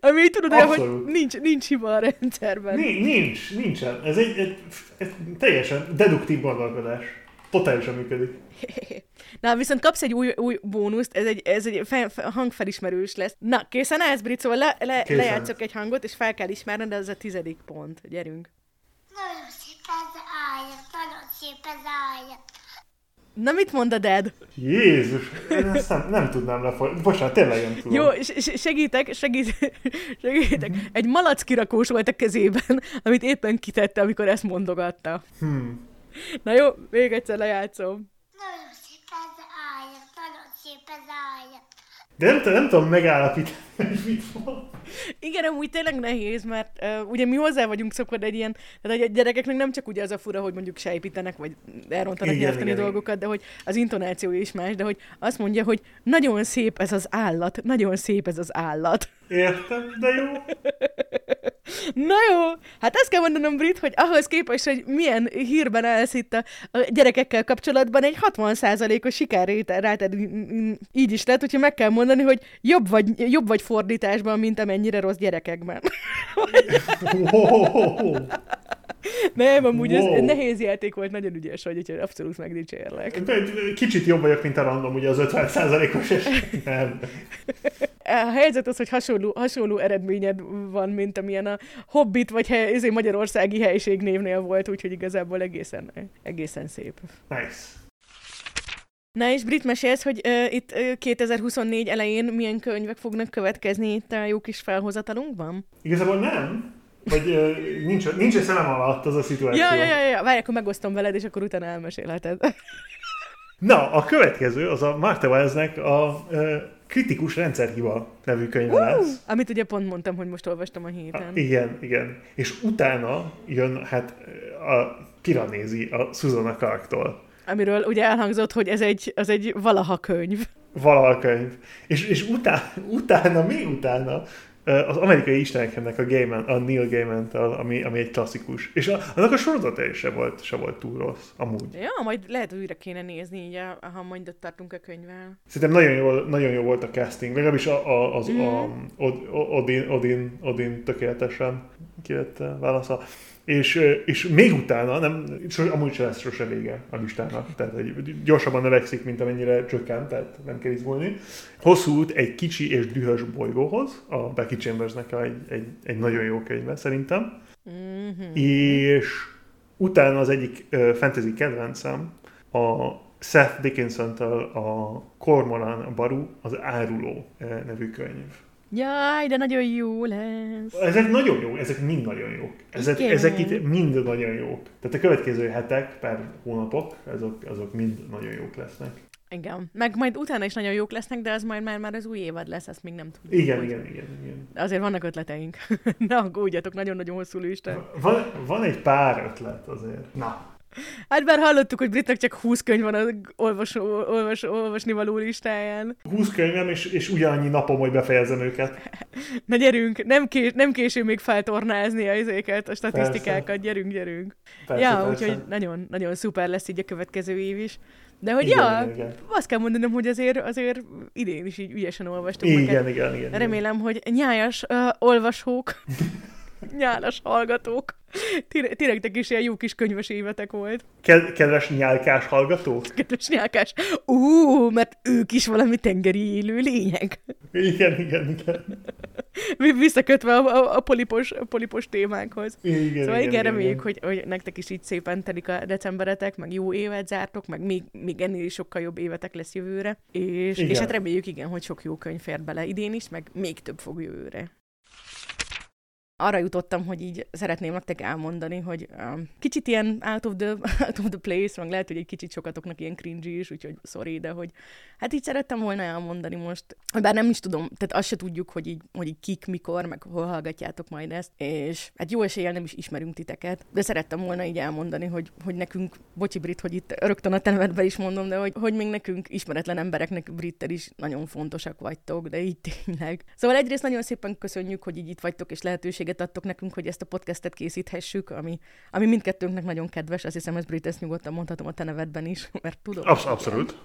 A: Ami tudod, hogy nincs, nincs hiba a rendszerben.
B: Nincs, nincs, nincsen. Ez egy, egy, egy teljesen deduktív gondolkodás. Totálisan működik.
A: Na, viszont kapsz egy új, új bónuszt, ez egy, ez egy fe, fe, hangfelismerős lesz. Na, készen állsz, Brit, le, le, lejátszok egy hangot, és fel kell ismerned, ez a tizedik pont. Gyerünk. Nagyon szép ez álljak, nagyon szép ez álljak. Na mit mond a dad?
B: Jézus, ezt nem, nem tudnám lefolyni. Bocsánat, tényleg nem tudom.
A: Jó, segítek, segít, segítek. Egy malac kirakós volt a kezében, amit éppen kitette, amikor ezt mondogatta.
B: Hmm.
A: Na jó, még egyszer lejátszom.
C: Nagyon szép ez álljak, nagyon szép ez álljak.
B: De nem, nem tudom megállapítani, hogy mit van.
A: Igen, amúgy tényleg nehéz, mert uh, ugye mi hozzá vagyunk szokva egy ilyen, tehát a gyerekeknek nem csak ugye az a fura, hogy mondjuk sejpítenek, vagy elrontanak nyelvtani dolgokat, de hogy az intonáció is más, de hogy azt mondja, hogy nagyon szép ez az állat, nagyon szép ez az állat.
B: Értem, de jó.
A: Na jó, hát ezt kell mondanom, Brit, hogy ahhoz képest, hogy milyen hírben állsz itt a, gyerekekkel kapcsolatban, egy 60%-os sikerrétel így is lehet, hogyha meg kell mondani, hogy jobb vagy, jobb vagy fordításban, mint amennyire rossz gyerekekben. Nem, amúgy wow. ez nehéz játék volt, nagyon ügyes vagy, úgyhogy abszolút megdicsérlek.
B: Kicsit jobb vagyok, mint a random, ugye az 50%-os es. Nem.
A: A helyzet az, hogy hasonló, hasonló eredményed van, mint amilyen a Hobbit, vagy hely, ezért magyarországi helységnévnél volt, úgyhogy igazából egészen, egészen szép.
B: Nice.
A: Na és Brit, mesélsz, hogy uh, itt uh, 2024 elején milyen könyvek fognak következni itt a jó kis felhozatalunkban?
B: Igazából nem. Uh, nincs, nincs egy szemem alatt az a szituáció.
A: Ja, ja, ja, ja. Várj, akkor megosztom veled, és akkor utána elmesélheted.
B: Na, a következő az a Marta Wellsnek a Kritikus rendszerhiba nevű könyve uh, lesz.
A: Amit ugye pont mondtam, hogy most olvastam a héten.
B: A, igen, igen. És utána jön hát a Piranézi a Susanna Clarktól.
A: Amiről ugye elhangzott, hogy ez egy, az egy valaha könyv.
B: Valaha könyv. És, és utána, utána, még utána az amerikai isteneknek a Gaiman, a Neil gaiman ami, ami egy klasszikus. És a, annak a sorozata se volt, se volt túl rossz, amúgy.
A: Ja, majd lehet újra kéne nézni, így, ha majd ott tartunk a könyvvel.
B: Szerintem nagyon jó, nagyon jó volt a casting, legalábbis a, a, az, mm. a, Odin, Odin, Odin tökéletesen ki lett válasza. És, és még utána, nem, amúgy sem lesz sose vége a listának, tehát egy, gyorsabban növekszik, mint amennyire csökkent, tehát nem kell izgulni. Hosszú út egy kicsi és dühös bolygóhoz, a Becky Chambersnek egy, egy, egy nagyon jó könyve szerintem. Mm-hmm. És utána az egyik uh, fantasy kedvencem, a Seth Dickinson-től a Cormoran Baru, az Áruló nevű könyv.
A: Jaj, de nagyon jó lesz.
B: Ezek nagyon jó, ezek mind nagyon jók. Ezek, ezek itt mind nagyon jók. Tehát a következő hetek per hónapok, azok, azok mind nagyon jók lesznek.
A: Igen. Meg majd utána is nagyon jók lesznek, de az majd már, már az új évad lesz, ezt még nem tudom.
B: Igen, hogy... igen, igen, igen.
A: Azért vannak ötleteink. Na, aggódjatok, nagyon-nagyon hosszú lista.
B: Van, van egy pár ötlet azért. Na,
A: Hát bár hallottuk, hogy Britnek csak 20 könyv van az olvasó, olvas, olvasni való listáján.
B: 20 könyvem, és, és ugyanannyi napom, hogy befejezem őket.
A: Na gyerünk, nem, kés, nem késő még feltornázni a izéket, a statisztikákat, persze. gyerünk, gyerünk. Persze, ja, úgyhogy nagyon, nagyon szuper lesz így a következő év is. De hogy igen, ja, igen, igen. azt kell mondanom, hogy azért, azért idén is így ügyesen olvastunk.
B: Igen, igen, igen, igen.
A: Remélem, hogy nyájas uh, olvasók nyálas hallgatók. Tényleg is ilyen jó kis könyves évetek volt.
B: Kedves nyálkás hallgatók?
A: Kedves nyálkás. Ú, mert ők is valami tengeri élő lények.
B: Igen, igen, igen.
A: Visszakötve a, a, a, polipos, a polipos témánkhoz.
B: Igen,
A: szóval
B: igen,
A: igen, reméljük, Hogy, hogy nektek is így szépen telik a decemberetek, meg jó évet zártok, meg még, még ennél is sokkal jobb évetek lesz jövőre. És, és hát reméljük, igen, hogy sok jó könyv fér bele idén is, meg még több fog jövőre arra jutottam, hogy így szeretném nektek elmondani, hogy um, kicsit ilyen out of, the, out of the place, meg lehet, hogy egy kicsit sokatoknak ilyen cringe is, úgyhogy sorry, de hogy hát így szerettem volna elmondani most, bár nem is tudom, tehát azt se tudjuk, hogy így, hogy így kik, mikor, meg hol hallgatjátok majd ezt, és hát jó eséllyel nem is ismerünk titeket, de szerettem volna így elmondani, hogy, hogy nekünk, bocsi Brit, hogy itt rögtön a tenemetbe is mondom, de hogy, hogy még nekünk ismeretlen embereknek Brittel is nagyon fontosak vagytok, de így tényleg. Szóval egyrészt nagyon szépen köszönjük, hogy így itt vagytok, és lehetőséget lehetőséget adtok nekünk, hogy ezt a podcastet készíthessük, ami, ami mindkettőnknek nagyon kedves. Azt hiszem, ez Brit, ezt nyugodtan mondhatom a te nevedben is, mert tudom.
B: Absz- abszolút.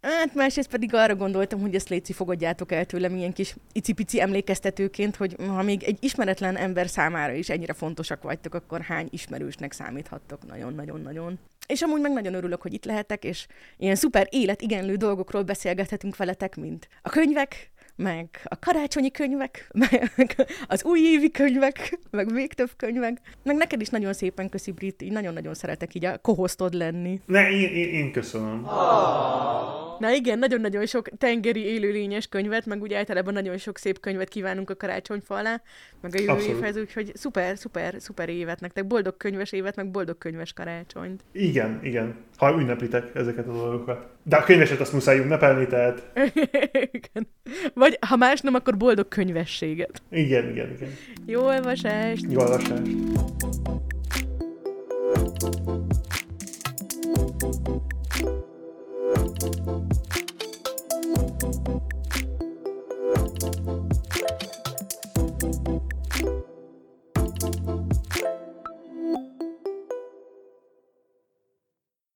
A: Hát másrészt pedig arra gondoltam, hogy ezt léci fogadjátok el tőlem ilyen kis icipici emlékeztetőként, hogy ha még egy ismeretlen ember számára is ennyire fontosak vagytok, akkor hány ismerősnek számíthattok nagyon-nagyon-nagyon. És amúgy meg nagyon örülök, hogy itt lehetek, és ilyen szuper életigenlő dolgokról beszélgethetünk veletek, mint a könyvek, meg a karácsonyi könyvek, meg az újévi könyvek, meg még több könyvek. Meg neked is nagyon szépen köszi, Brit, így nagyon-nagyon szeretek így a kohosztod lenni.
B: Ne, én, én, én köszönöm. Oh.
A: Na igen, nagyon-nagyon sok tengeri élőlényes könyvet, meg úgy általában nagyon sok szép könyvet kívánunk a karácsonyfa alá, meg a jövő évhez, úgyhogy szuper, szuper, szuper évet nektek, boldog könyves évet, meg boldog könyves karácsonyt.
B: Igen, igen, ha ünneplitek ezeket a dolgokat. De a könyveset azt muszáj ünnepelni, tehát...
A: igen. Vagy ha más nem, akkor boldog könyvességet.
B: Igen, igen, igen.
A: Jó olvasást!
B: Jó olvasást!